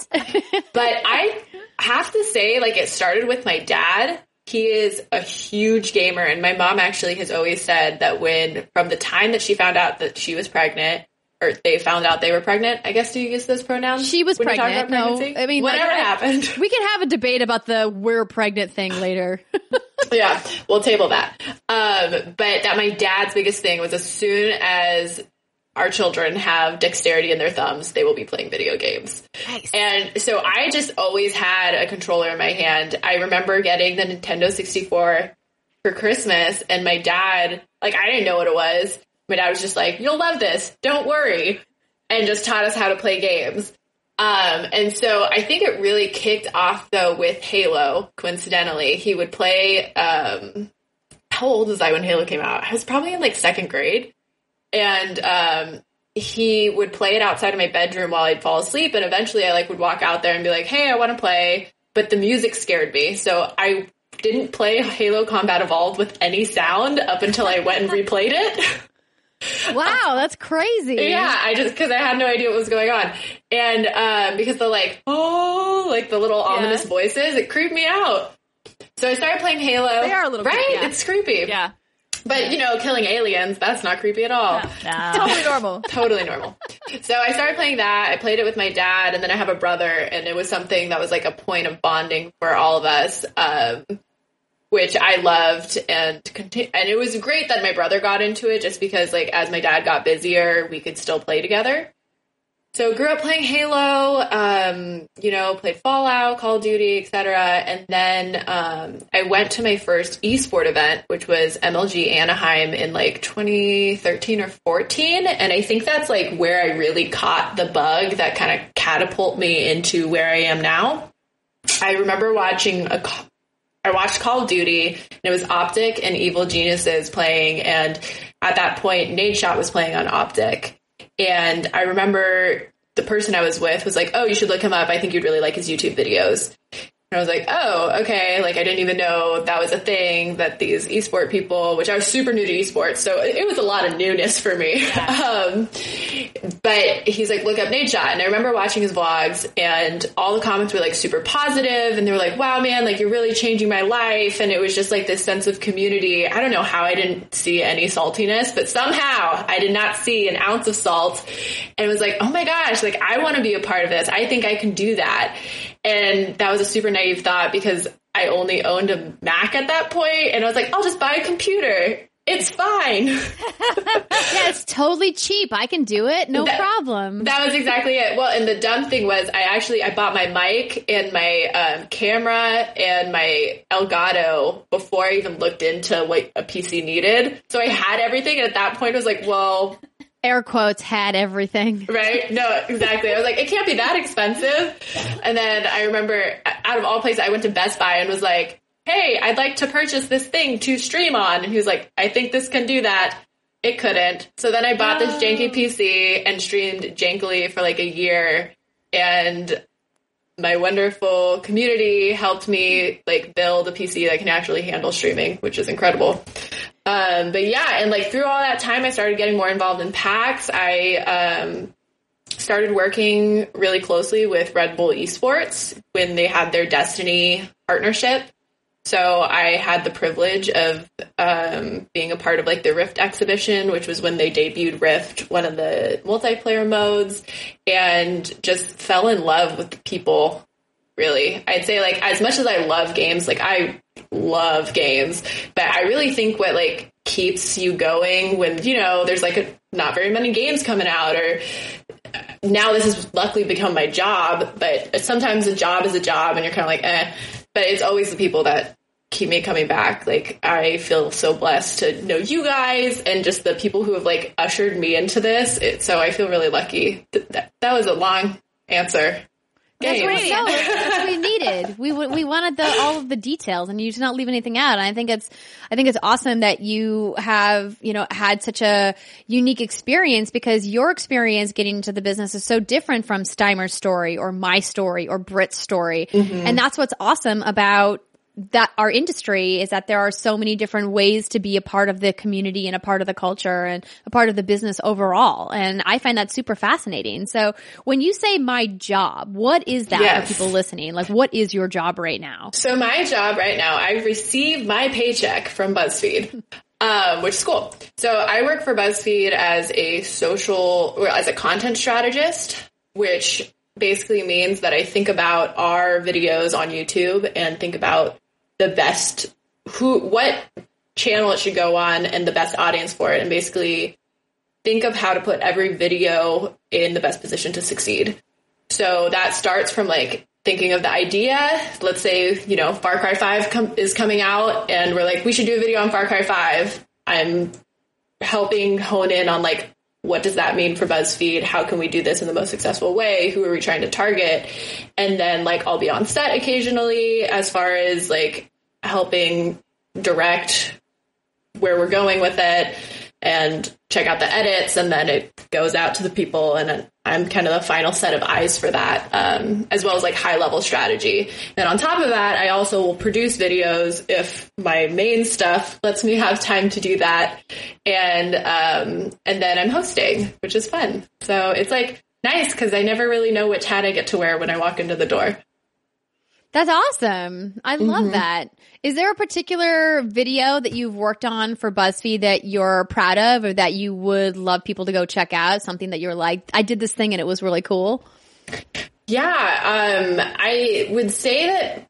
but I have to say, like, it started with my dad. He is a huge gamer, and my mom actually has always said that when, from the time that she found out that she was pregnant, or they found out they were pregnant, I guess do you use those pronouns? She was when you talk pregnant. No. I mean, whatever I- happened. we can have a debate about the we're pregnant thing later. *laughs* yeah, we'll table that. Um, but that my dad's biggest thing was as soon as our children have dexterity in their thumbs, they will be playing video games. Nice. And so I just always had a controller in my hand. I remember getting the Nintendo 64 for Christmas, and my dad, like, I didn't know what it was. My dad was just like, You'll love this, don't worry, and just taught us how to play games. Um, and so I think it really kicked off though with Halo. Coincidentally, he would play. Um, how old was I when Halo came out? I was probably in like second grade, and um, he would play it outside of my bedroom while I'd fall asleep. And eventually, I like would walk out there and be like, "Hey, I want to play," but the music scared me, so I didn't play *laughs* Halo Combat Evolved with any sound up until I went and replayed it. *laughs* wow, that's crazy. Yeah, I just because I had no idea what was going on, and um, because the like oh like the little ominous voices, it creeped me out. So I started playing Halo. They are a little right. creepy, yeah. It's creepy. Yeah. *laughs* but you know, killing aliens that's not creepy at all. *laughs* Totally normal. *laughs* Totally normal. So I started playing that. I played it with my dad, and then I have a brother, and it was something that was like a point of bonding for all of us. Um, which I loved and and it was great that my brother got into it just because like as my dad got busier we could still play together. So grew up playing Halo, um, you know, played Fallout, Call of Duty, etc. And then um, I went to my first esport event, which was MLG Anaheim in like 2013 or 14, and I think that's like where I really caught the bug that kind of catapult me into where I am now. I remember watching a I watched Call of Duty and it was OpTic and Evil Geniuses playing and at that point Nadeshot was playing on OpTic. And I remember the person I was with was like, "Oh, you should look him up. I think you'd really like his YouTube videos." And I was like, "Oh, okay." Like I didn't even know that was a thing that these esport people, which I was super new to esports, so it, it was a lot of newness for me. *laughs* um, but he's like, look up Nadeshot. And I remember watching his vlogs and all the comments were like super positive and they were like, wow, man, like you're really changing my life. And it was just like this sense of community. I don't know how I didn't see any saltiness, but somehow I did not see an ounce of salt and it was like, oh my gosh, like I want to be a part of this. I think I can do that. And that was a super naive thought because I only owned a Mac at that point and I was like, I'll just buy a computer. It's fine. *laughs* Yeah, it's totally cheap. I can do it. No That- problem. That was exactly it. Well, and the dumb thing was, I actually I bought my mic and my um, camera and my Elgato before I even looked into what a PC needed. So I had everything, and at that point, I was like, well, Air quotes had everything. *laughs* right? No, exactly. I was like, it can't be that expensive. And then I remember, out of all places, I went to Best Buy and was like, hey, I'd like to purchase this thing to stream on. And he was like, I think this can do that. It couldn't. So then I bought this janky oh. PC and streamed jankily for like a year. and my wonderful community helped me like build a PC that can actually handle streaming, which is incredible. Um, but yeah, and like through all that time, I started getting more involved in PAX. I um, started working really closely with Red Bull Esports when they had their Destiny partnership. So I had the privilege of um, being a part of like the Rift exhibition, which was when they debuted Rift, one of the multiplayer modes, and just fell in love with the people. Really, I'd say like as much as I love games, like I love games, but I really think what like keeps you going when you know there's like a, not very many games coming out or now this has luckily become my job, but sometimes a job is a job and you're kind of like, eh. But it's always the people that keep me coming back. Like, I feel so blessed to know you guys and just the people who have like ushered me into this. It, so I feel really lucky. That, that was a long answer. That's what, no, that's what we *laughs* needed. We we wanted the all of the details, and you did not leave anything out. And I think it's I think it's awesome that you have you know had such a unique experience because your experience getting into the business is so different from Steimer's story or my story or Britt's story, mm-hmm. and that's what's awesome about that our industry is that there are so many different ways to be a part of the community and a part of the culture and a part of the business overall. And I find that super fascinating. So when you say my job, what is that Yes. for people listening? Like what is your job right now? So my job right now, I receive my paycheck from BuzzFeed. *laughs* Um, which is cool. So I work for BuzzFeed as a social, or as a content strategist, which basically means that I think about our videos on YouTube and think about the best, who, what channel it should go on and the best audience for it, and basically think of how to put every video in the best position to succeed. So that starts from like thinking of the idea. Let's say, you know, Far Cry 5 com- is coming out and we're like, we should do a video on Far Cry 5. I'm helping hone in on like, what does that mean for BuzzFeed? How can we do this in the most successful way? Who are we trying to target? And then like I'll be on set occasionally as far as like helping direct where we're going with it and check out the edits and then it goes out to the people and i'm kind of the final set of eyes for that um, as well as like high level strategy. And on top of that i also will produce videos if my main stuff lets me have time to do that. And um, and then i'm hosting which is fun. So it's like nice because i never really know which hat i get to wear when i walk into the door. That's awesome. I love that. Is there a particular video that you've worked on for BuzzFeed that you're proud of or that you would love people to go check out? Something that you're like, I did this thing and it was really cool. Yeah, um, I would say that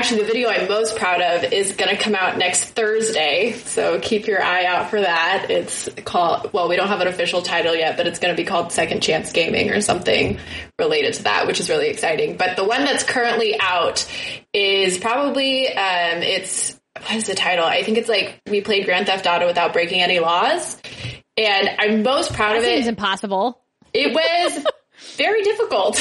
actually the video I'm most proud of is going to come out next Thursday. So keep your eye out for that. It's called, well, we don't have an official title yet, but it's going to be called Second Chance Gaming or something related to that, which is really exciting. But the one that's currently out is probably, um, it's, what is the title? I think it's like we played Grand Theft Auto without breaking any laws. And I'm most proud of it. Seems impossible. It was *laughs* very difficult.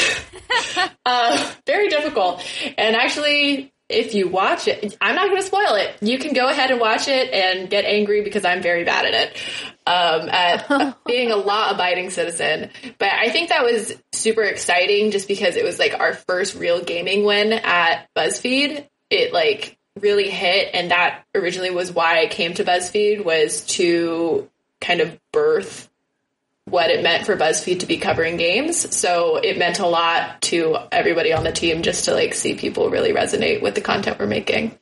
*laughs* uh, very difficult. And actually, if you watch it, I'm not going to spoil it. You can go ahead and watch it and get angry because I'm very bad at it. Um, at *laughs* being a law abiding citizen. But I think that was super exciting just because it was like our first real gaming win at BuzzFeed. It like really hit. And that originally was why I came to BuzzFeed was to kind of birth what it meant for BuzzFeed to be covering games. So it meant a lot to everybody on the team just to like see people really resonate with the content we're making.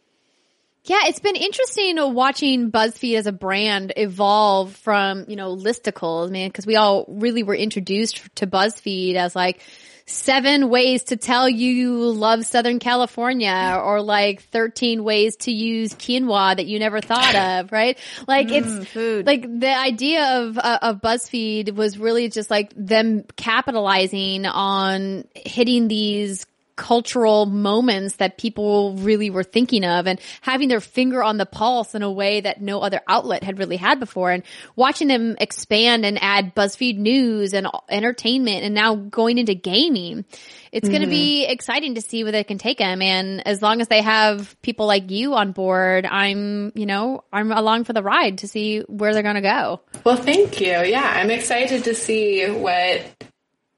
Yeah, it's been interesting watching BuzzFeed as a brand evolve from, you know, listicles, man, because we all really were introduced to BuzzFeed as like seven ways to tell you love Southern California or like 13 ways to use quinoa that you never thought *laughs* of, right? Like it's food. like the idea of, uh, of BuzzFeed was really just like them capitalizing on hitting these cultural moments that people really were thinking of and having their finger on the pulse in a way that no other outlet had really had before and watching them expand and add BuzzFeed news and entertainment and now going into gaming. It's going to be mm-hmm. exciting to see where they can take them. And as long as they have people like you on board, I'm, you know, I'm along for the ride to see where they're going to go. Well, thank you. Yeah, I'm excited to see what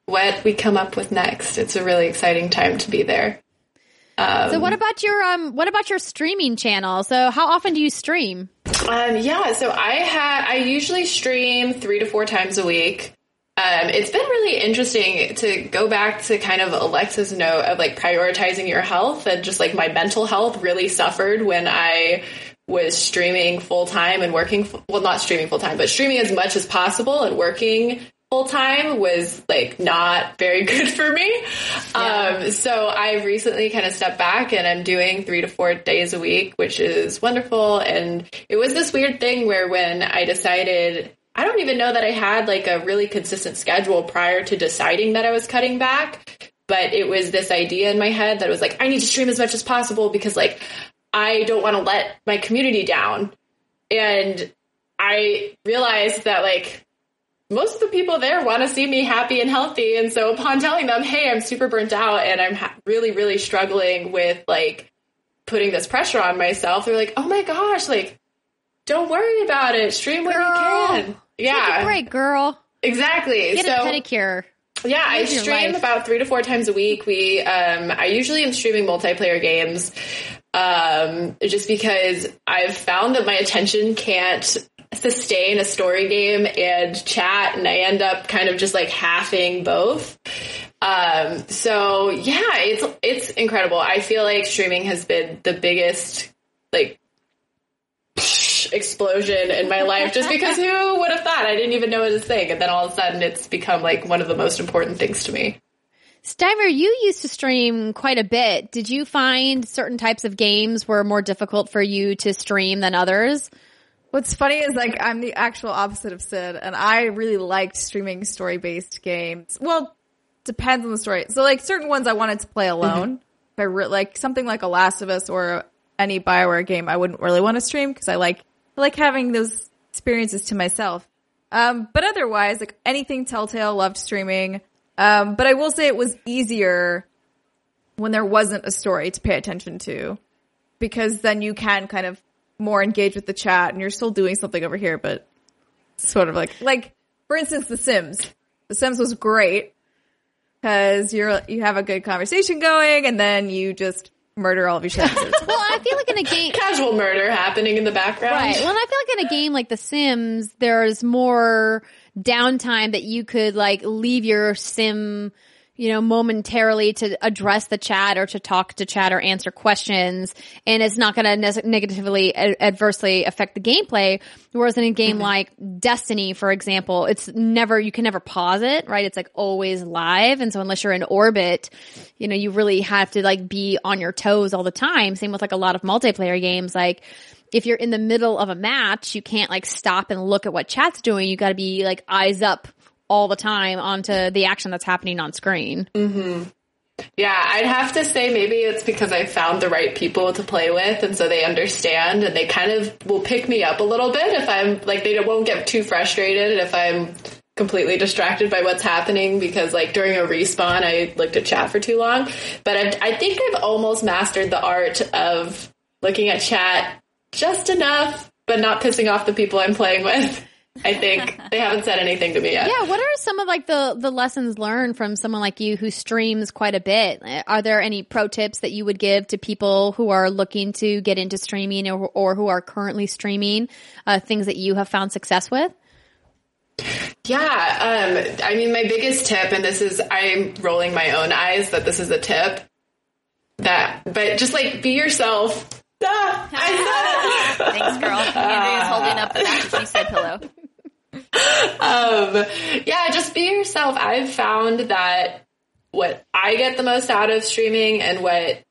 what we come up with next. It's a really exciting time to be there. Um, so what about your um what about your streaming channel? So how often do you stream? Um yeah, so I had I usually stream 3 to 4 times a week. Um, it's been really interesting to go back to kind of Alexa's note of like prioritizing your health and just like my mental health really suffered when I was streaming full time and working, well, not streaming full time, but streaming as much as possible and working full time was like not very *laughs* good for me. Yeah. Um, so I recently kind of stepped back and I'm doing three to four days a week, which is wonderful. And it was this weird thing where when I decided I don't even know that I had like a really consistent schedule prior to deciding that I was cutting back. But it was this idea in my head that was like, I need to stream as much as possible because like I don't want to let my community down. And I realized that like most of the people there want to see me happy and healthy. And so upon telling them, hey, I'm super burnt out and I'm ha- really, really struggling with like putting this pressure on myself, they're like, oh my gosh, like, don't worry about it. Stream when you can. Yeah. Take a break, girl. Exactly. Get so, a pedicure. Yeah, I stream about three to four times a week. We, um, I usually am streaming multiplayer games, um, just because I've found that my attention can't sustain a story game and chat, and I end up kind of just like halving both. Um, so yeah, it's it's incredible. I feel like streaming has been the biggest like *laughs* explosion in my life just because who would have thought? I didn't even know it was a thing. And then all of a sudden it's become like one of the most important things to me. Steimer, you used to stream quite a bit. Did you find certain types of games were more difficult for you to stream than others? What's funny is like I'm the actual opposite of Syd, and I really liked streaming story based games. Well, depends on the story. So like certain ones I wanted to play alone. Mm-hmm. If I re- like something like a Last of Us or any Bioware game, I wouldn't really want to stream because I like I like having those experiences to myself. Um, but otherwise, like anything Telltale, loved streaming. Um, but I will say it was easier when there wasn't a story to pay attention to because then you can kind of more engaged with the chat and you're still doing something over here, but sort of like, like, for instance, The Sims. The Sims was great because you're, you have a good conversation going and then you just murder all of your chances. *laughs* well, I feel like in a game, *laughs* casual murder happening in the background. Right. Well, I feel like in a game like The Sims, there's more downtime that you could like leave your sim you know, momentarily to address the chat or to talk to chat or answer questions. And it's not going to ne- negatively adversely affect the gameplay. Whereas in a game mm-hmm. like Destiny, for example, it's never, you can never pause it, right? It's like always live. And so unless you're in orbit, you know, you really have to like be on your toes all the time. Same with like a lot of multiplayer games. Like, if you're in the middle of a match, you can't like stop and look at what chat's doing. You got to be like eyes up all the time onto the action that's happening on screen. Mm-hmm. Yeah, I'd have to say maybe it's because I found the right people to play with, and so they understand, and they kind of will pick me up a little bit if I'm like they won't get too frustrated if I'm completely distracted by what's happening because like during a respawn I looked at chat for too long. But I've, I think I've almost mastered the art of looking at chat just enough, but not pissing off the people I'm playing with. I think they haven't said anything to me yet. Yeah, what are some of like the the lessons learned from someone like you who streams quite a bit? Are there any pro tips that you would give to people who are looking to get into streaming or, or who are currently streaming? Uh, things that you have found success with? Yeah, um, I mean, my biggest tip, and this is I'm rolling my own eyes that this is a tip that, but just like be yourself. Ah, I said it. *laughs* Thanks, girl. Andrea's holding up the back she said pillow um, yeah, just be yourself. I've found that what I get the most out of streaming and what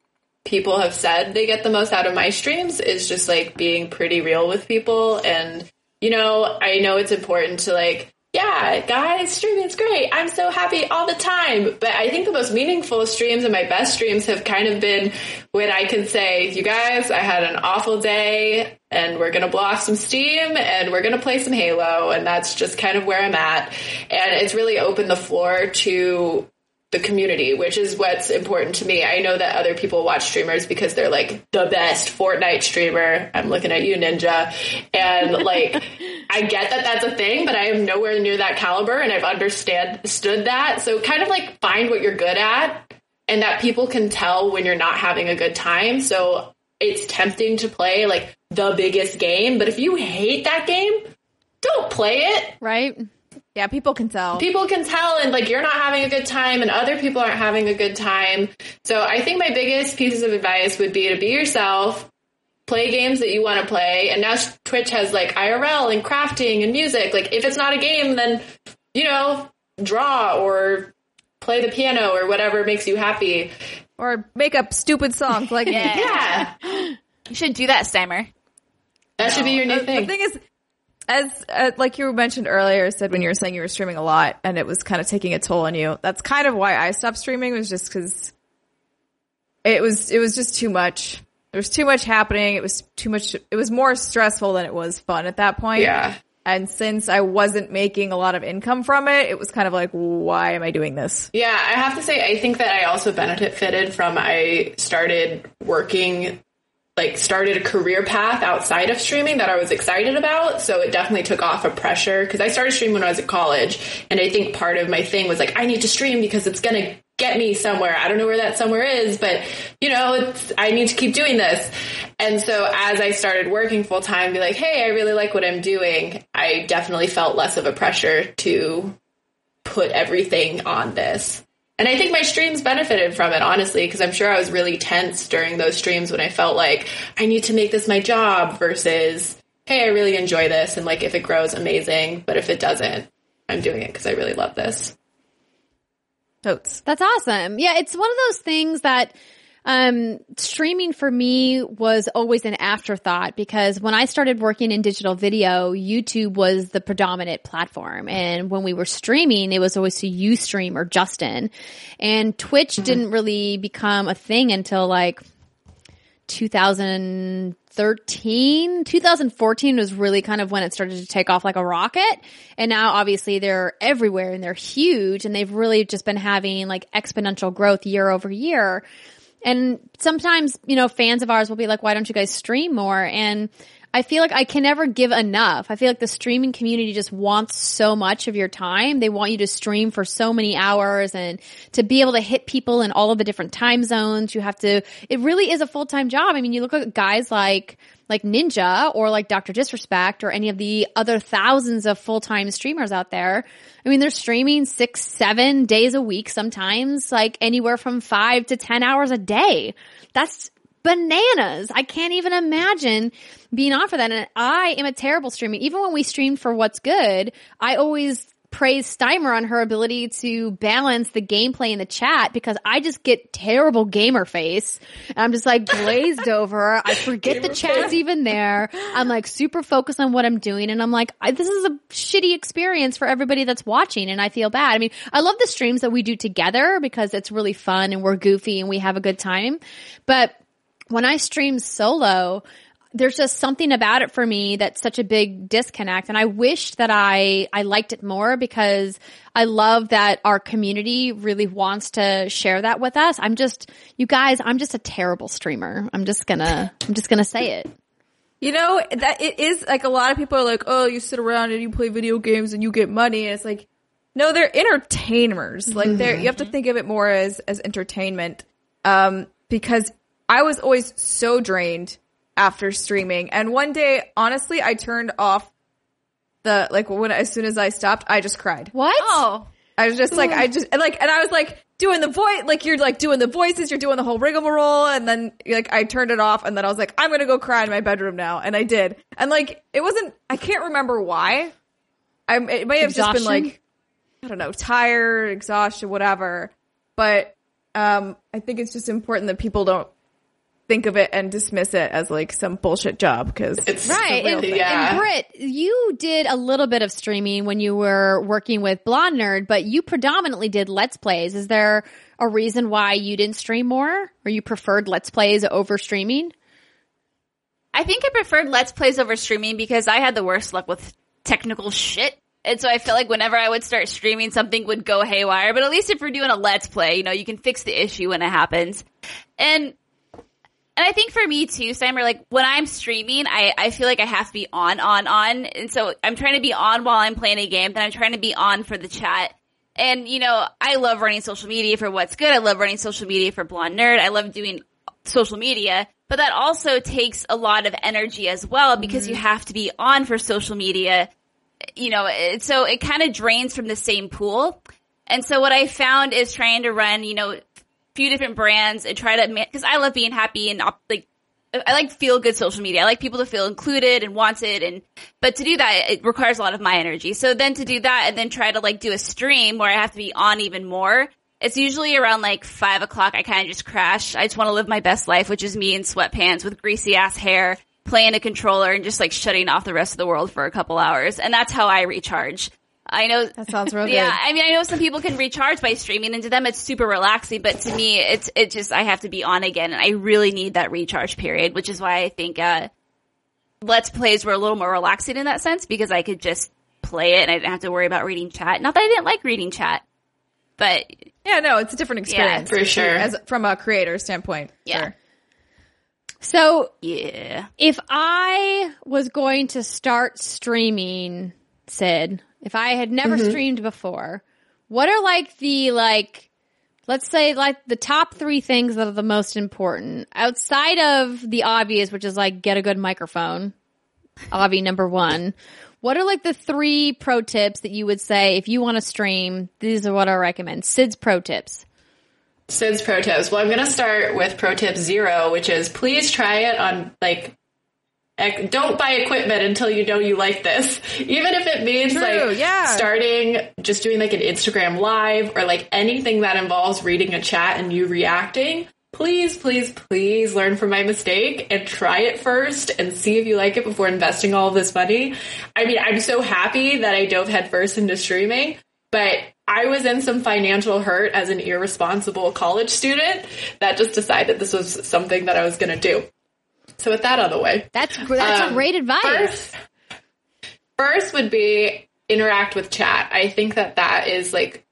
people have said they get the most out of my streams is just like being pretty real with people. And, you know, I know it's important to like yeah, guys, streaming's great. I'm so happy all the time. But I think the most meaningful streams and my best streams have kind of been when I can say, you guys, I had an awful day and we're going to blow off some steam and we're going to play some Halo. And that's just kind of where I'm at. And it's really opened the floor to the community, which is what's important to me. I know that other people watch streamers because they're like the best Fortnite streamer. I'm looking at you, Ninja. And like, *laughs* I get that that's a thing, but I am nowhere near that caliber and I've understood that. So kind of like find what you're good at and that people can tell when you're not having a good time. So it's tempting to play like the biggest game, but if you hate that game, don't play it. Right? Yeah, people can tell. People can tell, and like you're not having a good time, and other people aren't having a good time. So I think my biggest pieces of advice would be to be yourself, play games that you want to play. And now Twitch has like IRL and crafting and music. Like if it's not a game, then you know, draw or play the piano or whatever makes you happy. Or make up stupid songs like *laughs* Yeah, *laughs* You should do that, Steimer. that should be your new The- thing. The thing is, as uh, like you mentioned earlier, said when you were saying you were streaming a lot and it was kind of taking a toll on you. That's kind of why I stopped streaming was just because it was it was just too much. There was too much happening. It was too much. It was more stressful than it was fun at that point. yeah. And since I wasn't making a lot of income from it, it was kind of like, why am I doing this? Yeah, I have to say, I think that I also benefited from I started working, like started a career path outside of streaming that I was excited about. So it definitely took off a pressure because I started streaming when I was at college, and I think part of my thing was like I need to stream because it's gonna get me somewhere. I don't know where that somewhere is, but you know, I need to keep doing this. And so as I started working full time, be like, hey, I really like what I'm doing. I definitely felt less of a pressure to put everything on this. And I think my streams benefited from it, honestly, because I'm sure I was really tense during those streams when I felt like I need to make this my job versus, hey, I really enjoy this. And like, if it grows, amazing. But if it doesn't, I'm doing it because I really love this. Totes. That's awesome. Yeah, it's one of those things that um, streaming for me was always an afterthought because when I started working in digital video, YouTube was the predominant platform. And when we were streaming, it was always to Ustream or Justin. And Twitch didn't really become a thing until like 2013 2014 was really kind of when it started to take off like a rocket and now obviously they're everywhere and they're huge and they've really just been having like exponential growth year over year and sometimes you know fans of ours will be like why don't you guys stream more and I feel like I can never give enough. I feel like the streaming community just wants so much of your time. They want you to stream for so many hours and to be able to hit people in all of the different time zones. You have to, it really is a full-time job. I mean, you look at guys like, like Ninja or like Dr. Disrespect or any of the other thousands of full-time streamers out there. I mean, they're streaming six, seven days a week, sometimes like anywhere from five to 10 hours a day. That's bananas. I can't even imagine being on for that. And I am a terrible streamer. Even when we streamed for What's Good, I always praise Steimer on her ability to balance the gameplay in the chat because I just get terrible gamer face. And I'm just like glazed *laughs* over. I forget the chat's even there. I'm like super focused on what I'm doing. And I'm like, I, this is a shitty experience for everybody that's watching. And I feel bad. I mean, I love the streams that we do together because it's really fun and we're goofy and we have a good time. But when I stream solo, there's just something about it for me that's such a big disconnect. And I wish that I, I liked it more because I love that our community really wants to share that with us. I'm just, you guys, I'm just a terrible streamer. I'm just gonna, I'm just gonna say it. You know, that it is like a lot of people are like, oh, you sit around and you play video games and you get money. And it's like, no, they're entertainers. Like they're, you have to think of it more as, as entertainment. Um, because I was always so drained after streaming. And one day, honestly, I turned off the, like when, as soon as I stopped, I just cried. What? Oh, I was just like, I just, and like, and I was like doing the voice, like you're like doing the voices, you're doing the whole rigmarole. And then like, I turned it off and then I was like, I'm going to go cry in my bedroom now. And I did. And like, it wasn't, I can't remember why. I, it may have just been like, I don't know, tired, exhaustion, whatever. But, um, I think it's just important that people don't think of it and dismiss it as like some bullshit job because It's Right. And, yeah. and Britt, you did a little bit of streaming when you were working with Blonde Nerd, but you predominantly did Let's Plays. Is there a reason why you didn't stream more or you preferred Let's Plays over streaming? I think I preferred Let's Plays over streaming because I had the worst luck with technical shit. And so I feel like whenever I would start streaming, something would go haywire. But at least if you're doing a let's play, you know, you can fix the issue when it happens. And and I think for me too, Steimer, like when I'm streaming, I, I feel like I have to be on, on, on. And so I'm trying to be on while I'm playing a game, then I'm trying to be on for the chat. And, you know, I love running social media for what's good. I love running social media for Blonde Nerd. I love doing social media, but that also takes a lot of energy as well because mm-hmm. you have to be on for social media. You know, it, so it kind of drains from the same pool. And so what I found is trying to run, you know, few different brands and try to because I love being happy and like I like feel good social media. I like people to feel included and wanted and but to do that it requires a lot of my energy. So then to do that and then try to like do a stream where I have to be on even more. It's usually around like five o'clock. I kind of just crash. I just want to live my best life, which is me in sweatpants with greasy ass hair, playing a controller and just like shutting off the rest of the world for a couple hours. And that's how I recharge. I know that sounds real *laughs* yeah, I mean, I know some people can recharge by streaming, and to them it's super relaxing. But to me, it's it just I have to be on again, and I really need that recharge period, which is why I think uh, Let's Plays were a little more relaxing in that sense because I could just play it and I didn't have to worry about reading chat. Not that I didn't like reading chat, but yeah, no, it's a different experience yeah, for sure, as from a creator standpoint. Yeah. Sure. So yeah, if I was going to start streaming, Syd, if I had never mm-hmm. streamed before, what are like the like let's say like the top three things that are the most important outside of the obvious, which is like get a good microphone. Obvi number one. What are like the three pro tips that you would say if you want to stream? These are what I recommend. Syd's pro tips. Syd's pro tips. Well, I'm going to start with pro tip zero, which is please try it on like don't buy equipment until you know you like this. *laughs* Even if it means True, like yeah. starting just doing like an Instagram live or like anything that involves reading a chat and you reacting. Please, please, please learn from my mistake and try it first and see if you like it before investing all this money. I mean, I'm so happy that I dove headfirst into streaming, but I was in some financial hurt as an irresponsible college student that just decided this was something that I was going to do. So with that out of the way, that's that's um, great advice. First, first would be interact with chat. I think that that is like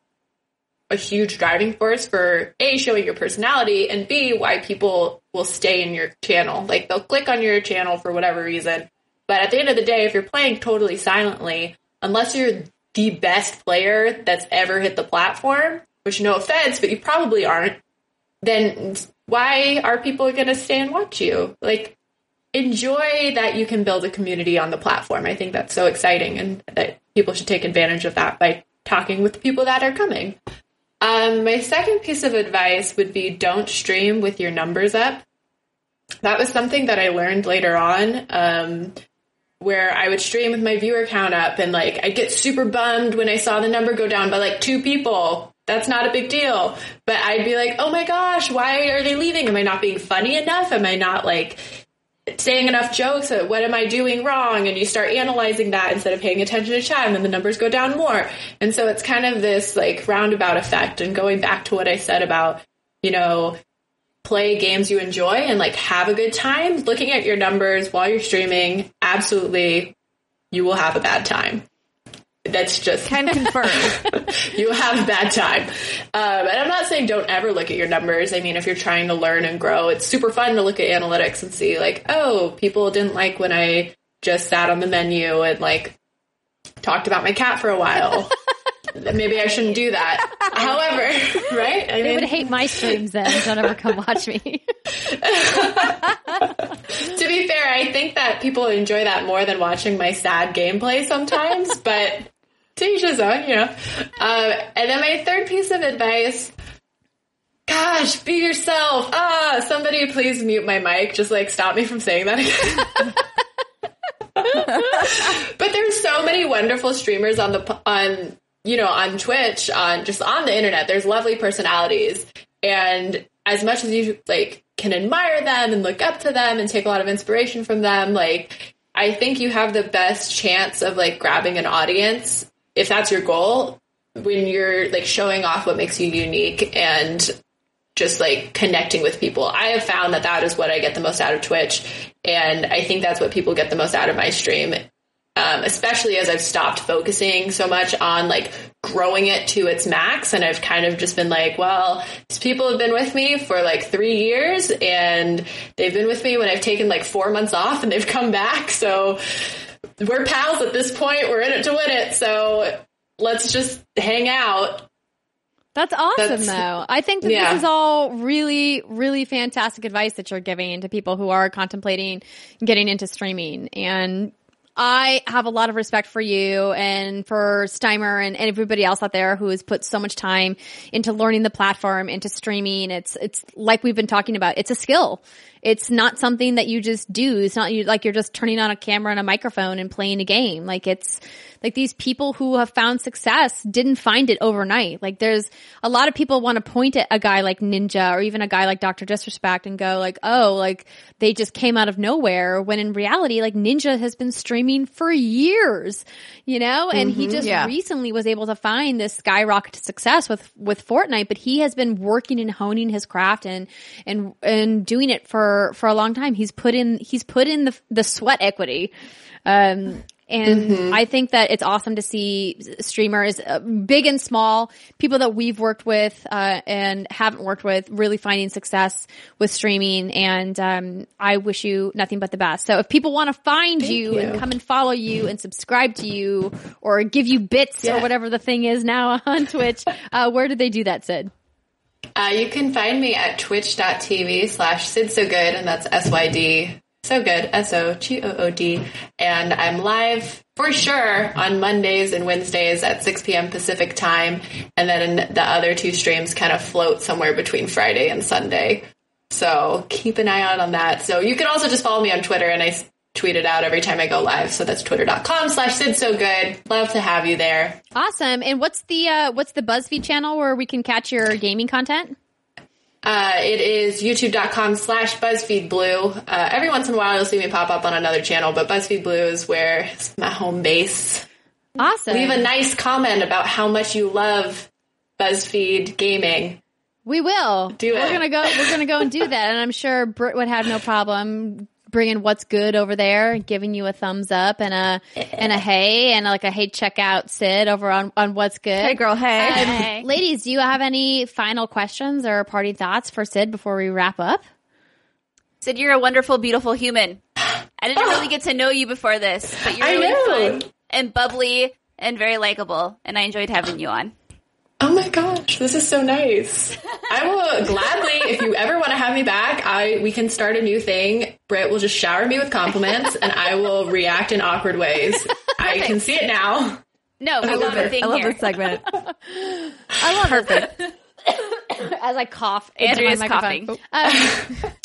a huge driving force for a showing your personality and b why people will stay in your channel. Like they'll click on your channel for whatever reason. But at the end of the day, if you're playing totally silently, unless you're the best player that's ever hit the platform, which no offense, but you probably aren't, then why are people going to stay and watch you? Like, enjoy that you can build a community on the platform. I think that's so exciting and that people should take advantage of that by talking with the people that are coming. Um, my second piece of advice would be don't stream with your numbers up. That was something that I learned later on. Um, where I would stream with my viewer count up and like I'd get super bummed when I saw the number go down by like two people that's not a big deal. But I'd be like, oh my gosh, why are they leaving? Am I not being funny enough? Am I not like saying enough jokes? What am I doing wrong? And you start analyzing that instead of paying attention to chat, and then the numbers go down more. And so it's kind of this like roundabout effect. And going back to what I said about, you know, play games you enjoy and like have a good time, looking at your numbers while you're streaming, absolutely, you will have a bad time. That's just can confirm. *laughs* you have a bad time. Um, and I'm not saying don't ever look at your numbers. I mean, if you're trying to learn and grow, it's super fun to look at analytics and see like, oh, people didn't like when I just sat on the menu and like talked about my cat for a while. *laughs* Maybe I shouldn't do that. However, *laughs* right? I they mean, would hate my streams then. Don't ever come watch me. to be fair, I think that people enjoy that more than watching my sad gameplay sometimes, but to each own, you know. Um, and then my third piece of advice gosh, be yourself. Ah, somebody please mute my mic. Just like stop me from saying that again. *laughs* but there's so many wonderful streamers on the on you know on Twitch on just on the internet. There's lovely personalities, and as much as you like can admire them and look up to them and take a lot of inspiration from them, like I think you have the best chance of like grabbing an audience if that's your goal when you're like showing off what makes you unique and just like connecting with people. I have found that that is what I get the most out of Twitch. And I think that's what people get the most out of my stream um, especially as I've stopped focusing so much on like growing it to its max. And I've kind of just been like, well, these people have been with me for like three years and they've been with me when I've taken like four months off and they've come back. So we're pals at this point. We're in it to win it. So let's just hang out. That's awesome That's- though. I think that Yeah. this is all really, really fantastic advice that you're giving to people who are contemplating getting into streaming. And I have a lot of respect for you and for Steimer and, and everybody else out there who has put so much time into learning the platform, into streaming. It's, it's like we've been talking about. It's a skill. It's not something that you just do. It's not you, like you're just turning on a camera and a microphone and playing a game. Like it's like these people who have found success didn't find it overnight. Like there's a lot of people want to point at a guy like Ninja or even a guy like Dr. Disrespect and go like, oh, like they just came out of nowhere when in reality, like Ninja has been streaming for years, you know, and he mm-hmm, just yeah. recently was able to find this skyrocket success with, with Fortnite, but he has been working and honing his craft and, and, and doing it for, for a long time. He's put in, he's put in the, the sweat equity. Um, and I think that it's awesome to see streamers, uh, big and small, people that we've worked with uh, and haven't worked with, really finding success with streaming. And um, I wish you nothing but the best. So if people want to find you, you. and come and follow you and subscribe to you, or give you bits or whatever the thing is now *laughs* on Twitch, uh, where do they do that, Syd? Uh, you can find me at twitch.tv slash Syd So Good, and that's S-Y-D, so good, S-O-G-O-O-D. And I'm live for sure on Mondays and Wednesdays at 6 p.m. Pacific time. And then the other two streams kind of float somewhere between Friday and Sunday. So keep an eye out on that. So you can also just follow me on Twitter and I tweet it out every time I go live. So that's twitter.com slash Syd So Good. Love to have you there. Awesome. And what's the uh, what's the BuzzFeed channel where we can catch your gaming content? Uh, it is youtube.com slash BuzzFeed Blue. Uh, every once in a while you'll see me pop up on another channel, but BuzzFeed Blue is where it's my home base. Awesome. Leave a nice comment about how much you love BuzzFeed gaming. We will. Do we're it. gonna go. We're gonna go and do that, and I'm sure Britt would have no problem bringing what's good over there, giving you a thumbs up and a and a hey and like a hey check out Syd over on on what's good. Hey, girl. Hey. Um, Hey. ladies, do you have any final questions or party thoughts for Syd before we wrap up? Syd, you're a wonderful, beautiful human. I didn't really get to know you before this, but you're really fun and bubbly and very likable, and I enjoyed having you on. Oh my gosh, this is so nice. I will gladly, if you ever want to have me back, I we can start a new thing. Britt will just shower me with compliments and I will react in awkward ways. I can see it now. No, we love it. I love here. this segment. *laughs* I love Perfect. *coughs* As I cough, into Andrea's coughing. Um,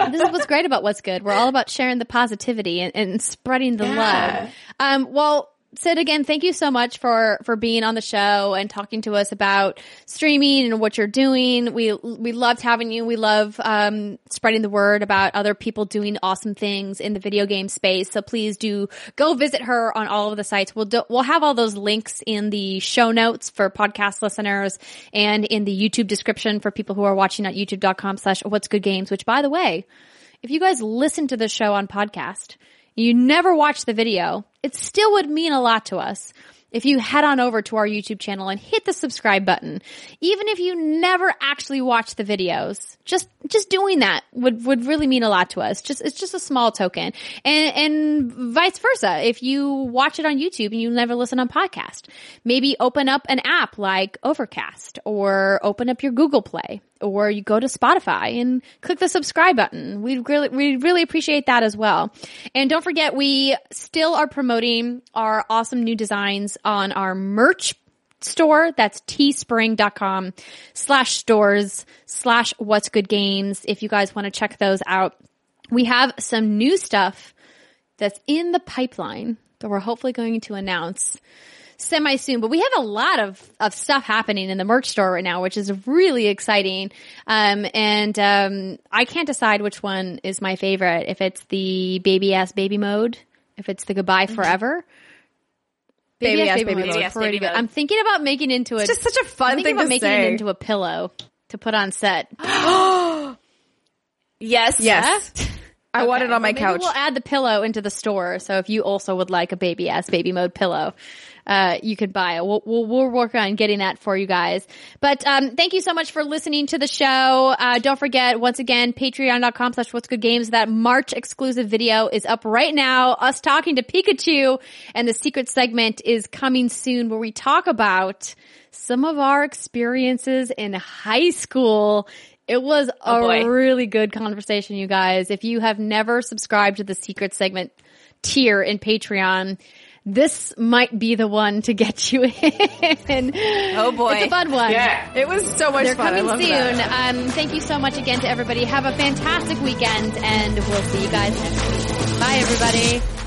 *laughs* this is what's great about what's good. We're all about sharing the positivity and, and spreading the Yeah. love. Um, well, Syd, again, thank you so much for for being on the show and talking to us about streaming and what you're doing. We we loved having you. We love um, spreading the word about other people doing awesome things in the video game space. So please do go visit her on all of the sites. We'll do, we'll have all those links in the show notes for podcast listeners and in the YouTube description for people who are watching at youtube.com slash what's good games, which by the way, if you guys listen to the show on podcast, you never watch the video, it still would mean a lot to us if you head on over to our YouTube channel and hit the subscribe button. Even if you never actually watch the videos, just just doing that would would really mean a lot to us. Just it's just a small token. And and vice versa. If you watch it on YouTube and you never listen on podcast, maybe open up an app like Overcast or open up your Google Play or you go to Spotify and click the subscribe button. We'd really, we really appreciate that as well. And don't forget, we still are promoting our awesome new designs on our merch store. That's teespring.com slash stores slash what's good games. If you guys want to check those out, we have some new stuff that's in the pipeline that we're hopefully going to announce semi soon, but we have a lot of, of stuff happening in the merch store right now, which is really exciting. Um, and, um, I can't decide which one is my favorite. If it's the baby ass baby mode, if it's the goodbye forever. Baby ass baby mode mode. is Ass pretty baby good. mode. I'm thinking about making into a, Just such a I'm fun thinking thing about to making say. it into a pillow to put on set. *gasps* Yes. yes. I want it on my maybe couch. We'll add the pillow into the store. So if you also would like a baby ass baby mode pillow, uh, you could buy it. We'll, we'll, we'll work on getting that for you guys. But, um, thank you so much for listening to the show. Uh, don't forget, once again, patreon.com slash what's good games. That March exclusive video is up right now. Us talking to Pikachu and the secret segment is coming soon where we talk about some of our experiences in high school. It was a Oh, boy. really good conversation, you guys. If you have never subscribed to the secret segment tier in Patreon, this might be the one to get you *laughs* in. Oh, boy. It's a fun one. Yeah. It was so much They're fun. I coming love soon. that. Um, thank you so much again to everybody. Have a fantastic weekend and we'll see you guys next week. Bye everybody.